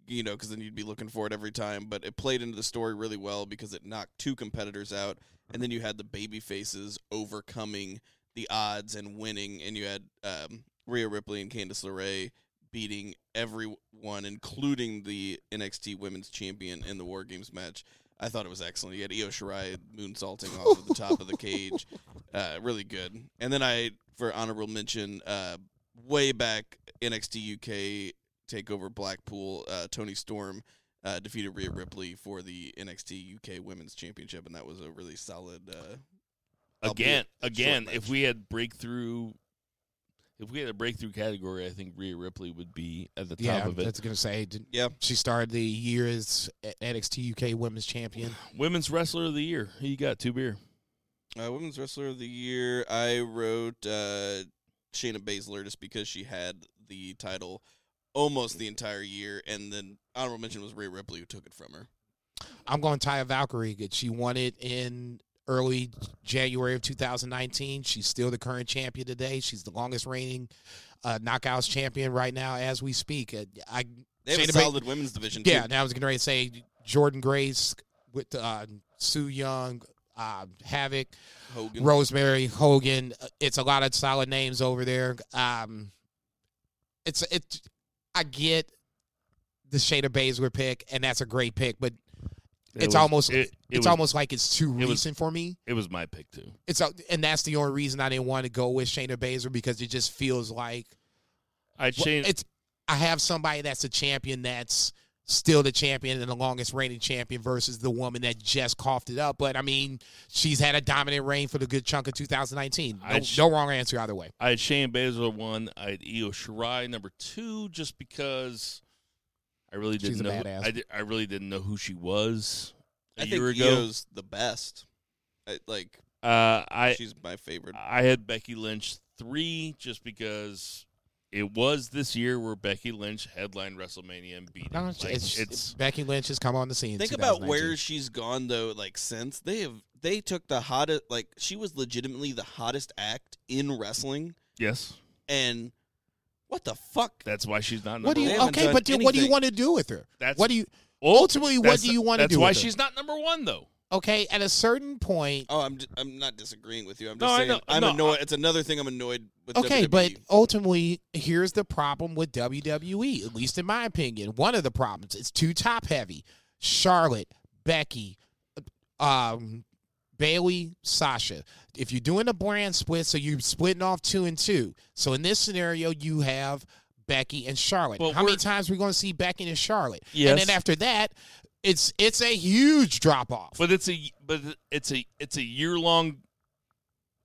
you know, because then you'd be looking for it every time. But it played into the story really well because it knocked two competitors out, and then you had the baby faces overcoming the odds and winning, and you had um, Rhea Ripley and Candice LeRae beating everyone, including the NXT Women's Champion in the War Games match. I thought it was excellent. You had Io Shirai moonsaulting off of the top of the cage, uh, really good. And then I, for honorable mention, uh, way back NXT UK takeover Blackpool, uh, Toni Storm uh, defeated Rhea Ripley for the NXT UK Women's Championship, and that was a really solid. Uh, Again, again, if we had breakthrough, if we had a breakthrough category, I think Rhea Ripley would be at the top Yeah, of it. that's going to say. Yeah. She started the year as NXT UK Women's Champion. Women's Wrestler of the Year. Who you got? Two beer. Uh, Women's Wrestler of the Year, I wrote uh, Shayna Baszler just because she had the title almost the entire year, and then honorable mention was Rhea Ripley who took it from her. I'm going Taya Valkyrie. She won it in early January of 2019. She's still the current champion today. She's the longest reigning uh, knockouts champion right now as we speak. Uh, I They have a Shayna solid women's division. Yeah, now I was going to say Jordynne Grace with uh, Su Yung, uh, Havok, Hogan. Rosemary Hogan. Uh, It's a lot of solid names over there. Um, it's it. I get the Shayna Baszler pick, and that's a great pick, but It it's was- almost it- it it's was- almost like it's too it was- recent for me. It was my pick too. It's and that's the only reason I didn't want to go with Shayna Baszler because it just feels like I'd well, change. it's I have somebody that's a champion that's still the champion and the longest reigning champion versus the woman that just coughed it up. But I mean, she's had a dominant reign for the good chunk of 2019. No, sh- no wrong answer either way. I had Shayna Baszler one. I had Io Shirai number two, just because I really didn't She's a know. badass. I, di- I really didn't know who she was a I year think ago. Io's the best. I, like Uh, I she's my favorite. I had Becky Lynch three, just because it was this year where Becky Lynch headlined WrestleMania and beat. No, him. it's, Like, it's, it's Becky Lynch has come on the scene. Think about where she's gone though. Like since they have, they took the hottest. Like she was legitimately the hottest act in wrestling, yes. and what the fuck? That's why she's not. Number What do you one. okay? But then what do you want to do with her? That's- what do you ultimately what do you want to That's do? why with her? That's why she's not number one though. Okay. At a certain point, Oh, I'm. d- I'm not disagreeing with you. I'm No, just I saying. know. I'm No, annoyed. I- it's another thing I'm annoyed with. Okay, WWE. but ultimately, here's the problem with WWE, at least in my opinion. One of the problems it's too top heavy. Charlotte, Becky, um, Bayley, Sasha. If you're doing a brand split, so you're splitting off two and two. So in this scenario, you have Becky and Charlotte. Well, How many times are we going to see Becky and Charlotte? Yes. And then after that, it's it's a huge drop off. But it's a but it's a it's a year long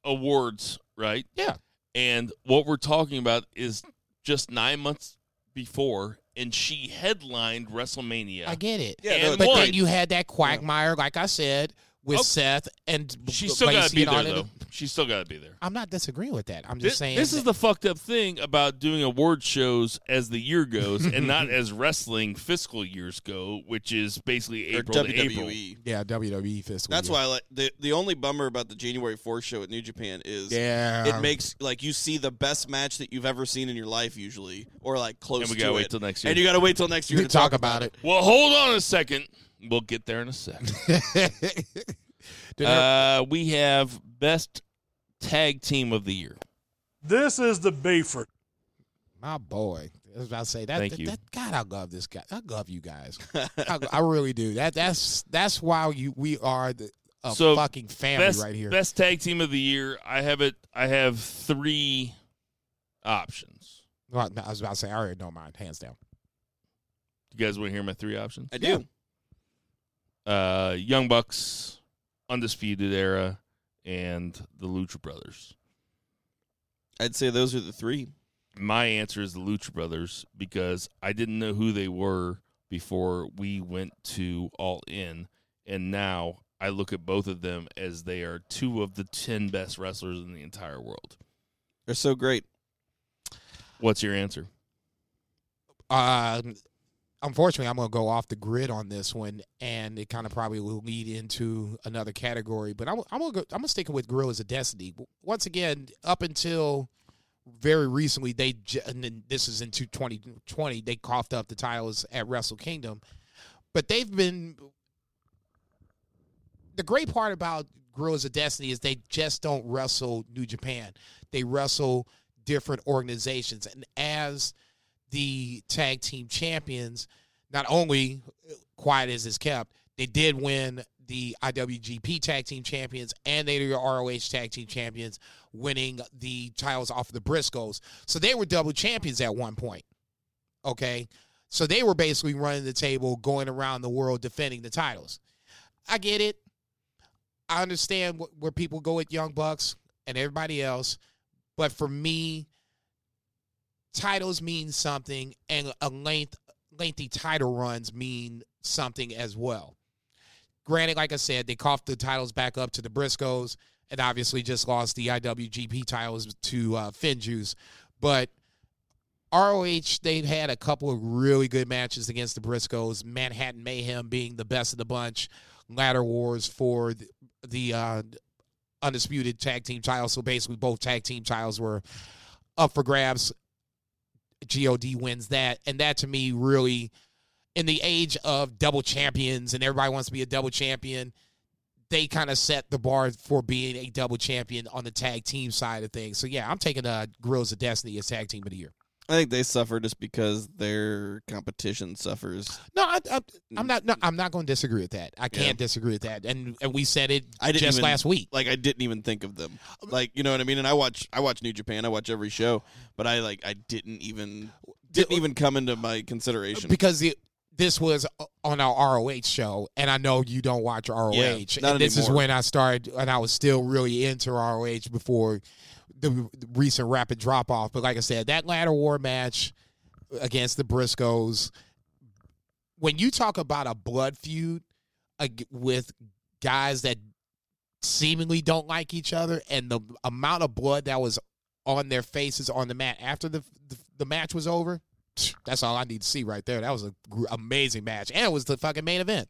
awards, right? Yeah. And what we're talking about is just nine months before, and she headlined WrestleMania. I get it. Yeah, no, but it's then you had that quagmire, like I said, with Oh. Seth and She's still got to be there, though. She's still got to be there. I'm not disagreeing with that. I'm This, just saying this is that- the fucked up thing about doing award shows as the year goes, and not as wrestling fiscal years go, which is basically Or April to April. WWE. yeah WWE fiscal. That's year. why I like the the only bummer about the January 4th show at New Japan is Yeah. it makes like you see the best match that you've ever seen in your life usually or like close And we gotta it. wait till next year. And you got to wait till next year to talk about it. Well, hold on a second. We'll get there in a second. Did uh, we have best tag team of the year. This is the Bayford. My boy. I was about to say that. Thank that, you. that- God, I love this guy. I love you guys. I, I really do. That that's that's why you we are the, a so fucking family best, right here. Best tag team of the year. I have it. I have three options. Well, no, I was about to say I already know mine, hands down. You guys want to hear my three options? I do. Uh, Young Bucks, Undisputed Era, and the Lucha Brothers. I'd say those are the three. My answer is the Lucha Brothers because I didn't know who they were before we went to All In, and now I look at both of them as they are two of the ten best wrestlers in the entire world. They're so great. What's your answer? Um, unfortunately, I'm going to go off the grid on this one, and it kind of probably will lead into another category. But I'm, I'm going to I'm going to stick with Guerrillas of Destiny. Once again, up until very recently, they and then this is into 2020, they coughed up the titles at Wrestle Kingdom, but they've been. The great part about Guerrillas of Destiny is they just don't wrestle New Japan. They wrestle different organizations, and as the tag team champions, not only quiet as is kept, they did win the IWGP tag team champions and they were ROH tag team champions, winning the titles off of the Briscoes. So they were double champions at one point. Okay. So they were basically running the table, going around the world defending the titles. I get it. I understand wh- where people go with Young Bucks and everybody else. But for me, titles mean something and a length lengthy title runs mean something as well. Granted, like I said, they coughed the titles back up to the Briscoes and obviously just lost the IWGP titles to uh, Finjuice. But ROH, they've had a couple of really good matches against the Briscoes. Manhattan Mayhem being the best of the bunch. Ladder Wars for the, the uh, undisputed tag team titles. So basically, both tag team titles were up for grabs. God wins that, and that to me really, in the age of double champions and everybody wants to be a double champion, they kind of set the bar for being a double champion on the tag team side of things. So yeah, I'm taking uh, Guerrillas of Destiny as tag team of the year. I think they suffer just because their competition suffers. No, I, I'm not. No, I'm not going to disagree with that. I can't disagree with that. And and we said it I didn't just even, last week. Like I didn't even think of them. Um, like you know what I mean. And I watch I watch New Japan. I watch every show, but I like I didn't even didn't even come into my consideration because the, this was on our ROH show, and I know you don't watch ROH. Yeah, not and this is when I started, and I was still really into ROH before the, recent rapid drop off. But like I said, that ladder war match against the Briscoes, when you talk about a blood feud with guys that seemingly don't like each other, and the amount of blood that was on their faces on the mat after the the, the match was over. That's all I need to see right there. That was an amazing match, and it was the fucking main event.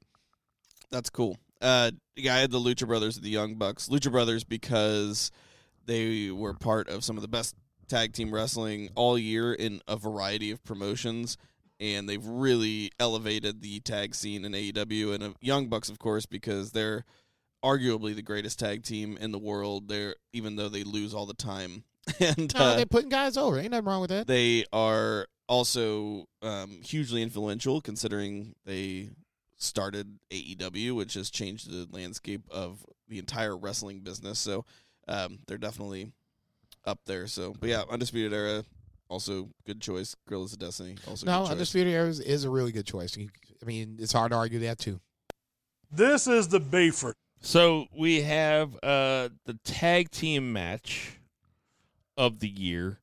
That's cool. Uh, yeah, I had the Lucha Brothers, the Young Bucks. Lucha Brothers because they were part of some of the best tag team wrestling all year in a variety of promotions, and they've really elevated the tag scene in AEW. And uh, Young Bucks, of course, because they're arguably the greatest tag team in the world. They're even though they lose all the time, and No, uh, they're putting guys over. Ain't nothing wrong with that. they are also um, hugely influential, considering they started AEW, which has changed the landscape of the entire wrestling business. So um, they're definitely up there. So, but yeah, Undisputed Era, also good choice. Guerrillas of Destiny, also no, good choice. Undisputed Era is, is a really good choice. I mean, it's hard to argue that too. This is the Bayford. So we have uh, the tag team match of the year.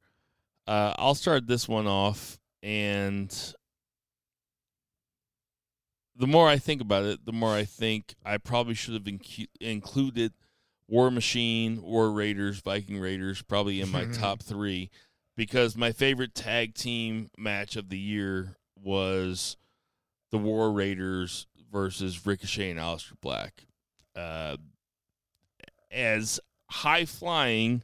Uh, I'll start this one off, and the more I think about it, the more I think I probably should have incu- included War Machine, War Raiders, Viking Raiders, probably in my top three, because my favorite tag team match of the year was the War Raiders versus Ricochet and Aleister Black. Uh, as high flying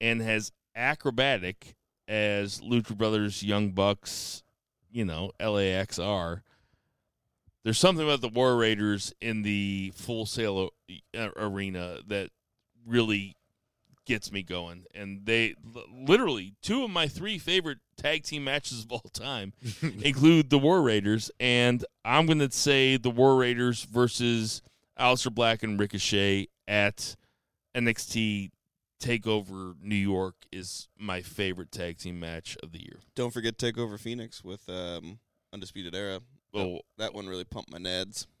and as acrobatic as Lucha Brothers, Young Bucks, you know, LAX are, there's something about the War Raiders in the Full Sail a- arena that really gets me going. And they l- literally two of my three favorite tag team matches of all time include the War Raiders, and I'm going to say the War Raiders versus Aleister Black and Ricochet at NXT Takeover New York is my favorite tag team match of the year. Don't forget Takeover Phoenix with um, Undisputed Era. Oh. that one really pumped my nads.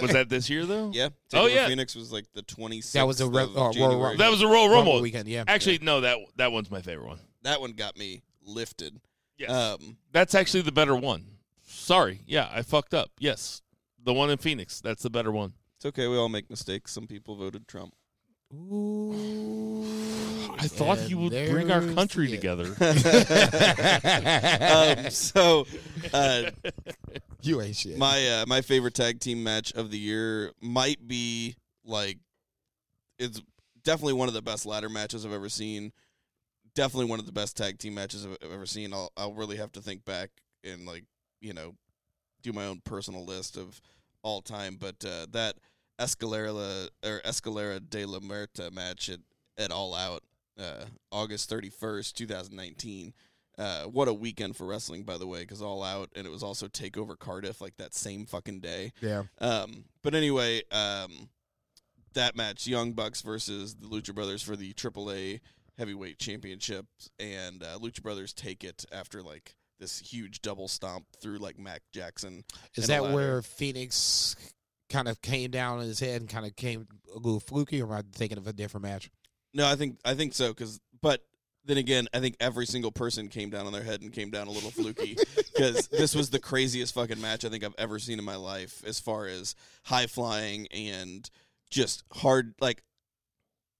was that this year though? Yeah. Oh yeah. Phoenix was like the 26th That was a Ro- of uh, Royal Rumble. That was a Royal Rumble Rumble weekend, yeah. Actually, no that that one's my favorite one. That one got me lifted. Yes. Um, That's actually the better one. Sorry. Yeah, I fucked up. Yes. The one in Phoenix. That's the better one. it's okay. We all make mistakes. Some people voted Trump. I thought he would bring our country together. um, so, uh, You ain't shit. My uh, my favorite tag team match of the year might be like it's definitely one of the best ladder matches I've ever seen. Definitely one of the best tag team matches I've, I've ever seen. I'll I'll really have to think back and like you know do my own personal list of all time. But uh, that Escalera or Escalera de la Muerta match at, at All Out, uh, August thirty first, two thousand nineteen. Uh, what a weekend for wrestling, by the way, because All Out and it was also Takeover Cardiff like that same fucking day. Yeah. Um, but anyway, um, that match, Young Bucks versus the Lucha Brothers for the AAA Heavyweight Championship, and uh, Lucha Brothers take it after like this huge double stomp through like Matt Jackson. Is that where Fenix kind of came down on his head and kind of came a little fluky, or am I thinking of a different match? No, I think I think so. Because, but then again, I think every single person came down on their head and came down a little fluky because this was the craziest fucking match I think I've ever seen in my life, as far as high flying and just hard. Like,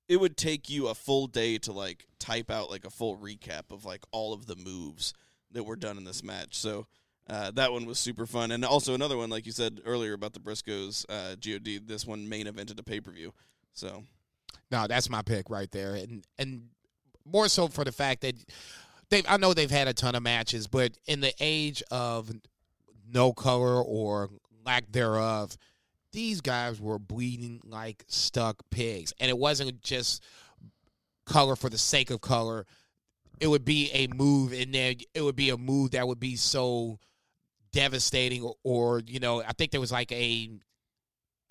it would take you a full day to like type out like a full recap of like all of the moves that were done in this match. So. Uh, that one was super fun, and also another one, like you said earlier about the Briscoes, uh, God. This one main evented a pay per view, so No, that's my pick right there, and and more so for the fact that they I know they've had a ton of matches, but in the age of no color or lack thereof, these guys were bleeding like stuck pigs, and it wasn't just color for the sake of color. It would be a move in there. It would be a move that would be so devastating, or, or you know, I think there was like a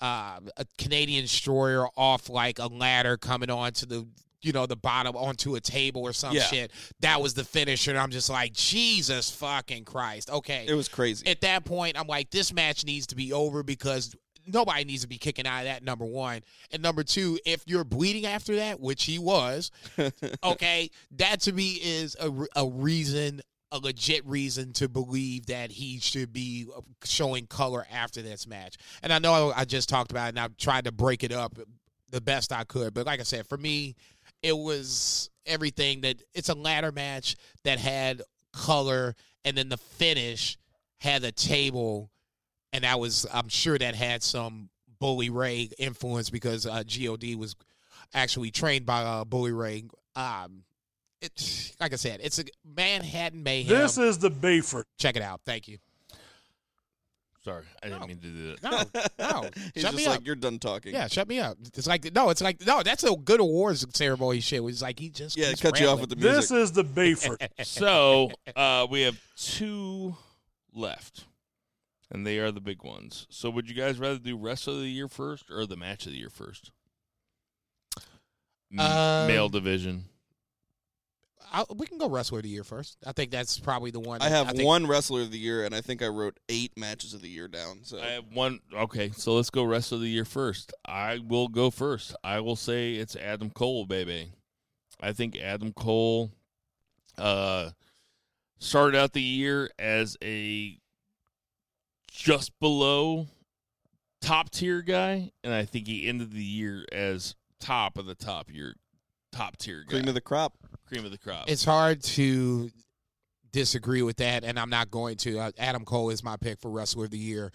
uh, a Canadian destroyer off like a ladder coming onto the you know the bottom onto a table or some Yeah. shit. That was the finisher. And I'm just like Jesus fucking Christ. Okay, it was crazy. at that point, I'm like, this match needs to be over because nobody needs to be kicking out of that. Number one, and number two, if you're bleeding after that, which he was, okay, that to me is a, a reason, a legit reason to believe that he should be uh, showing color after this match. And I know I just talked about it, and I tried to break it up the best I could, but like I said, for me, it was everything that it's a ladder match that had color, and then the finish had a table, and that was I'm sure that had some Bully Ray influence because uh, God was actually trained by uh, Bully Ray. Um, it, like I said, it's a Manhattan Mayhem. This is the Bayford. Check it out. Thank you. Sorry, I didn't mean to do that. No, no. He's shut just me like up. you're done talking. Yeah, shut me up. It's like no, it's like no. That's a good awards ceremony shit. It's like he just Yeah, keeps cut you off rambling. with the music. This is the Bayford. So uh, we have two left. and they are the big ones. So, would you guys rather do wrestler of the year first or the match of the year first? M- Um, Male division. I, we can go wrestler of the year first. I think that's probably the one. I have think- one wrestler of the year, and I think I wrote eight matches of the year down. So I have one. Okay, so let's go wrestler of the year first. I will go first. I will say it's Adam Cole, baby. I think Adam Cole uh, started out the year as a just below top tier guy, and I think he ended the year as top of the top year, top tier guy. cream of the crop. Cream of the crop. It's hard to disagree with that, and I'm not going to. Uh, Adam Cole is my pick for wrestler of the year.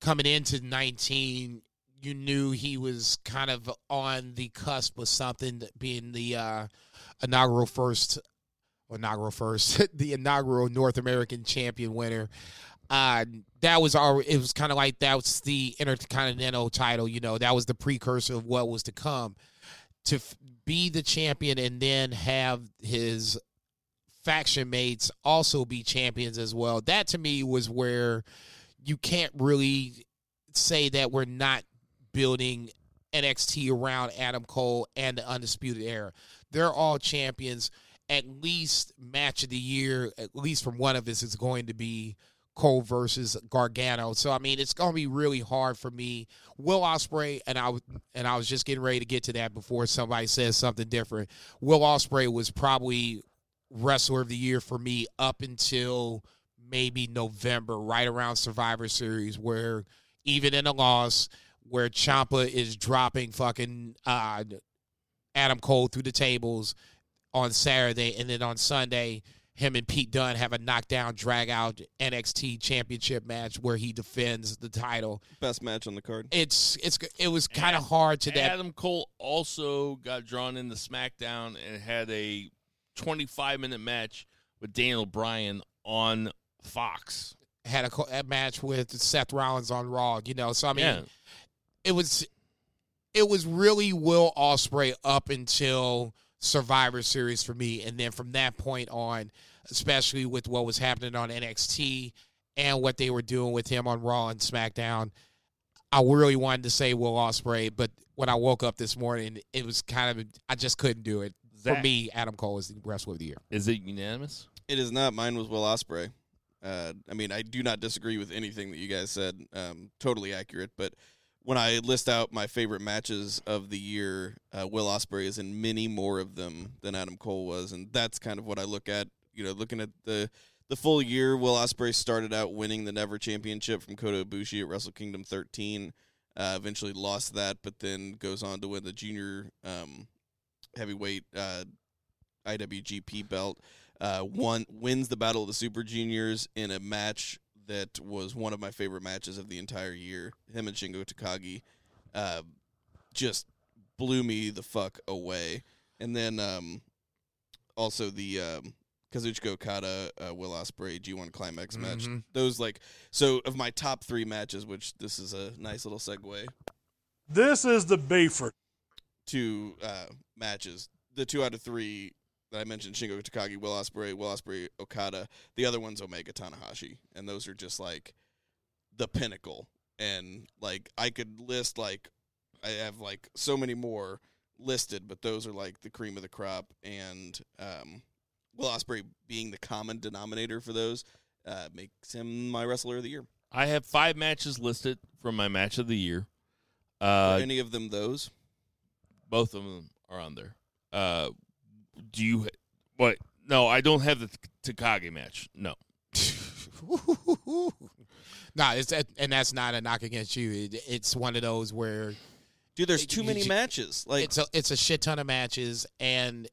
Coming into 19, you knew he was kind of on the cusp of something, being the uh, inaugural first, inaugural first, the inaugural North American champion winner. Uh, that was our. It was kind of like that was the intercontinental title. You know, that was the precursor of what was to come. To be the champion and then have his faction mates also be champions as well. That to me was where you can't really say that we're not building NXT around Adam Cole and the Undisputed Era. They're all champions. At least match of the year, at least from one of us, is going to be Cole versus Gargano. So I mean, it's going to be really hard for me. Will Ospreay and I and I was just getting ready to get to that before somebody says something different. Will Ospreay was probably wrestler of the year for me up until maybe November, right around Survivor Series, where even in a loss, where Ciampa is dropping fucking uh, Adam Cole through the tables on Saturday, and then on Sunday, him and Pete Dunne have a knockdown, drag out NXT Championship match where he defends the title. Best match on the card. It's it's it was kind of hard to that. Adam Cole also got drawn into SmackDown and had a 25 minute match with Daniel Bryan on Fox. had a, a match with Seth Rollins on Raw, you know. So I mean, Yeah. it was it was really Will Ospreay up until Survivor Series for me, and then from that point on, especially with what was happening on NXT and what they were doing with him on Raw and SmackDown, I really wanted to say Will Ospreay, but when I woke up this morning, it was kind of I just couldn't do it. For me, Adam Cole is the wrestler of the year. Is it unanimous? It is not. Mine was Will Ospreay. Uh, I mean, I do not disagree with anything that you guys said. Um, totally accurate. But when I list out my favorite matches of the year, uh, Will Ospreay is in many more of them than Adam Cole was, and that's kind of what I look at. You know, looking at the the full year, Will Ospreay started out winning the Never Championship from Kota Ibushi at Wrestle Kingdom 13. Uh, eventually lost that, but then goes on to win the junior um, heavyweight uh, IWGP belt. Uh, won wins the Battle of the Super Juniors in a match that was one of my favorite matches of the entire year. Him and Shingo Takagi uh, just blew me the fuck away. And then um, also the um, Kazuchika Okada, uh, Will Ospreay G1 Climax match. Mhm. Those like so of my top three matches, which this is a nice little segue This is the Bayford. two uh, matches. The two out of three that I mentioned, Shingo Takagi, Will Ospreay, Will Ospreay, Okada. The other one's Omega Tanahashi, and those are just like the pinnacle. And like I could list like I have like so many more listed, but those are like the cream of the crop. And um, Will Ospreay being the common denominator for those uh, makes him my wrestler of the year. I have five matches listed from my match of the year. Are Uh, any of them those? both of them are on there. Uh, do you? What? No, I don't have the Takagi match. No. No, it's and that's not a knock against you. It, it's one of those where Dude, there's It- too you many ju- matches. Like it's a it's a shit ton of matches, and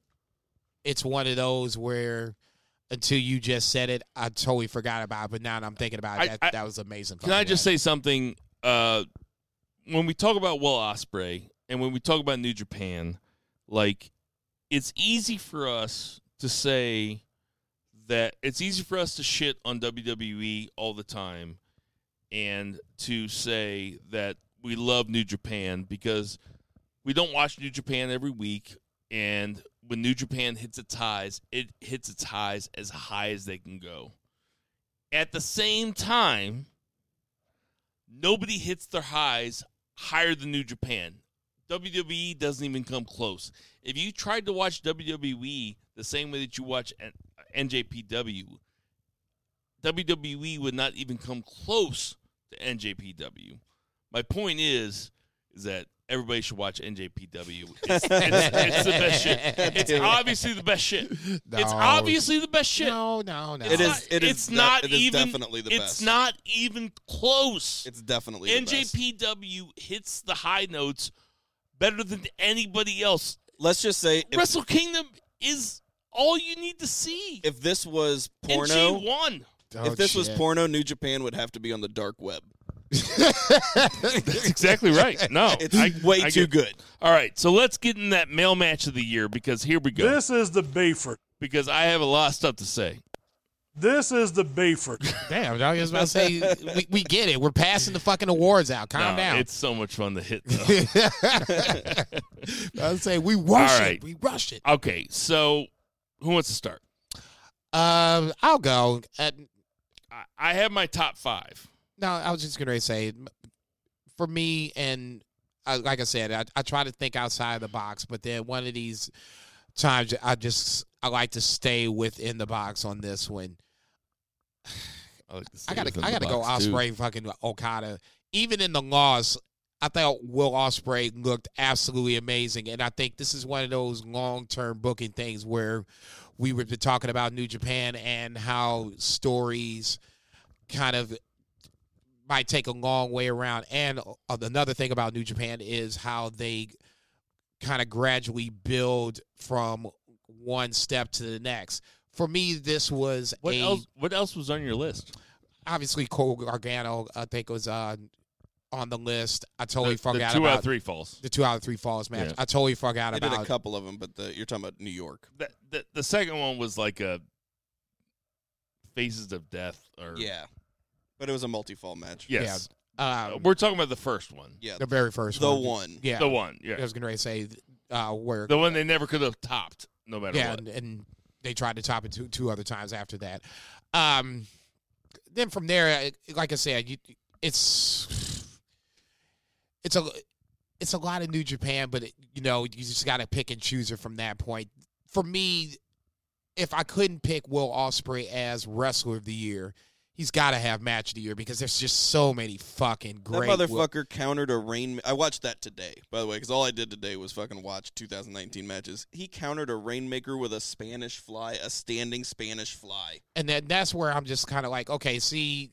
it's one of those where until you just said it, I totally forgot about it. But now that I'm thinking about it, I- that, I- that was amazing. Can I just say something? Uh, when we talk about Will Ospreay and when we talk about New Japan, like it's easy for us to say that it's easy for us to shit on WWE all the time and to say that we love New Japan because we don't watch New Japan every week and when New Japan hits its highs, it hits its highs as high as they can go. At the same time, nobody hits their highs higher than New Japan. WWE doesn't even come close. If you tried to watch WWE the same way that you watch NJPW, WWE would not even come close to NJPW. My point is, is that everybody should watch NJPW. It's, it's, it's the best shit. It's obviously the best shit. It's obviously the best shit. No, no, no. It's It is- not- it is It's de- not it is even. definitely the it's best. It's not even close. It's definitely the best. NJPW hits the high notes better than anybody else. Let's just say if, Wrestle Kingdom is all you need to see. if this was porno, NG one. Oh, if this oh, was shit. porno, New Japan would have to be on the dark web. That's exactly right. No, It's I- way I too get- good. All right, so let's get in that male match of the year because here we go. This is the Bayford. because I have a lot of stuff to say. This is the Bayford. Damn, I was about to say we, we get it. We're passing the fucking awards out. Calm No, down. It's so much fun to hit. Though. I was saying we rush All it. We rush it. okay, so who wants to start? Um, I'll go. Uh, I, I have my top five. no, I was just gonna say, for me, and I, like I said, I, I try to think outside the box, but then one of these times, I just I like to stay within the box on this one. I, like to I gotta I gotta go box, too. Ospreay fucking Okada. Even in the loss, I thought Will Ospreay looked absolutely amazing, and I think this is one of those long term booking things where we were talking about New Japan and how stories kind of might take a long way around. And uh, another thing about New Japan is how they kind of gradually build from one step to the next. For me, this was What a else? What else was on your list? obviously Cole Gargano. I think was uh, on the list. I totally The- the forgot two about out of three falls. The two out of three falls match. Yeah. I totally forgot They did about. a couple of them, but the, you're talking about New York. The, the the second one was like a Faces of Death, or Yeah, but it was a multi-fall match. yes, Yeah, Uh, um, we're talking about the first one, Yeah, the very first the one. The one. Yeah, the one, yeah, I was going to say uh, where the one they never could have topped, no matter yeah, what. and, and they tried to top it two, two other times after that. Um, then from there, like I said, you, it's it's a it's a lot of New Japan, but it, you know you just got to pick and choose it from that point. For me, if I couldn't pick Will Ospreay as wrestler of the year, he's got to have match of the year because there's just so many fucking great. That motherfucker countered a rain. I watched that today, by the way, because all I did today was fucking watch 2019 matches. He countered a rainmaker with a Spanish fly, a standing Spanish fly. and then that's where I'm just kind of like, okay, see,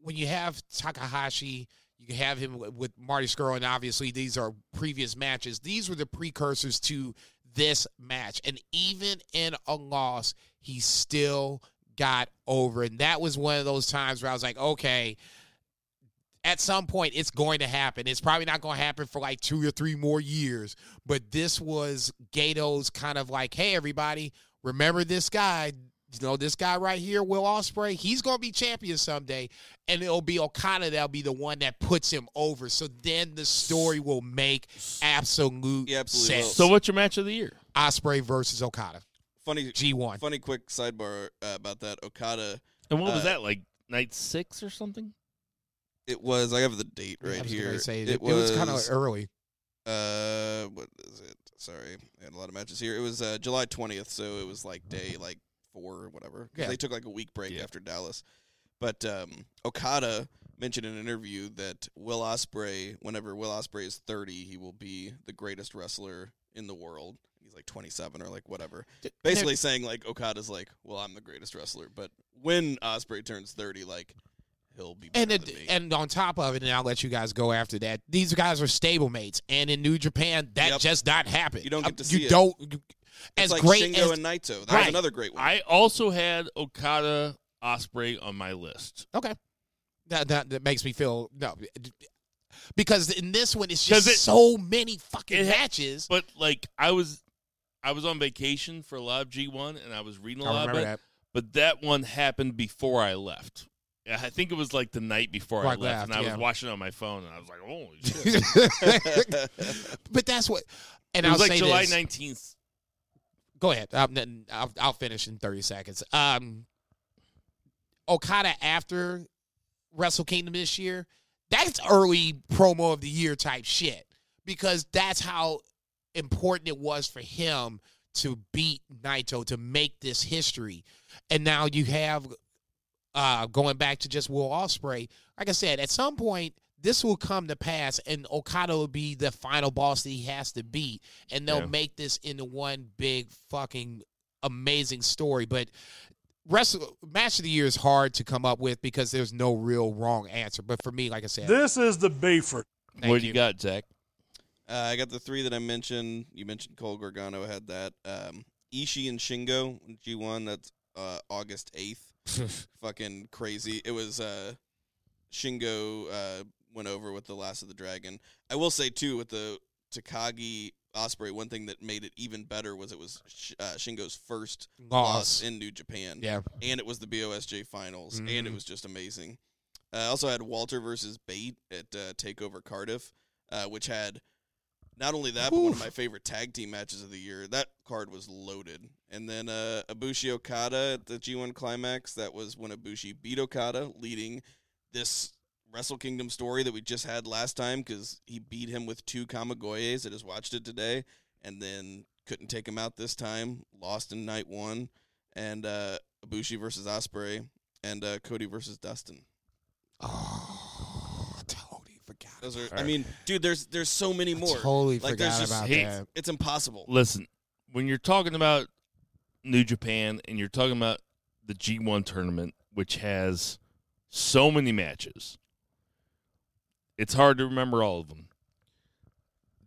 when you have Takahashi, you can have him with- with Marty Scurll, and obviously these are previous matches. These were the precursors to this match, and even in a loss, he still got over. And that was one of those times where I was like, okay. At some point, it's going to happen. It's probably not going to happen for like two or three more years. But this was Gedo's kind of like, hey, everybody, remember this guy. You know, this guy right here, Will Ospreay, he's going to be champion someday. And it'll be Okada that'll be the one that puts him over. So then the story will make absolute Yeah, absolutely will. sense. So, what's your match of the year? Ospreay versus Okada. Funny, G1. funny quick sidebar uh, about that. Okada. And what was Uh, that like? Night six or something? It was. I have the date I right was here. say, it, it, was, kind of early. Uh, what is it? Sorry, I had a lot of matches here. It was uh, July twentieth, so it was like day like four or whatever. Yeah. They took like a week break Yeah. after Dallas. But um, Okada mentioned in an interview that Will Ospreay, whenever Will Ospreay is thirty, he will be the greatest wrestler in the world. He's like twenty seven or like whatever. Basically saying like Okada's like, well, I'm the greatest wrestler. But when Ospreay turns thirty, like he'll be better And than it, me. and on top of it, and I'll let you guys go after that. These guys are stablemates, and in New Japan, that Yep. just not happen. You don't get to see you it. don't. you- it's as like great Shingo as and Naito. That Right. was another great one. I also had Okada Ospreay on my list. okay, that, that that makes me feel no, because in this one it's just it- so many fucking it matches. But like I was, I was on vacation for a lot of G one, and I was reading a lot of it. But that one happened before I left. I think it was like the night before I left, left, and I yeah. was watching it on my phone, and I was like, "Oh, shit!" but that's what. And it was I'll like say July this. nineteenth. Go ahead. Then I'll, I'll finish in 30 seconds. Um, Okada after Wrestle Kingdom this year, that's early promo of the year type shit because that's how important it was for him to beat Naito to make this history. And now you have uh going back to just Will Ospreay. Like I said, at some point this will come to pass and Okada will be the final boss that he has to beat and they'll Yeah. make this into one big fucking amazing story. But wrestle match of the year is hard to come up with because there's no real wrong answer. But for me, like I said, This is the Bayford. What do you. you got, Zach? Uh, I got the three that I mentioned. You mentioned Cole Gargano had that. Um, Ishii and Shingo G1. That's uh, August eighth. Fucking crazy. It was uh, Shingo uh, went over with the Last of the Dragon. I will say too with the Takagi Ospreay. One thing that made it even better was it was Sh- uh, Shingo's first Loss. loss in New Japan. Yeah. and it was the BOSJ finals, and it Mhm. was just amazing. Uh, I also had Walter versus Bate at uh, Takeover Cardiff, uh, which had not only that, but one of my favorite tag team matches of the year. That card was loaded. And then uh, Ibushi Okada at the G1 Climax. That was when Ibushi beat Okada, leading this Wrestle Kingdom story that we just had last time because he beat him with two Kamigoyes. I just watched it today, and then couldn't take him out this time. Lost in night one, and uh, Ibushi versus Ospreay, and uh, Cody versus Dustin. Oh. Those are. All I mean, dude, there's there's so many more. totally like, there's forgot just, about Hey, that. It's impossible. Listen, when you're talking about New Japan and you're talking about the G1 tournament, which has so many matches, it's hard to remember all of them.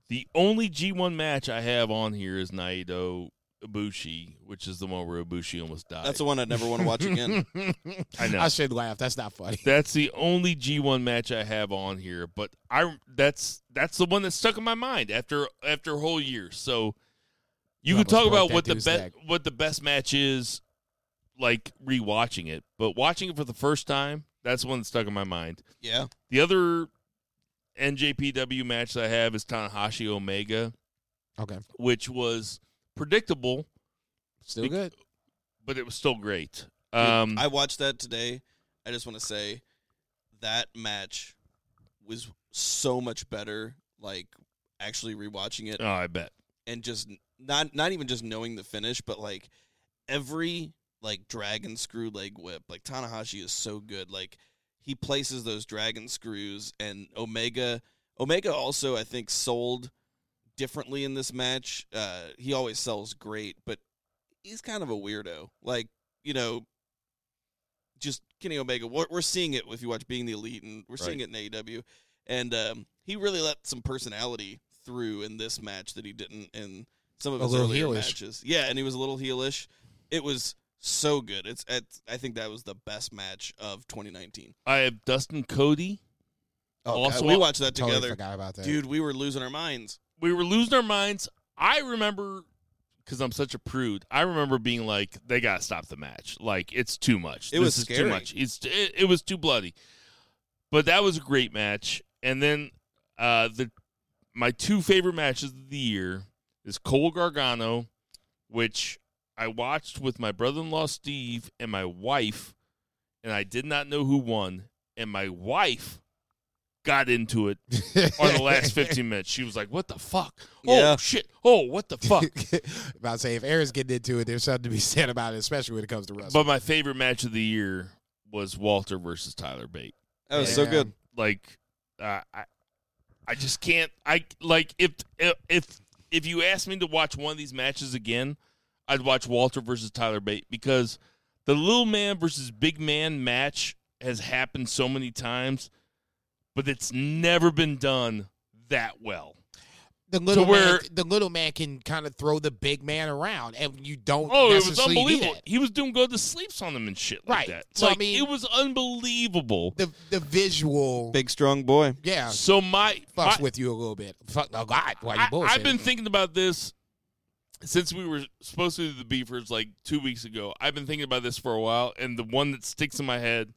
The only G1 match I have on here is Naito Ibushi, which is the one where Ibushi almost died. That's the one I'd never want to watch again. I know. I should laugh. That's not funny. That's the only G1 match I have on here, but I that's that's the one that stuck in my mind after after a whole year. So you You can talk about what the best what the best match is, like rewatching it, but watching it for the first time, that's the one that stuck in my mind. Yeah. The other NJPW match that I have is Tanahashi Omega, Okay. which was predictable, Still good. but it was still great. Um, I watched that today. I just want to say that match was so much better. Like actually rewatching it oh, I bet. and just not not even just knowing the finish, but like every like dragon screw leg whip. Like Tanahashi is so good. Like he places those dragon screws and Omega Omega also I think sold differently in this match. Uh he always sells great, but he's kind of a weirdo. Like, you know, just Kenny Omega. We're, we're seeing it if you watch Being the Elite, and we're seeing it in AEW. And um, he really let some personality through in this match that he didn't in some of A his little earlier heelish. matches. Yeah, and he was a little heelish. It was so good. It's, it's I think that was the best match of 2019. I have Dustin Cody. Oh, Also- God, we watched that Totally together, forgot about that. dude. We were losing our minds. We were losing our minds. I remember because I'm such a prude. I remember being like, "They gotta stop the match. Like it's too much. It this was is scary. too much. It's it, it was too bloody." But that was a great match. And then uh, the my two favorite matches of the year is Cole Gargano, which I watched with my brother-in-law Steve and my wife, and I did not know who won. And my wife got into it on the last 15 minutes. She was like, "What the fuck? Oh Yeah. shit! Oh what the fuck?" about to say if Aaron's getting into it, there's something to be said about it, especially when it comes to wrestling. but my favorite match of the year was Walter versus Tyler Bate. That was so good. Like, uh, I, I just can't. I like if if if you asked me to watch one of these matches again, I'd watch Walter versus Tyler Bate because the little man versus big man match has happened so many times, but it's never been done that well. the little to where- man, the little man can kind of throw the big man around, and you don't. Oh, it was unbelievable. He was doing go to sleeps on them and shit like Right. that. So, I like, mean- it was unbelievable. The the visual, Big strong boy. yeah, So my, fucks my with you a little bit. Fuck, oh God, why you I, bullshit? I've been thinking about this since we were supposed to do the Beefers like two weeks ago. I've been thinking about this for a while, and the one that sticks in my head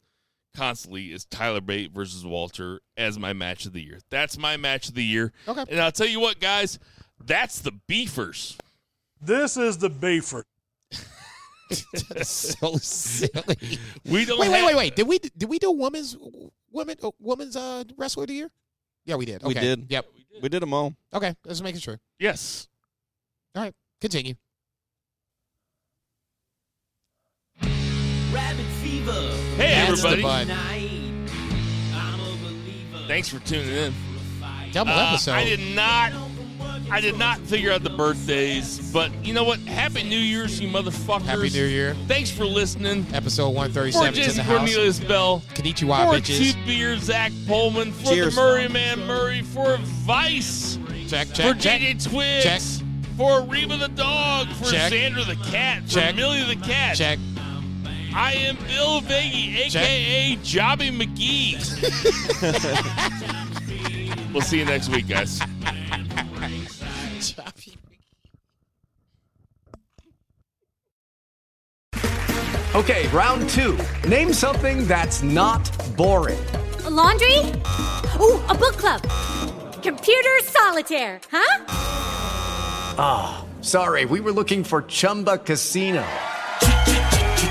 constantly is Tyler Bate versus Walter as my match of the year. That's my match of the year. Okay. And I'll tell you what, guys, that's the Beefers. This is the Bayford. so silly. We don't Wait, wait, have- wait, wait. Did we did we do women's women uh, women's uh, wrestler of the year? Yeah, we did. We did. Yep. We did them all. Okay, just making sure. Yes. All right, continue. Rabbit fever. Hey, That's everybody. bud. Thanks for tuning in. Double Uh, episode. I did not. I did not figure out the birthdays, but you know what? Happy New Year's, you motherfuckers! Happy New Year. Thanks for listening. Episode one thirty-seven. For seven in Jason the house. Cornelius Bell. Konnichiwa, for bitches. Two Beer, Zach Pullman. For Cheers. the Murray Man Murray. For Vice. Check, for check, check. JJ Twigs. Check. For Reba the dog. For Check. Sandra the cat. For Check. Millie the cat. Check. I am Bill Vagey, aka Jobby McGee. we'll see you next week, guys. Okay, round two. Name something that's not boring. A laundry? Ooh, a book club. Computer solitaire, huh? Ah, sorry, we were looking for Chumba Casino.